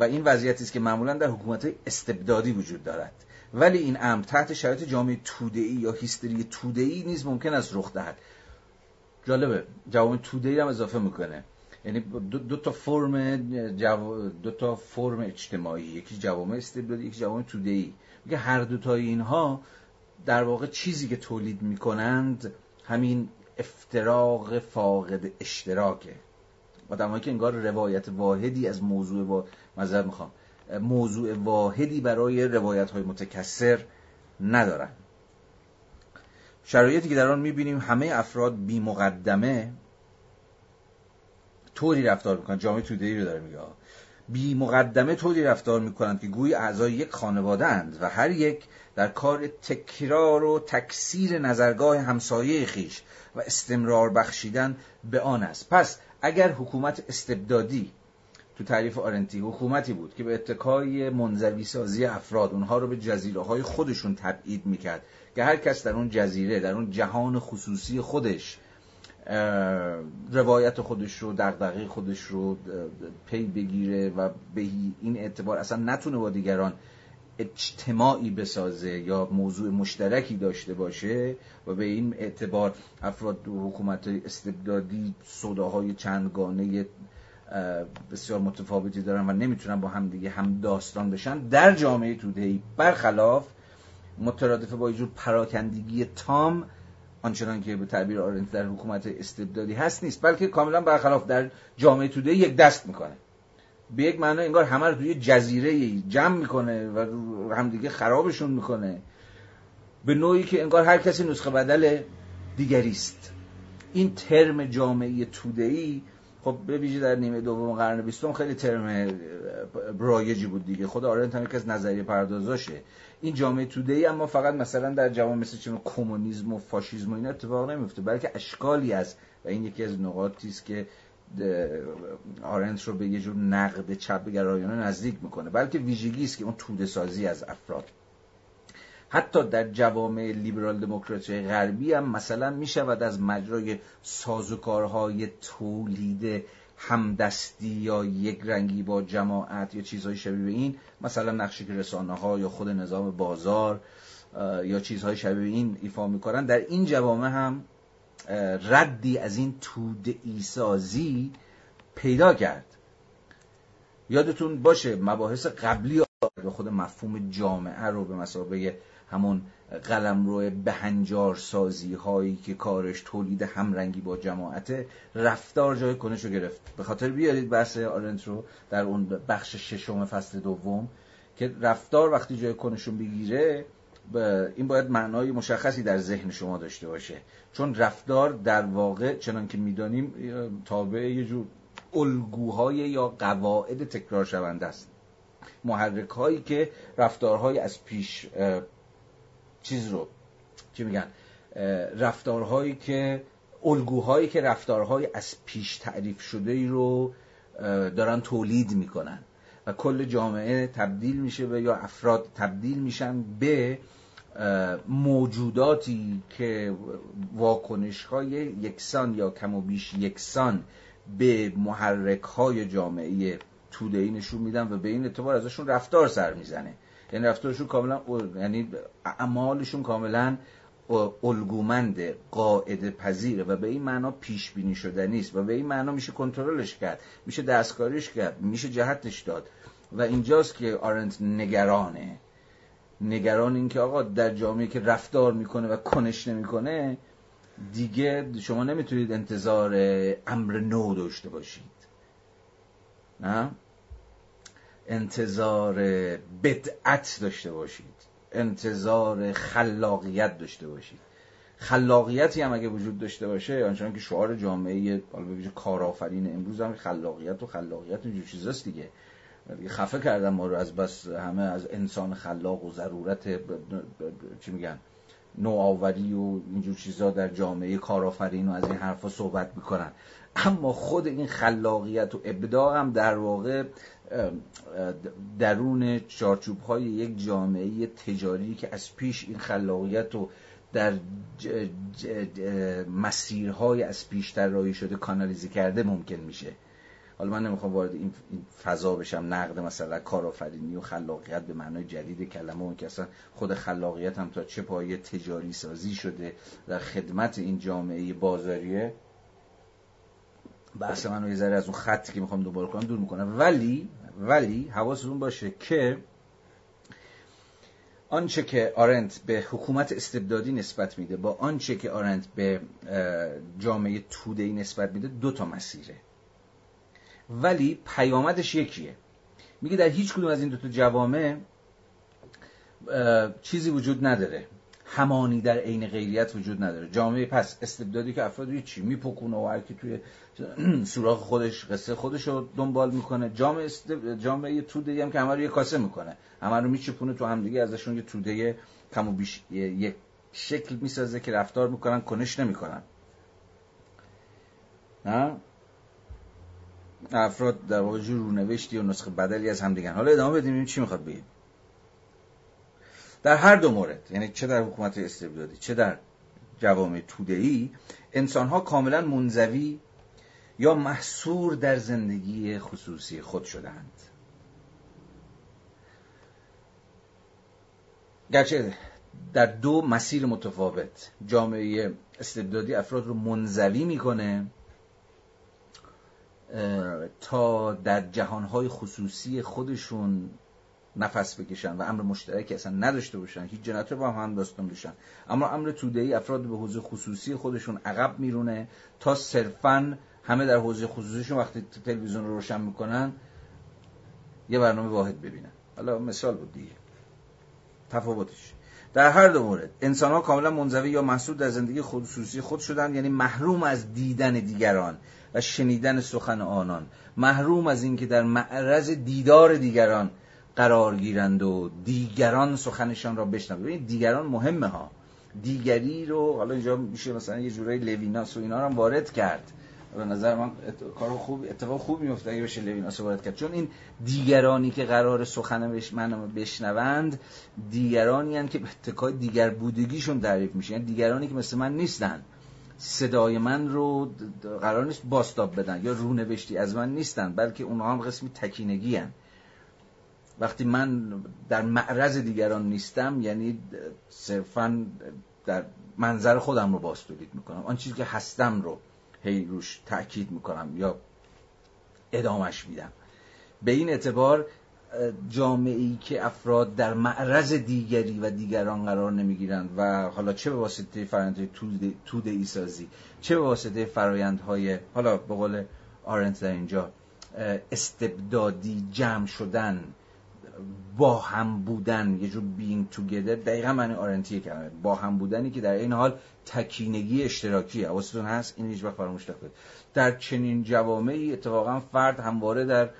و این وضعیتی است که معمولا در حکومت استبدادی وجود دارد. ولی این امر تحت شرایط جامعه توده ای یا هیستری توده ای نیز ممکن است رخ دهد. جالبه. جوامع توده ای هم اضافه می‌کنه. یعنی دو, تا فرم جو... دو تا فرم اجتماعی. یکی جوامع استبدادی یکی جوامع توده ای میگه هر دو تا اینها در واقع چیزی که تولید می‌کنند همین افتراق فاقد اشتراکه. آدمایی که انگار روایت واحدی از موضوع با مذهب می‌خوام. موضوع واحدی برای روایت های متکسر ندارن. شرایطی که در آن می‌بینیم همه افراد بی مقدمه طوری رفتار می‌کنن. جامعه تودهی رو داره میگه. بی مقدمه طوری رفتار می‌کنند که گویی اعضای یک خانواده اند و هر یک در کار تکرار و تکثیر نظرگاه همسایه خیش و استمرار بخشیدن به آن است. پس اگر حکومت استبدادی تو تعریف آرنتی حکومتی بود که به اتکای منزوی سازی افراد اونها رو به جزیره های خودشون تبعید می‌کرد که هر کس در اون جزیره در اون جهان خصوصی خودش روایت خودش رو دغدغه خودش رو پی بگیره و به این اعتبار اصلا نتونه با دیگران اجتماعی بسازه یا موضوع مشترکی داشته باشه و به این اعتبار افراد حکومت استبدادی صداهای چندگانه بسیار متفاوتی دارن و نمی‌تونن با همدیگه هم داستان بشن. در جامعه تودهی برخلاف مترادف با اینجور پراکندگی تام آنچنان که به تعبیر آرنت در حکومت استبدادی هست نیست بلکه کاملا برخلاف در جامعه توده یک دست می‌کنه. به یک معنی انگار همه رو توی جزیره جمع می‌کنه و همدیگه خرابشون می‌کنه. به نوعی که انگار هر کسی نسخه بدل دیگری است. این ترم جامعه توده ای خب ویژه در نیمه دوم قرن بیستم خیلی ترم رایجی بود دیگه. خود آرنت هم یکی از نظریه پردازاشه. این جامعه توده ای اما فقط مثلا در جوامع مثل چون کمونیسم و فاشیسم و این اتفاق نمیفته. بلکه اشکالی است و این یکی از نقاطی است که آرنت رو به یه جور نقد چپ گرایانه نزدیک می‌کنه. بلکه ویژگی است که اون توده سازی از افراد. حتی در جوامع لیبرال دموکراسی غربی هم مثلا می شود از مجرای سازوکارهای تولید همدستی یا یک رنگی با جماعت یا چیزهای شبیه به این مثلا نقشی که رسانه ها یا خود نظام بازار یا چیزهای شبیه به این ایفا می‌کنن. در این جوامع هم ردی از این توده ایسازی پیدا کرد. یادتون باشه مباحث قبلی به خود مفهوم جامعه رو به مسابقه همون قلم روی بهنجار سازی هایی که کارش تولید همرنگی با جماعت رفتار جای کنش رو گرفت. به خاطر بیارید بحث آرنت رو در اون بخش ششم فصل دوم که رفتار وقتی جای کنشون بگیره این باید معنای مشخصی در ذهن شما داشته باشه. چون رفتار در واقع چنان که می‌دانیم تابع یه جور الگوهای یا قواعد تکرار شونده است. محرک هایی که رفتارهای از پیش چیز رو چی میگن رفتارهایی که الگوهایی که رفتارهای از پیش تعریف شده ای رو دارن تولید می‌کنن. و کل جامعه تبدیل میشه و یا افراد تبدیل میشن به موجوداتی که واکنش های یکسان یا کم و بیش یکسان به محرک های جامعه توده ای نشون میدن و به این اعتبار ازشون رفتار سر می‌زنه. یعنی رفتارشون کاملا یعنی اعمالشون کاملا الگومند قاعده پذیره و به این معنا پیش بینی شده نیست و به این معنا میشه کنترلش کرد میشه دستکاریش کرد میشه جهتش داد. و اینجاست که آرنت نگرانه. نگران این که آقا در جامعه که رفتار می‌کنه و کنش نمی‌کنه دیگه شما نمی‌تونید انتظار امر نو داشته باشید. نه؟ انتظار بدعت داشته باشید. انتظار خلاقیت داشته باشید. خلاقیتی هم اگه وجود داشته باشه آنچنان که شعار جامعه حالا کارآفرین امروز هم خلاقیت و خلاقیت اینجور چیزاست دیگه. خفه کردن ما رو از بس همه از انسان خلاق و ضرورت چی میگن نوآوری و اینجور چیزا در جامعه کارآفرین و از این حرفا صحبت می‌کنن. اما خود این خلاقیت و ابداع هم در واقع درون چارچوب های یک جامعه تجاری که از پیش این خلاقیت رو در مسیرهای از پیش طراحی شده کانالیزی کرده ممکن میشه. حالا من نمی‌خوام وارد این فضا بشم نقد مثلا کارآفرینی و خلاقیت به معنای جدید کلمه اون که اصلا خود خلاقیت هم تا چه پایه تجاری سازی شده در خدمت این جامعه بازاریه. بحث من رو یه ذره از اون خطی که می‌خوام دوباره کنم دور می‌کنم. ولی ولی حواستون باشه که آنچه که آرنت به حکومت استبدادی نسبت میده با آنچه که آرنت به جامعه ای نسبت میده دو تا مسیره. ولی پیامدش یکیه. میگه در هیچ کدوم از این دو تا جوامع چیزی وجود نداره. همانی در عین غیریت وجود نداره. جامعه پس استبدادی که افراد چی میپکونه و هر کی توی سوراخ خودش قصه خودش رو دنبال می‌کنه. جامعه است... جامعه توده هم که همه رو یه کاسه می‌کنه. همه رو میچپونه تو هم دیگه ازشون یه توده کم و بیش یک شکل می‌سازه که رفتار می‌کنن کنش نمی‌کنن. نه؟ افراد در واقع رونوشتی و نسخه بدلی از هم دیگه حالا ادامه بدیم چی می‌خواد بگیم در هر دو مورد یعنی چه در حکومت استبدادی چه در جوامع توده‌ای انسانها کاملا منزوی یا محصور در زندگی خصوصی خود شدند گرچه در دو مسیر متفاوت جامعه استبدادی افراد رو منزوی می‌کنه تا در جهانهای خصوصی خودشون نفس بکشن و امر مشترکی اصلا نداشته باشن هیچ جنات با هم داستان بشن. اما امر ای افراد به حوزه خصوصی خودشون عقب میرونه تا صرفا همه در حوزه خصوصیشون وقتی تلویزیون رو روشن می‌کنن یه برنامه واحد ببینن. حالا مثال بود دیگه. تفاوتش. در هر دو مورد انسان ها کاملا منزوی یا محصول در زندگی خصوصی خود شدن یعنی محروم از دیدن دیگران و شنیدن سخن آنان. محروم از اینکه در معرض دیدار دیگران قرار گیرند و دیگران سخنشان را بشنوند. ببینید دیگران مهمه ها. دیگری رو حالا اینجا میشه مثلا یه جورایی لویناس و اینا رو هم وارد کرد. به نظر من کار خوب اتفاق خوب میفته اگه بشه لویناس وارد کرد. چون این دیگرانی که قرار سخن بش من بشنوند دیگرانی هن که به اتکای دیگر بودگیشون تعریف میشه. یعنی دیگرانی که مثل من نیستن. صدای من رو قرار نیست باستاب بدن یا رونوشتی از من نیستن بلکه اونها هم قسمی تکینگی هن. وقتی من در معرض دیگران نیستم یعنی صرفا در منظر خودم رو باز تولید می‌کنم. آن چیزی که هستم رو هی روش تاکید می‌کنم یا ادامش میدم. به این اعتبار جامعه ای که افراد در معرض دیگری و دیگران قرار نمی‌گیرند و حالا چه به واسطه فرآیندهای توده ای سازی چه به واسطه فرایندهای حالا به قول آرنت در اینجا استبدادی جمع شدن با هم بودن یه جور being together. دقیقا معنی آرنتی کلمه با هم بودنی که در این حال تکینگی اشتراکی حواستون هست این هیچ وقت فراموش نکنید. در چنین جوامعی اتفاقا فرد همواره در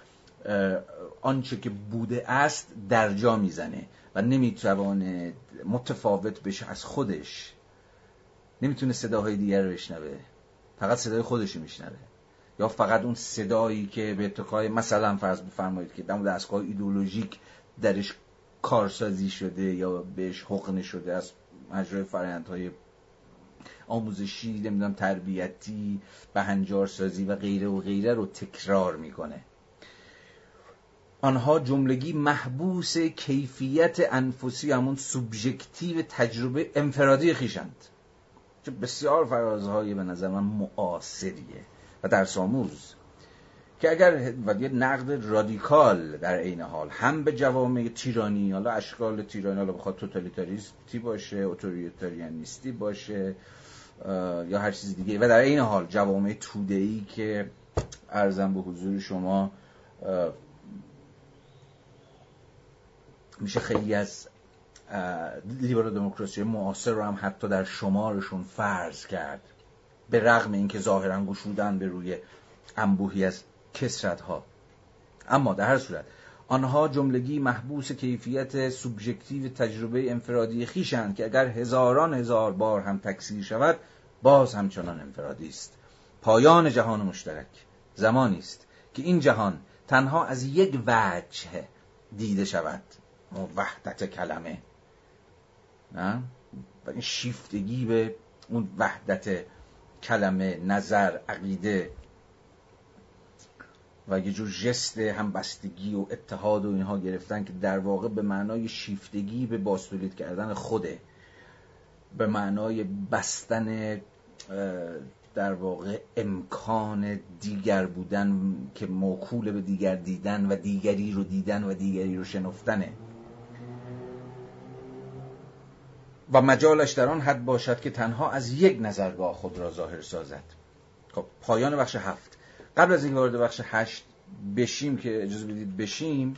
آنچه که بوده است در جا می‌زنه و نمی‌توانه متفاوت بشه از خودش. نمی‌تونه صداهای دیگر رو بشنوه. فقط صدای خودش میشنوه. یا فقط اون صدایی که به اتقای مثلا فرض بفرمایید که در دستگاه ایدولوژیک درش کارسازی شده یا بهش حقنه شده از مجرای فرایندهای آموزشی نمی‌دونم تربیتی بهنجار سازی و غیره و غیره رو تکرار می‌کنه. آنها جملگی محبوس کیفیت انفسی همون سوبژکتیو تجربه انفرادی خیشند. چه بسیار فرازهای به نظر من معاصریه و در ساموز که اگر یه نقد رادیکال در عین حال هم به جوامع تیرانی حالا اشکال تیرانی حالا بخواد توتالیتاریستی باشه اوتوریتاریانیستی باشه یا هر چیز دیگه. و در این حال جوامع توده‌ای که ارزم به حضور شما میشه خیلی از لیبرال دموکراسی معاصر رو هم حتی در شمارشون فرض کرد. به رغم اینکه ظاهرا گشودن به روی انبوهی از کسرت ها اما در هر صورت آنها جملگی محبوس کیفیت سوبژکتیو تجربه انفرادی خیشند که اگر هزاران هزار بار هم تکثیر شود باز همچنان انفرادی است. پایان جهان مشترک زمانی است که این جهان تنها از یک وجه دیده شود. وحدت کلمه. نه؟ و این شیفتگی به اون وحدت کلمه نظر عقیده و یه جور جست همبستگی و اتحاد و اینها گرفتن که در واقع به معنای شیفتگی به باستولید کردن خوده. به معنای بستن در واقع امکان دیگر بودن که موکول به دیگر دیدن و دیگری رو دیدن و دیگری رو شنفتنه. و مجالش در آن حد باشد که تنها از یک نظرگاه خود را ظاهر سازد. خب پایان بخش هفت. قبل از اینکه وارد بخش هشت بشیم که اجازه بدید بشیم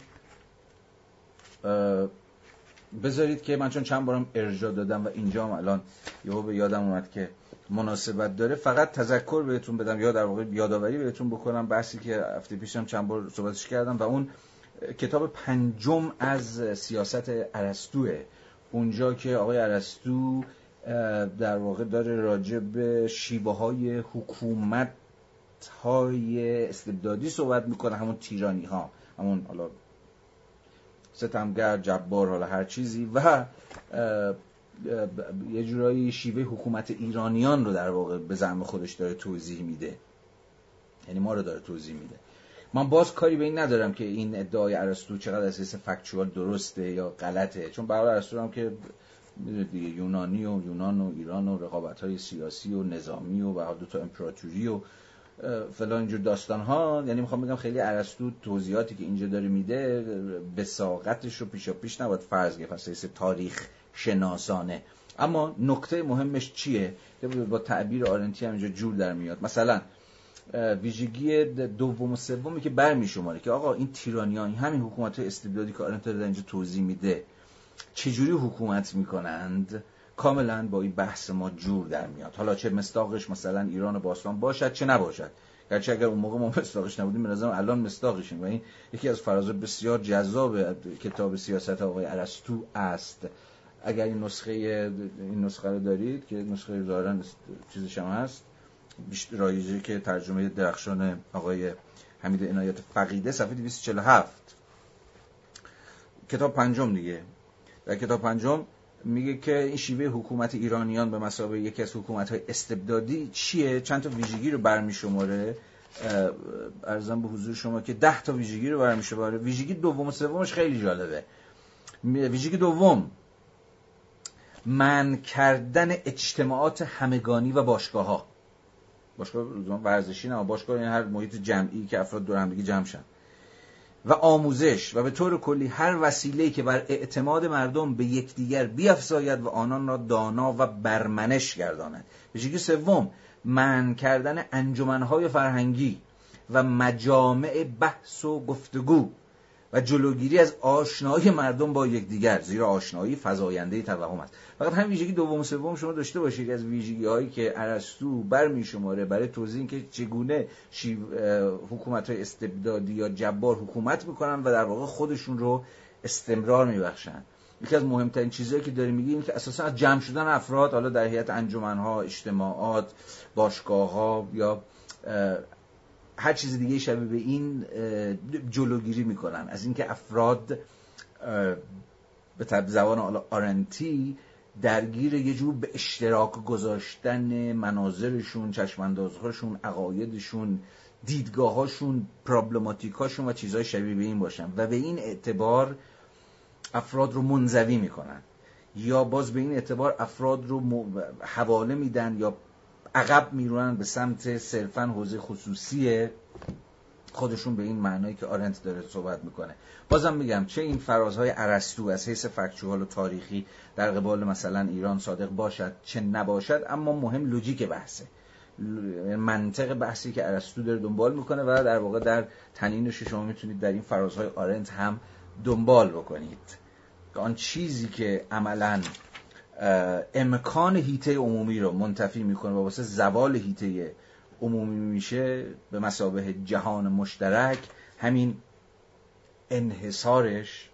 بذارید که من چون چند بارم ارجا دادم و اینجا هم الان یهو به یادم اومد که مناسبت داره فقط تذکر بهتون بدم یا در واقع یادآوری بهتون بکنم بحثی که هفته پیشم چند بار صحبتش کردم و اون کتاب پنجم از سیاست ارسطوه اونجا که آقای ارسطو در واقع داره راجع به شیوه های حکومت های استبدادی صحبت می‌کنه همون تیرانی ها همون حالا ستمگر جبار حالا هر چیزی و یه جورایی شیوه حکومت ایرانیان رو در واقع به زعم خودش داره توضیح میده. یعنی ما رو داره توضیح میده. من باز کاری به این ندارم که این ادعای ارسطو چقدر اساس فکچوال درسته یا غلطه. چون برای ارسطو هم که دیگه یونانی و یونان و ایران و رقابت های سیاسی و نظامی و و دو تا امپراتوری و فلان اینجور داستان ها یعنی می‌خوام بگم خیلی ارسطو توضیحاتی که اینجا داره میده به ساقتش رو پیشا پیش نباید فرض گرفت تاریخ شناسانه. اما نکته مهمش چیه؟ با تعبیر آرنتی هم اینجا جور در میاد. مثلا ویژگی دوم و سومی که برمی شماره که آقا این تیرانیان همین حکومت استبدادی که آرنت در اینجا توضیح میده چجوری حکومت می‌کنند؟ کاملا با این بحث ما جور در میاد. حالا چه مستاقش مثلا ایران و باستان باشد چه نباشد. گرچه اگر اون موقع ما مستاقش نبودیم به نظرم الان مستاقشیم و این یکی از فراز بسیار جذاب کتاب سیاست آقای ارسطو است. اگر این نسخه این نسخه رو دارید که نسخه دارن چیزش هم هست رایجه که ترجمه درخشان آقای حمید عنایت فقیده صفحه 247 کتاب پنجم دیگه. در کتاب پنجم میگه که این شیوه حکومت ایرانیان به مسابقه یکی از حکومت های استبدادی چیه؟ چند تا ویژگی رو برمی شماره ارزم به حضور شما که ده تا ویژگی رو برمی شماره ویژگی دوم و سومش خیلی جالبه. ویژگی دوم من کردن اجتماعات همگانی و باشگاه ها باشگاه ورزشی نه باشگاه این هر محیط جمعی که افراد دور هم جمع شن. و آموزش و به طور کلی هر وسیله که بر اعتماد مردم به یکدیگر بیافزاید و آنان را دانا و برمنش گرداند. به سوم من کردن انجمنهای فرهنگی و مجامع بحث و گفتگو. و جلوگیری از آشنایی مردم با یکدیگر زیرا آشنایی فزاینده توهم است. فقط همین ویژگی دوم سوم شما داشته باشید. از ویژگی هایی که ارسطو برمی شماره برای توضیح که چگونه حکومت های استبدادی یا جبار حکومت می‌کنن و در واقع خودشون رو استمرار میبخشن. یکی از مهمترین چیزهایی که داره میگه این که اساسا از جمع شدن افراد حالا در هیئت انجمنها اجتماعات باشگاه ها یا هر چیز دیگه شبیه به این جلوگیری می‌کنن. از اینکه افراد به طب زبان آرنتی درگیر یه جور به اشتراک گذاشتن مناظرشون چشماندازهاشون عقایدشون دیدگاهاشون پرابلماتیکاشون و چیزهای شبیه به این باشن. و به این اعتبار افراد رو منزوی می‌کنن. یا باز به این اعتبار افراد رو حواله میدن یا عقب میرونن به سمت صرفا حوزه خصوصی خودشون به این معنایی که آرنت داره صحبت می‌کنه. بازم میگم چه این فرازهای عرستو از حیث فکچوال و تاریخی در قبال مثلا ایران صادق باشد چه نباشد اما مهم لوجیک بحثه. منطق بحثی که ارسطو داره دنبال می‌کنه و در واقع در تنینش شما می‌تونید در این فرازهای آرنت هم دنبال بکنید. آن چیزی که عملا امکان هیته عمومی رو منتفی می‌کنه و واسه زوال هیته عمومی میشه به مسابه جهان مشترک. همین انحصارش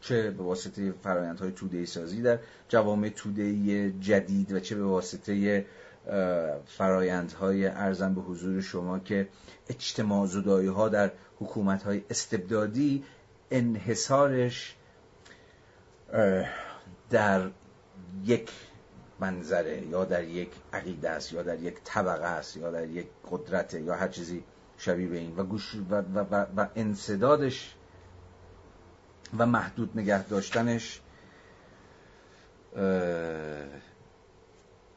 چه به واسطه فرایندهای توده سازی در جوامع توده جدید و چه به واسطه فرایندهای ارزم به حضور شما که اجتماع زدایی ها در حکومت های استبدادی انحصارش در یک منظره یا در یک عقیده است یا در یک طبقه است یا در یک قدرت یا هر چیزی شبیه به این. و, گوش و, و, و, و انصدادش و محدود نگه داشتنش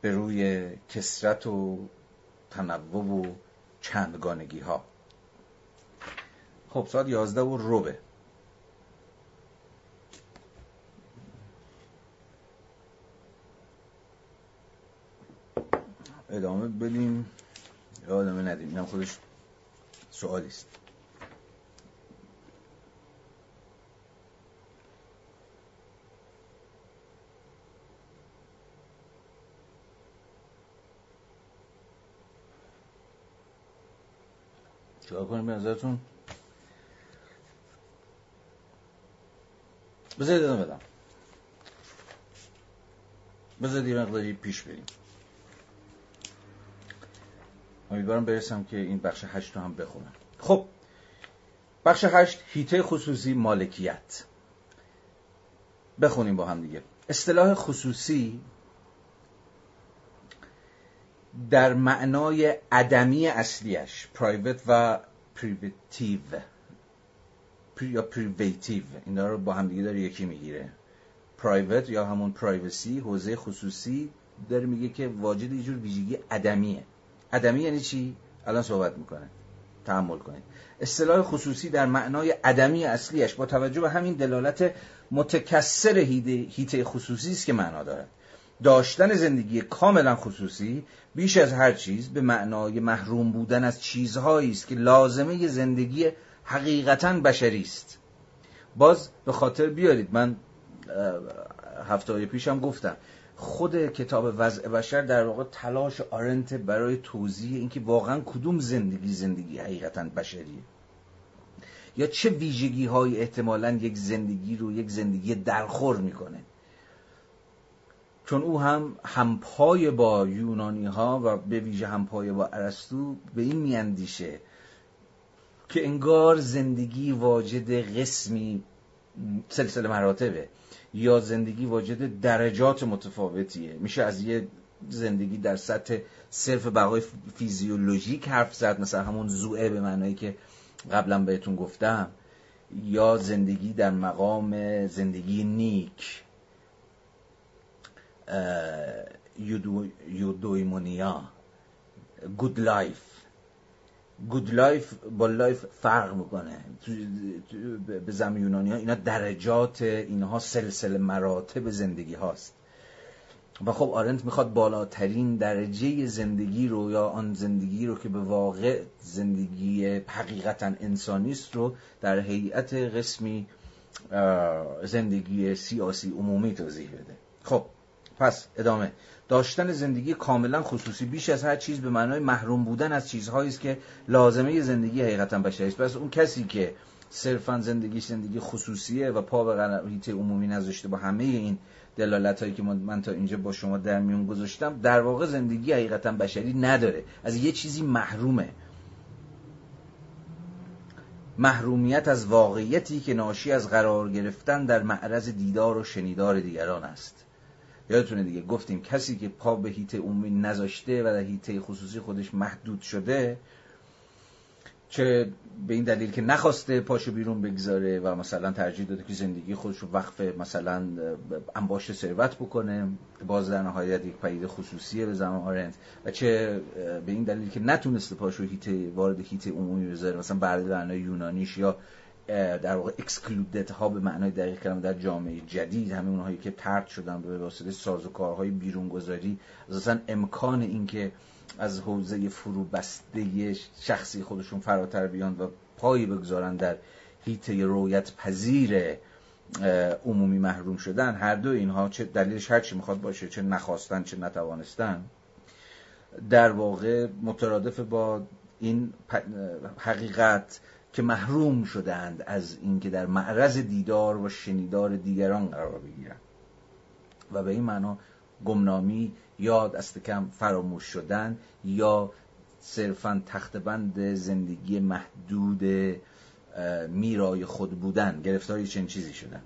به روی کسرت و تنوع و چندگانگی ها خب ساعت یازده و روبه. ادامه بدیم. یا ادامه ندیم. اینم خودش سوالی است. چیکار کنیم به نظرتون؟ بذارید ادامه بدم. بذارید یه مقداری پیش بریم. امیدوارم برسم که این بخش هشت رو هم بخونم. خب. بخش هشت هیته خصوصی مالکیت. بخونیم با هم دیگه. اصطلاح خصوصی در معنای عدمی اصلیش private و privative یا privative اینا رو با هم دیگه داره یکی می‌گیره. private یا همون privacy حوزه خصوصی داره میگه که واجد یه جور ویژگی عدمیه. عدمی یعنی چی؟ الان صحبت می‌کنه. تحمل کنید. اصطلاح خصوصی در معنای عدمی اصلیش با توجه به همین دلالت متکثر حیطه خصوصی است که معنا دارد. داشتن زندگی کاملا خصوصی بیش از هر چیز به معنای محروم بودن از چیزهایی است که لازمه زندگی حقیقتا بشری است. باز به خاطر بیارید من هفته های پیشم گفتم. خود کتاب وضع بشر در واقع تلاش آرنت برای توضیح اینکه واقعا کدوم زندگی زندگی حقیقتا بشریه. یا چه ویژگی های احتمالا یک زندگی رو یک زندگی درخور می‌کنه. چون او هم همپای با یونانی ها و به ویژه همپای با ارسطو به این میاندیشه که انگار زندگی واجد قسمی سلسله مراتبه. یا زندگی واجد درجات متفاوتیه. میشه از یه زندگی در سطح صرف بقای فیزیولوژیک حرف زد مثلا همون زوئه به معنایی که قبلا بهتون گفتم یا زندگی در مقام زندگی نیک. eudaimonia. good life good life با life فرق می‌کنه به زعم یونانی ها اینا درجات اینها سلسله مراتب زندگی هاست. و خب آرنت می‌خواد بالاترین درجه زندگی رو یا آن زندگی رو که به واقع زندگی حقیقتا انسانی است رو در هیئت قسمی زندگی سیاسی عمومی توضیح بده. خب پس ادامه. داشتن زندگی کاملا خصوصی بیش از هر چیز به معنای محروم بودن از چیزهایی است که لازمه زندگی حقیقتا بشری است. پس اون کسی که صرفا زندگی زندگی خصوصیه و پا به قناعت عمومی نذاشته با همه این دلالت هایی که من تا اینجا با شما در میون گذاشتم در واقع زندگی حقیقتا بشری نداره. از یه چیزی محرومه. محرومیت از واقعیتی که ناشی از قرار گرفتن در معرض دیدار و شنیدار دیگران است. یادتونه دیگه گفتیم کسی که پا به هیته عمومی نذاشته و در هیته خصوصی خودش محدود شده چه به این دلیل که نخواسته پاشو بیرون بگذاره و مثلا ترجیح داده که زندگی خودش رو وقف مثلا انباشت ثروت بکنه باز در نهایت یک پدیده خصوصیه به زمان آرنت و چه به این دلیل که نتونسته پاشو هیته وارد هیته عمومی بذاره مثلا برده یونانیش یا در واقع اکسکلودت ها به معنای دقیق کلمه در جامعه جدید همه اونهایی که ترد شدن به واسطه سازوکارهای بیرونگذاری اساسا امکان اینکه از حوزه فرو بسته شخصی خودشون فراتر بیان و پایی بگذارن در هیته رویت پذیر عمومی محروم شدن هر دو اینها چه دلیلش هر چی می‌خواد باشه چه نخواستن چه نتوانستن. در واقع مترادف با این حقیقت که محروم شدند از اینکه در معرض دیدار و شنیدار دیگران قرار بگیرند. و به این معنا گمنامی یا دست کم فراموش شدن یا صرفا تخت بند زندگی محدود میرای خود بودن گرفتاری چنین چیزی شدن.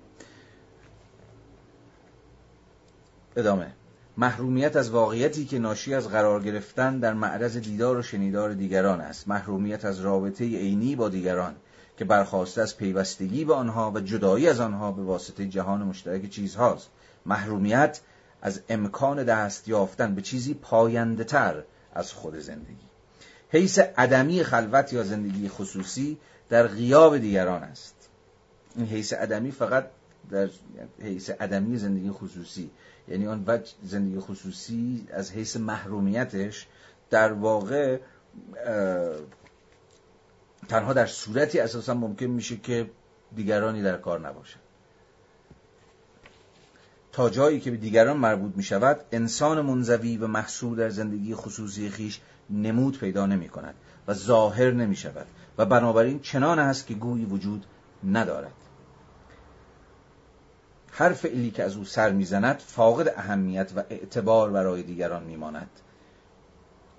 ادامه. محرومیت از واقعیتی که ناشی از قرار گرفتن در معرض دیدار و شنیدار دیگران است. محرومیت از رابطه عینی با دیگران که برخواسته از پیوستگی به آنها و جدایی از آنها به واسطه جهان مشترک چیزهاست. محرومیت از امکان دست یافتن به چیزی پاینده تر از خود زندگی. حیث عدمی خلوت یا زندگی خصوصی در غیاب دیگران است. این حیث عدمی فقط در حیث عدمی زندگی خصوصی. یعنی آن وجه زندگی خصوصی از حیث محرومیتش در واقع تنها در صورتی اساسا ممکن میشه که دیگرانی در کار نباشد تا جایی که به دیگران مربوط می شود انسان منزوی و محصول در زندگی خصوصی خیش نمود پیدا نمی کند و ظاهر نمی شود و بنابراین چنان است که گویی وجود ندارد. هر فعلی که از او سر می‌زند فاقد اهمیت و اعتبار برای دیگران میماند.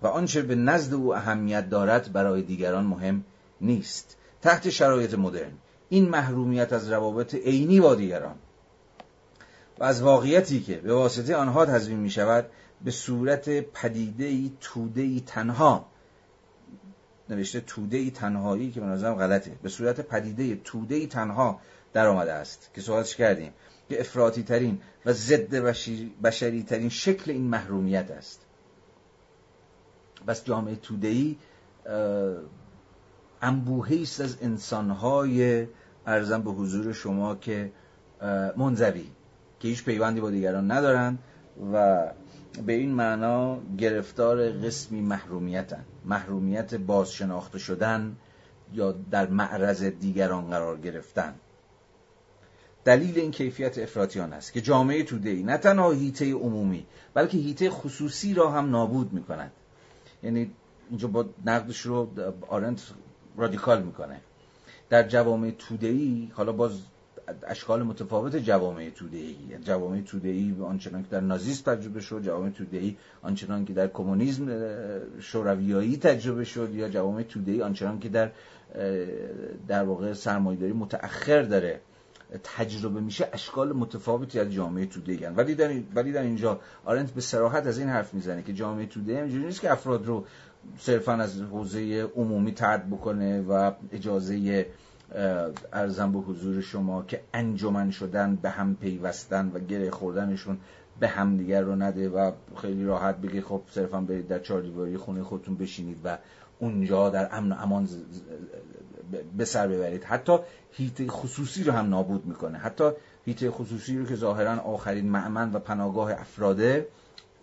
و آنچه به نزد او اهمیت دارد برای دیگران مهم نیست. تحت شرایط مدرن این محرومیت از روابط عینی با دیگران و از واقعیتی که به واسطه آنها تضمین می شود به صورت پدیده ای توده ای تنها نوشته توده ای تنهایی که به نظرم غلطه به صورت پدیده توده ای تنها در آمده است. که صحبتش کردیم. که افراطی ترین و ضد بشری ترین شکل این محرومیت است. بس جامعه توده ای انبوهی است از انسانهای ارزم به حضور شما که منزوی که هیچ پیوندی با دیگران ندارند و به این معنا گرفتار قسمی محرومیتن. محرومیت بازشناخته شدن یا در معرض دیگران قرار گرفتن. دلیل این کیفیت افراتیان است که جامعه توده ای نه تنها هیته عمومی بلکه هیته خصوصی را هم نابود می کند یعنی اینجا با نقدش رو آرنت رادیکال می‌کنه. در جوامع توده ای حالا باز اشکال متفاوت جوامع توده ای جوامع توده ای آنچنان که در نازیسم تجربه شد جوامع توده ای آنچنان که در کمونیسم شورویایی تجربه شد یا جوامع توده ای آنچنان که در در واقع سرمایه‌داری متأخر داره. تجربه میشه اشکال متفاوتی از جامعه توده ولی در ولی در اینجا آرنت به صراحت از این حرف می‌زنه که جامعه توده اینجوری نیست که افراد رو صرفا از حوزه عمومی ترد بکنه و اجازه ارزم به حضور شما که انجمن شدن به هم پیوستن و گره خوردنشون به هم دیگر رو نده و خیلی راحت بگی خب صرفا برید در چهار دیواری خونه خودتون بشینید و اونجا در امن و امان به سر ببرید. حتی هیته خصوصی رو هم نابود می‌کنه. حتی هیته خصوصی رو که ظاهرا آخرین معمن و پناهگاه افراده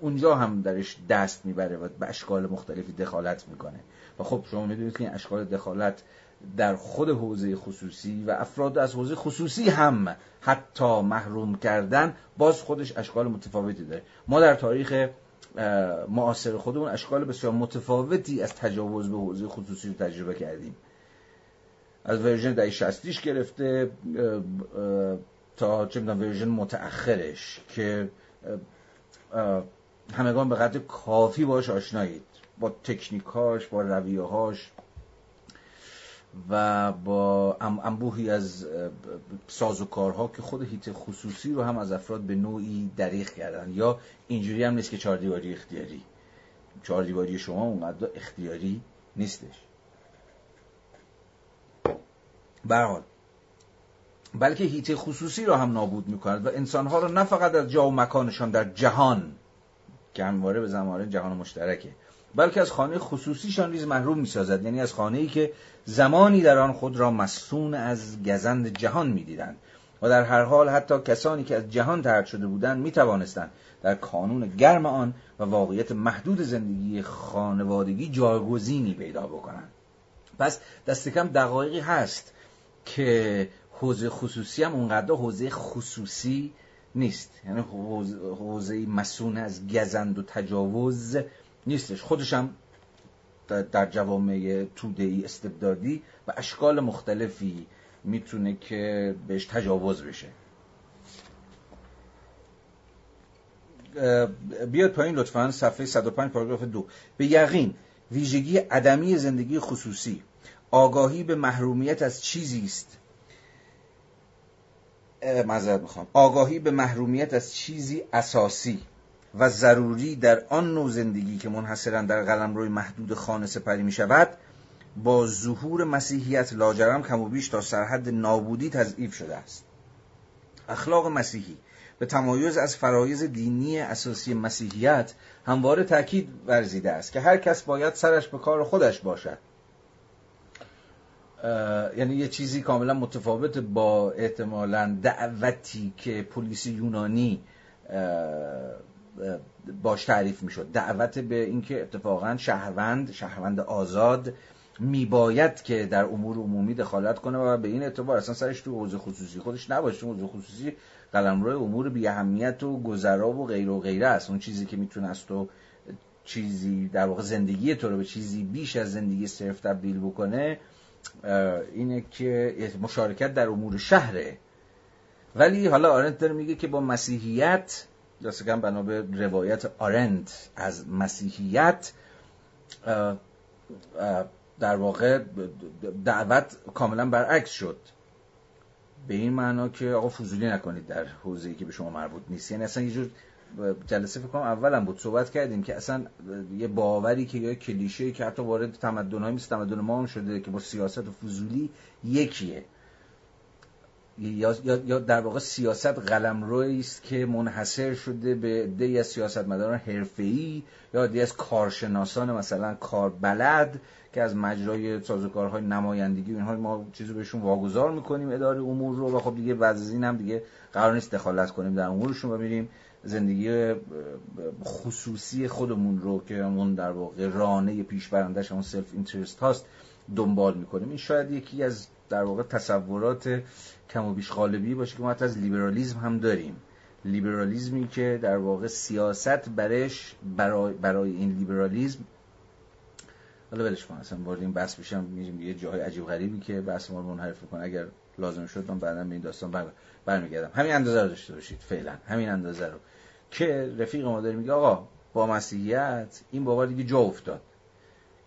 اونجا هم درش دست می‌بره و به اشکال مختلفی دخالت می‌کنه. و خب شما می‌دونید که این اشکال دخالت در خود حوزه خصوصی و افراد از حوزه خصوصی هم حتی محروم کردن باز خودش اشکال متفاوتی داره. ما در تاریخ معاصر خودمون اشکال بسیار متفاوتی از تجاوز به حوزه خصوصی رو تجربه کردیم. از version دهه شصتیش گرفته تا چه می‌دونم version متأخرش که همگان به قدر کافی باش آشنایید. با تکنیکاش با رویه‌هاش و با انبوهی از سازوکارها که خود حیطه خصوصی رو هم از افراد به نوعی دریغ کردن. یا اینجوری هم نیست که چهار دیواری اختیاری. چهار دیواری شما اونقدر اختیاری نیستش. برحال بلکه هیت خصوصی رو هم نابود می‌کند و انسانها رو نه فقط از جا و مکانشان در جهان که همواره به زمان جهان مشترکه بلکه از خانه خصوصیشان نیز محروم می‌سازد. یعنی از خانه ای که زمانی در آن خود را مسون از گزند جهان می‌دیدند و در هر حال حتی کسانی که از جهان ترد شده بودند می توانستند در کانون گرم آن و واقعیت محدود زندگی خانوادگی جایگزینی پیدا بکنند. پس دست کم دقایقی هست که حوزه خصوصی هم اونقدر حوزه خصوصی نیست. یعنی حوزه مسون از گزند و تجاوز نیستش. خودش هم در جوامع توده ای استبدادی و اشکال مختلفی می‌تونه که بهش تجاوز بشه. بیاد پایین لطفا صفحه 105 پاراگراف دو. به یقین ویژگی عدمی زندگی خصوصی. آگاهی به محرومیت از چیزی است. معذرت می‌خوام. آگاهی به محرومیت از چیزی اساسی و ضروری در آن نوع زندگی که منحصرا در قلمروی محدود خانه سپری می شود با ظهور مسیحیت لاجرم کم و بیش تا سرحد نابودی تضعیف شده است. اخلاق مسیحی به تمایز از فرایز دینی اساسی مسیحیت همواره تاکید ورزیده است که هر کس باید سرش به کار خودش باشد. یعنی یه چیزی کاملا متفاوت با احتمالا دعوتی که پلیس یونانی باش تعریف می‌شد. دعوت به اینکه اتفاقا شهروند شهروند آزاد میباید که در امور عمومی دخالت کنه و به این اعتبار اصلا سرش تو حوزه خصوصی خودش نباشه. حوزه خصوصی قلمرو امور بی اهمیت و گذرا و غیر و غیره است. اون چیزی که می‌تونه از تو چیزی در واقع زندگی تو رو به چیزی بیش از زندگی صرف تبدیل بکنه اینه که مشارکت در امور شهره. ولی حالا آرنت داره میگه که با مسیحیت دستگم بنا به روایت آرنت از مسیحیت در واقع دعوت کاملا برعکس شد. به این معنا که آقا فضولی نکنید در حوزه‌ای که به شما مربوط نیست. یعنی اصلا یه جور جلسه فکر کنم اولم بود. صحبت کردیم که اصلا یه باوری که یا کلیشه که حتی وارد تمدن‌های مثل تمدن ما هم شده که با سیاست و فضولی یکیه. یا, یا در واقع سیاست قلمرویی است که منحصر شده به عده‌ای از سیاستمداران حرفه‌ای یا عده‌ای از کارشناسان مثلا کاربلد که از مجرای سازوکارهای نمایندگی اینها ما چیزی بهشون واگذار می‌کنیم اداره امور رو و خب دیگه بعد این هم دیگه قرار نیست دخالت کنیم در امورشون و میریم زندگی خصوصی خودمون رو که اون در واقع رانه پیش برندش اون self-interest هاست دنبال می‌کنیم. این شاید یکی از در واقع تصورات کم و بیش غالبی باشه که ما حتی از لیبرالیزم هم داریم. لیبرالیزمی که در واقع سیاست برش برای, برای این لیبرالیزم حالا ولش کن اصلا وارد این بحث بشم میریم یه جای عجیب غریبی که بحث ما رو منحرف کنه اگر لازم شد من بعدا به این داستان بر... برمیگردم. همین اندازه رو داشته باشید فعلا. همین اندازه رو. که رفیق ما داره میگه آقا با مسیحیت این باور دیگه جا افتاد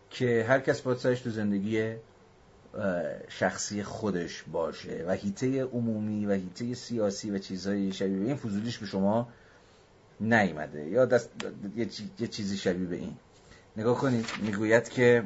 که هر کس باید سرش تو زندگی شخصی خودش باشه و هیته عمومی و هیته سیاسی و چیزهای شبیه این فضولیش به شما نیمده یا دست یه چیزی شبیه به این. نگاه کنید می‌گوید که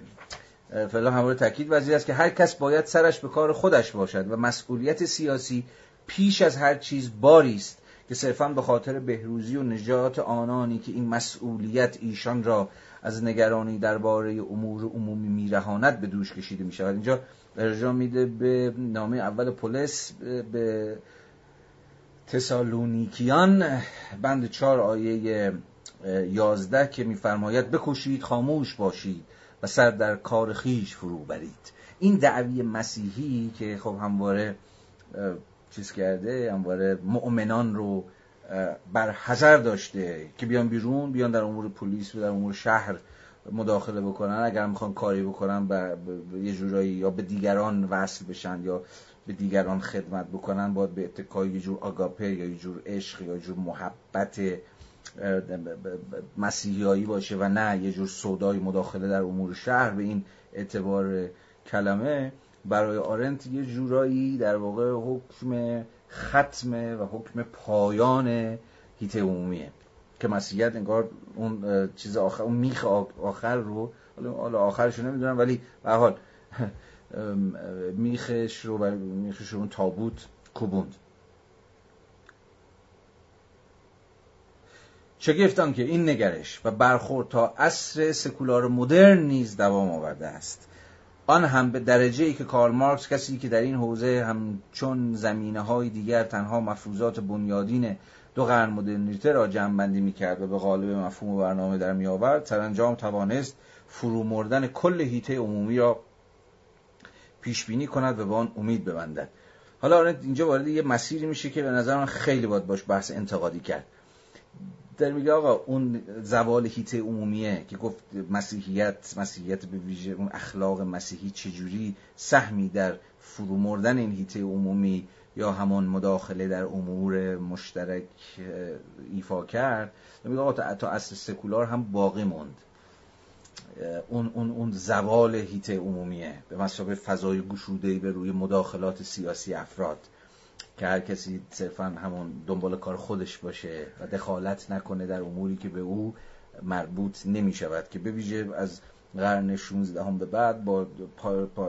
فعلا همواره تاکید وزیر است که هر کس باید سرش به کار خودش باشد و مسئولیت سیاسی پیش از هر چیز باری است که صرفا به خاطر بهروزی و نجات آنانی که این مسئولیت ایشان را از نگرانی درباره امور عمومی میرهاند به دوش کشیده می شود اینجا ارجاع میده به نامه اول پولس به تسالونیکیان بند چهار آیه یازده که میفرماید بکشید خاموش باشید و سر در کار خیش فرو برید. این دعوی مسیحی که خب همواره چیز کرده همواره مؤمنان رو بر حذر داشته که بیان بیرون بیان در امور پلیس و در امور شهر مداخله بکنن. اگر می‌خوان کاری بکنن به یه جورایی یا به دیگران وصل بشن یا به دیگران خدمت بکنن باید به اتکای یه جور آگاپه یا یه جور عشق یا یه جور محبت مسیحیایی باشه و نه یه جور صدای مداخله در امور شهر. به این اعتبار کلمه. برای آرنت یه جورایی در واقع حکم ختمه و حکم پایان هیت عمومیه. که مسیحیت انگار اون چیز آخر اون میخ آخر رو حالا آخرش رو نمی‌دونم ولی به حال میخش رو میخش رو اون تابوت کوبوند. شگفتان که این نگرش و برخورد تا عصر سکولار مدرن نیز دوام آورده است. آن هم به درجه ای که کارل مارکس کسی که در این حوزه همچون زمینه های دیگر تنها مفروضات بنیادین دو قرن مدرنیته را جمع بندی می کرد و به غالب مفهوم و برنامه در می آورد سرانجام توانست فرو مردن کل هیته عمومی را پیش بینی کند و به آن امید ببندد. حالا اینجا وارد یه مسیری میشه که به نظر من خیلی باید باش بحث انتقادی کرد. در میگه آقا اون زوال هیته عمومیه که گفت مسیحیت مسیحیت به ویژه اون اخلاق مسیحی چجوری سهمی در فرو مردن این هیته عمومی یا همان مداخله در امور مشترک ایفا کرد؟ میگه آقا تا اصل سکولار هم باقی موند. اون, اون, اون زوال هیته عمومیه. به مسابقه فضای گشوده به روی مداخلات سیاسی افراد. که هر کسی صرفا همون دنبال کار خودش باشه و دخالت نکنه در اموری که به او مربوط نمی شود. که به ویژه از قرن 16 هم به بعد با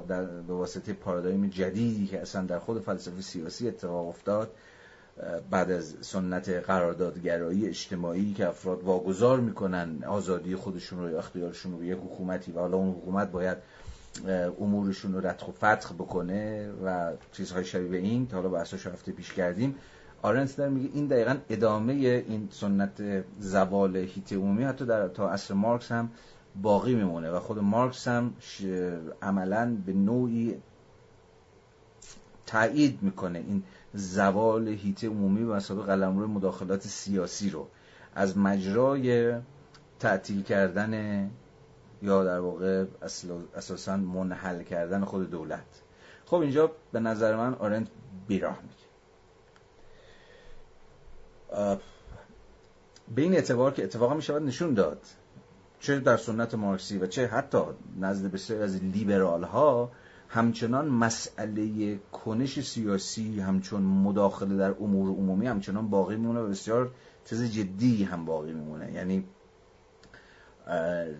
در به واسطه پارادایم جدیدی که اصلا در خود فلسفه سیاسی اتفاق افتاد بعد از سنت قراردادگرایی اجتماعی که افراد واگذار می‌کنن آزادی خودشون رو یا اختیارشون رو به یک حکومتی و حالا اون حکومت باید امورشون رو رتخ و فتخ بکنه و چیزهای شبیه این تا حالا بحثش هفته پیش کردیم. آرنت در میگه این دقیقا ادامه این سنت زوال هیت عمومی حتی در تا عصر مارکس هم باقی میمونه و خود مارکس هم عملا به نوعی تایید می‌کنه این زوال هیت عمومی و مسابقه قلمرو مداخلات سیاسی رو. از مجرای تعطیل کردن یا در واقع اساسا منحل کردن خود دولت. خب اینجا به نظر من آرنت بیراه میگه. به این اعتبار که اتفاقا می شود نشون داد چه در سنت مارکسی و چه حتی نزد بسیار از لیبرال ها همچنان مسئله کنش سیاسی همچون مداخله در امور عمومی همچنان باقی میمونه و بسیار تز جدی هم باقی میمونه. یعنی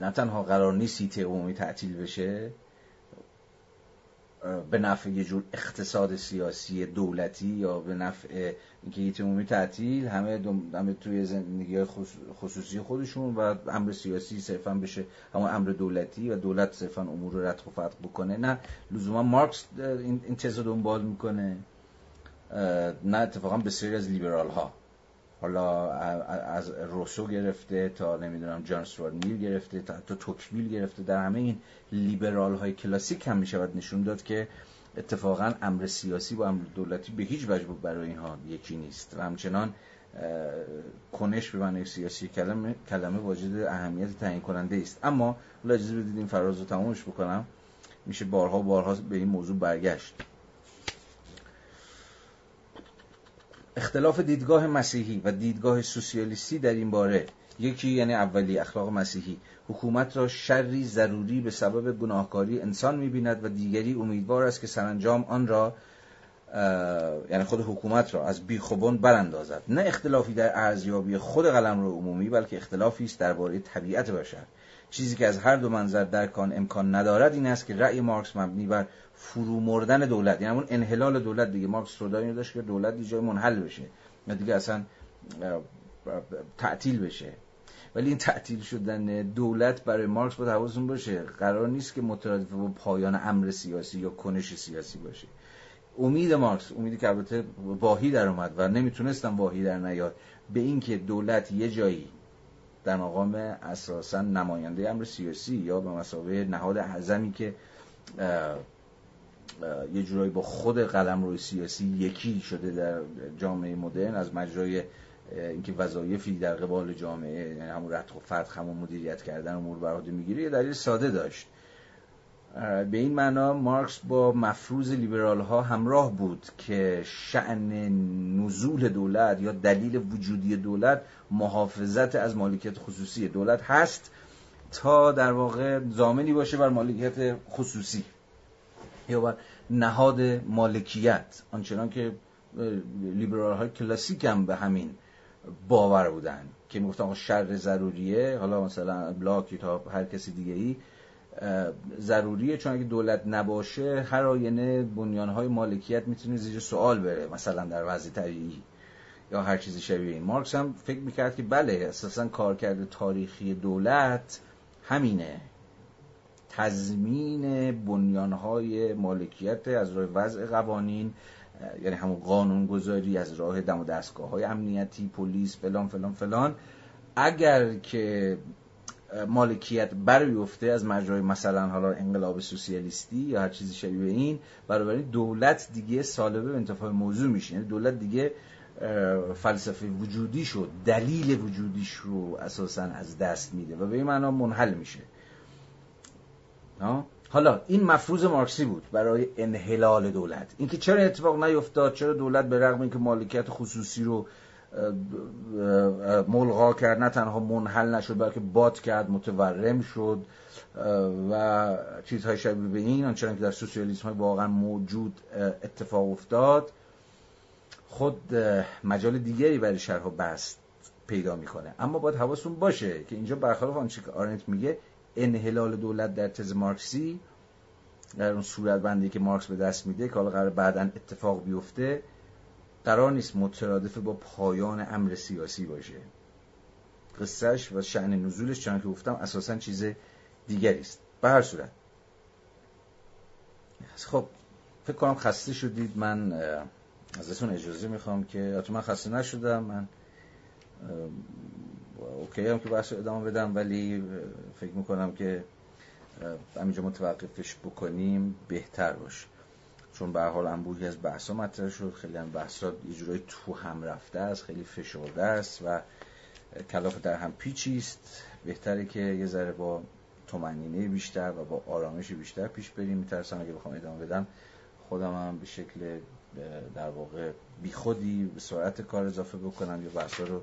نه تنها قرار نیست عمومی تعطیل بشه به نفع یه جور اقتصاد سیاسی دولتی یا به نفع اینکه هیت عمومی تعطیل همه, همه توی زندگی خصوصی خودشون و امر سیاسی صرفا بشه همون امر دولتی و دولت صرفا امور رو رد و فتق بکنه. نه لزوما مارکس این, این تز رو دنبال می‌کنه. نه اتفاقا بسیاری از لیبرال ها حالا از روسو گرفته تا نمی‌دونم جان استوارت میل گرفته تا حتی توکویل گرفته. در همه این لیبرال های کلاسیک هم می‌شود نشون داد که اتفاقا امر سیاسی با امر دولتی به هیچ وجه برای اینها یکی نیست. و همچنان کنش به معنی سیاسی کلمه کلمه واجد اهمیت تعیین کننده است. اما اجازه بدید این فراز رو تمومش بکنم. میشه بارها بارها به این موضوع برگشت. اختلاف دیدگاه مسیحی و دیدگاه سوسیالیستی در این باره یکی یعنی اولی اخلاق مسیحی حکومت را شری ضروری به سبب گناهکاری انسان می‌بیند و دیگری امیدوار است که سرانجام آن را یعنی خود حکومت را از بیخوبان براندازد. نه اختلافی در ارزیابی خود قلم رو عمومی بلکه اختلافی است درباره طبیعت بشر. چیزی که از هر دو منظر درکان امکان ندارد این است که رأی مارکس مبنی بر فرو مردن دولت یعنی اون انحلال دولت دیگه. مارکس رو داشت که دولت دیگه منحل بشه یا دیگه اصلا تعطیل بشه. ولی این تعطیل شدن دولت برای مارکس باید حواستون باشه. قرار نیست که مترادف با پایان امر سیاسی یا کنش سیاسی باشه. امید مارکس امیدی که البته واهی در اومد و نمی‌تونستم واهی در نیاد به اینکه دولت یه جایی در مقام اساسا نماینده امر سیاسی یا به مسابقه نهاد اعظمی که یه جورایی با خود قلم روی سیاسی یکی شده در جامعه مدرن از مجرای اینکه وظایفی در قبال جامعه یعنی همون رتق و فتح همون مدیریت کردن امور بر می‌گیره یه دلیل ساده داشت. به این معنا مارکس با مفروض لیبرال ها همراه بود که شعن نزول دولت یا دلیل وجودی دولت محافظت از مالکیت خصوصی دولت هست تا در واقع زامنی باشه بر مالکیت خصوصی یا بر نهاد مالکیت. آنچنان که لیبرال های کلاسیک هم به همین باور بودن که می‌گفتن شر ضروریه حالا مثلا بلاک تا هر کسی دیگه ای ضروریه چون اگه دولت نباشه هر آینه بنیانهای مالکیت می‌تونه زیر سوال بره مثلا در وضع طبیعی یا هر چیزی شبیه این. مارکس هم فکر می‌کرد که بله اساسا کارکرد تاریخی دولت همینه. تضمین بنیانهای مالکیت از راه وضع قوانین یعنی همون قانون گذاری از راه دم و دستگاه های امنیتی پلیس فلان فلان فلان. اگر که مالکیت بیفته از مجرای مثلا حالا انقلاب سوسیالیستی یا هر چیزی شبیه این برای دولت دیگه سالبه به انتفاع موضوع میشه. یعنی دولت دیگه فلسفه وجودی شد دلیل وجودیش رو اساسا از دست میده و به این معنا منحل میشه. حالا این مفروض مارکسی بود برای انحلال دولت. اینکه چرا اتفاق نیفتاد چرا دولت به رغم اینکه مالکیت خصوصی رو ملغا کرد نه تنها منحل نشد بلکه باد کرد متورم شد و چیزهای شبیه به این آنچنان که در سوسیالیسم های واقعا موجود اتفاق افتاد. خود مجال دیگری برای شرح و بست پیدا می‌کنه. اما باید حواستون باشه که اینجا برخلاف آنچه که آرنت میگه انحلال دولت در تز مارکسی در اون صورت بندی که مارکس به دست میده که حالا قرار بعدا اتفاق بیفته قرار نیست مترادف با پایان امر سیاسی باشه. قصهش و شعن نزولش چون که گفتم اساسا چیز دیگری است. به هر صورت. خب فکر کنم خسته شدید. من ازتون اجازه می‌خوام که من خسته نشدم. من اوکی هم که بحث ادامه بدم ولی فکر می‌کنم که همینجا متوقفش بکنیم بهتر باشه. چون به حال انبوهی از بحثا مطرح شد خیلی هم بحثا یه تو هم رفته است خیلی فشرده است و کلاف در هم پیچی است. بهتره که یه ذره با تومنینه بیشتر و با آرامش بیشتر پیش بریم. میترسم اگه بخوام ادامه بدم خودم هم به شکل در واقع بیخودی به سرعت کار اضافه بکنم یا بحثا رو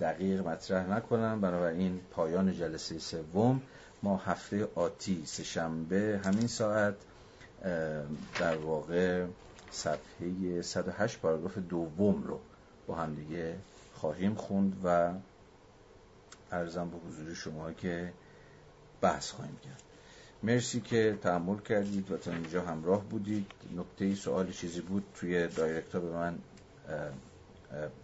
دقیق مطرح نکنم. بنابراین پایان جلسه سوم ما هفته آتی سه شنبه همین ساعت در واقع صفحه 108 پاراگراف دوم رو با هم دیگه خواهیم خوند و ارزم به حضور شما که بحث خواهیم کرد. مرسی که تحمل کردید و تا اینجا همراه بودید. نکته سوال چیزی بود توی دایرکت به من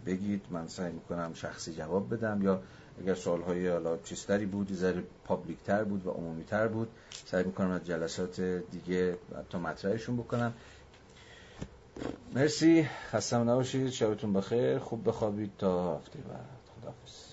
بگید. من سعی می‌کنم شخصی جواب بدم یا اگر سوال های حالا چیزتری بود ذره پابلیک تر بود و عمومی تر بود سعی می‌کنم از جلسات دیگه تا مطرحشون بکنم. مرسی. خستم نباشید. شبتون بخیر. خوب بخوابید. تا هفته بعد. خداحافظ.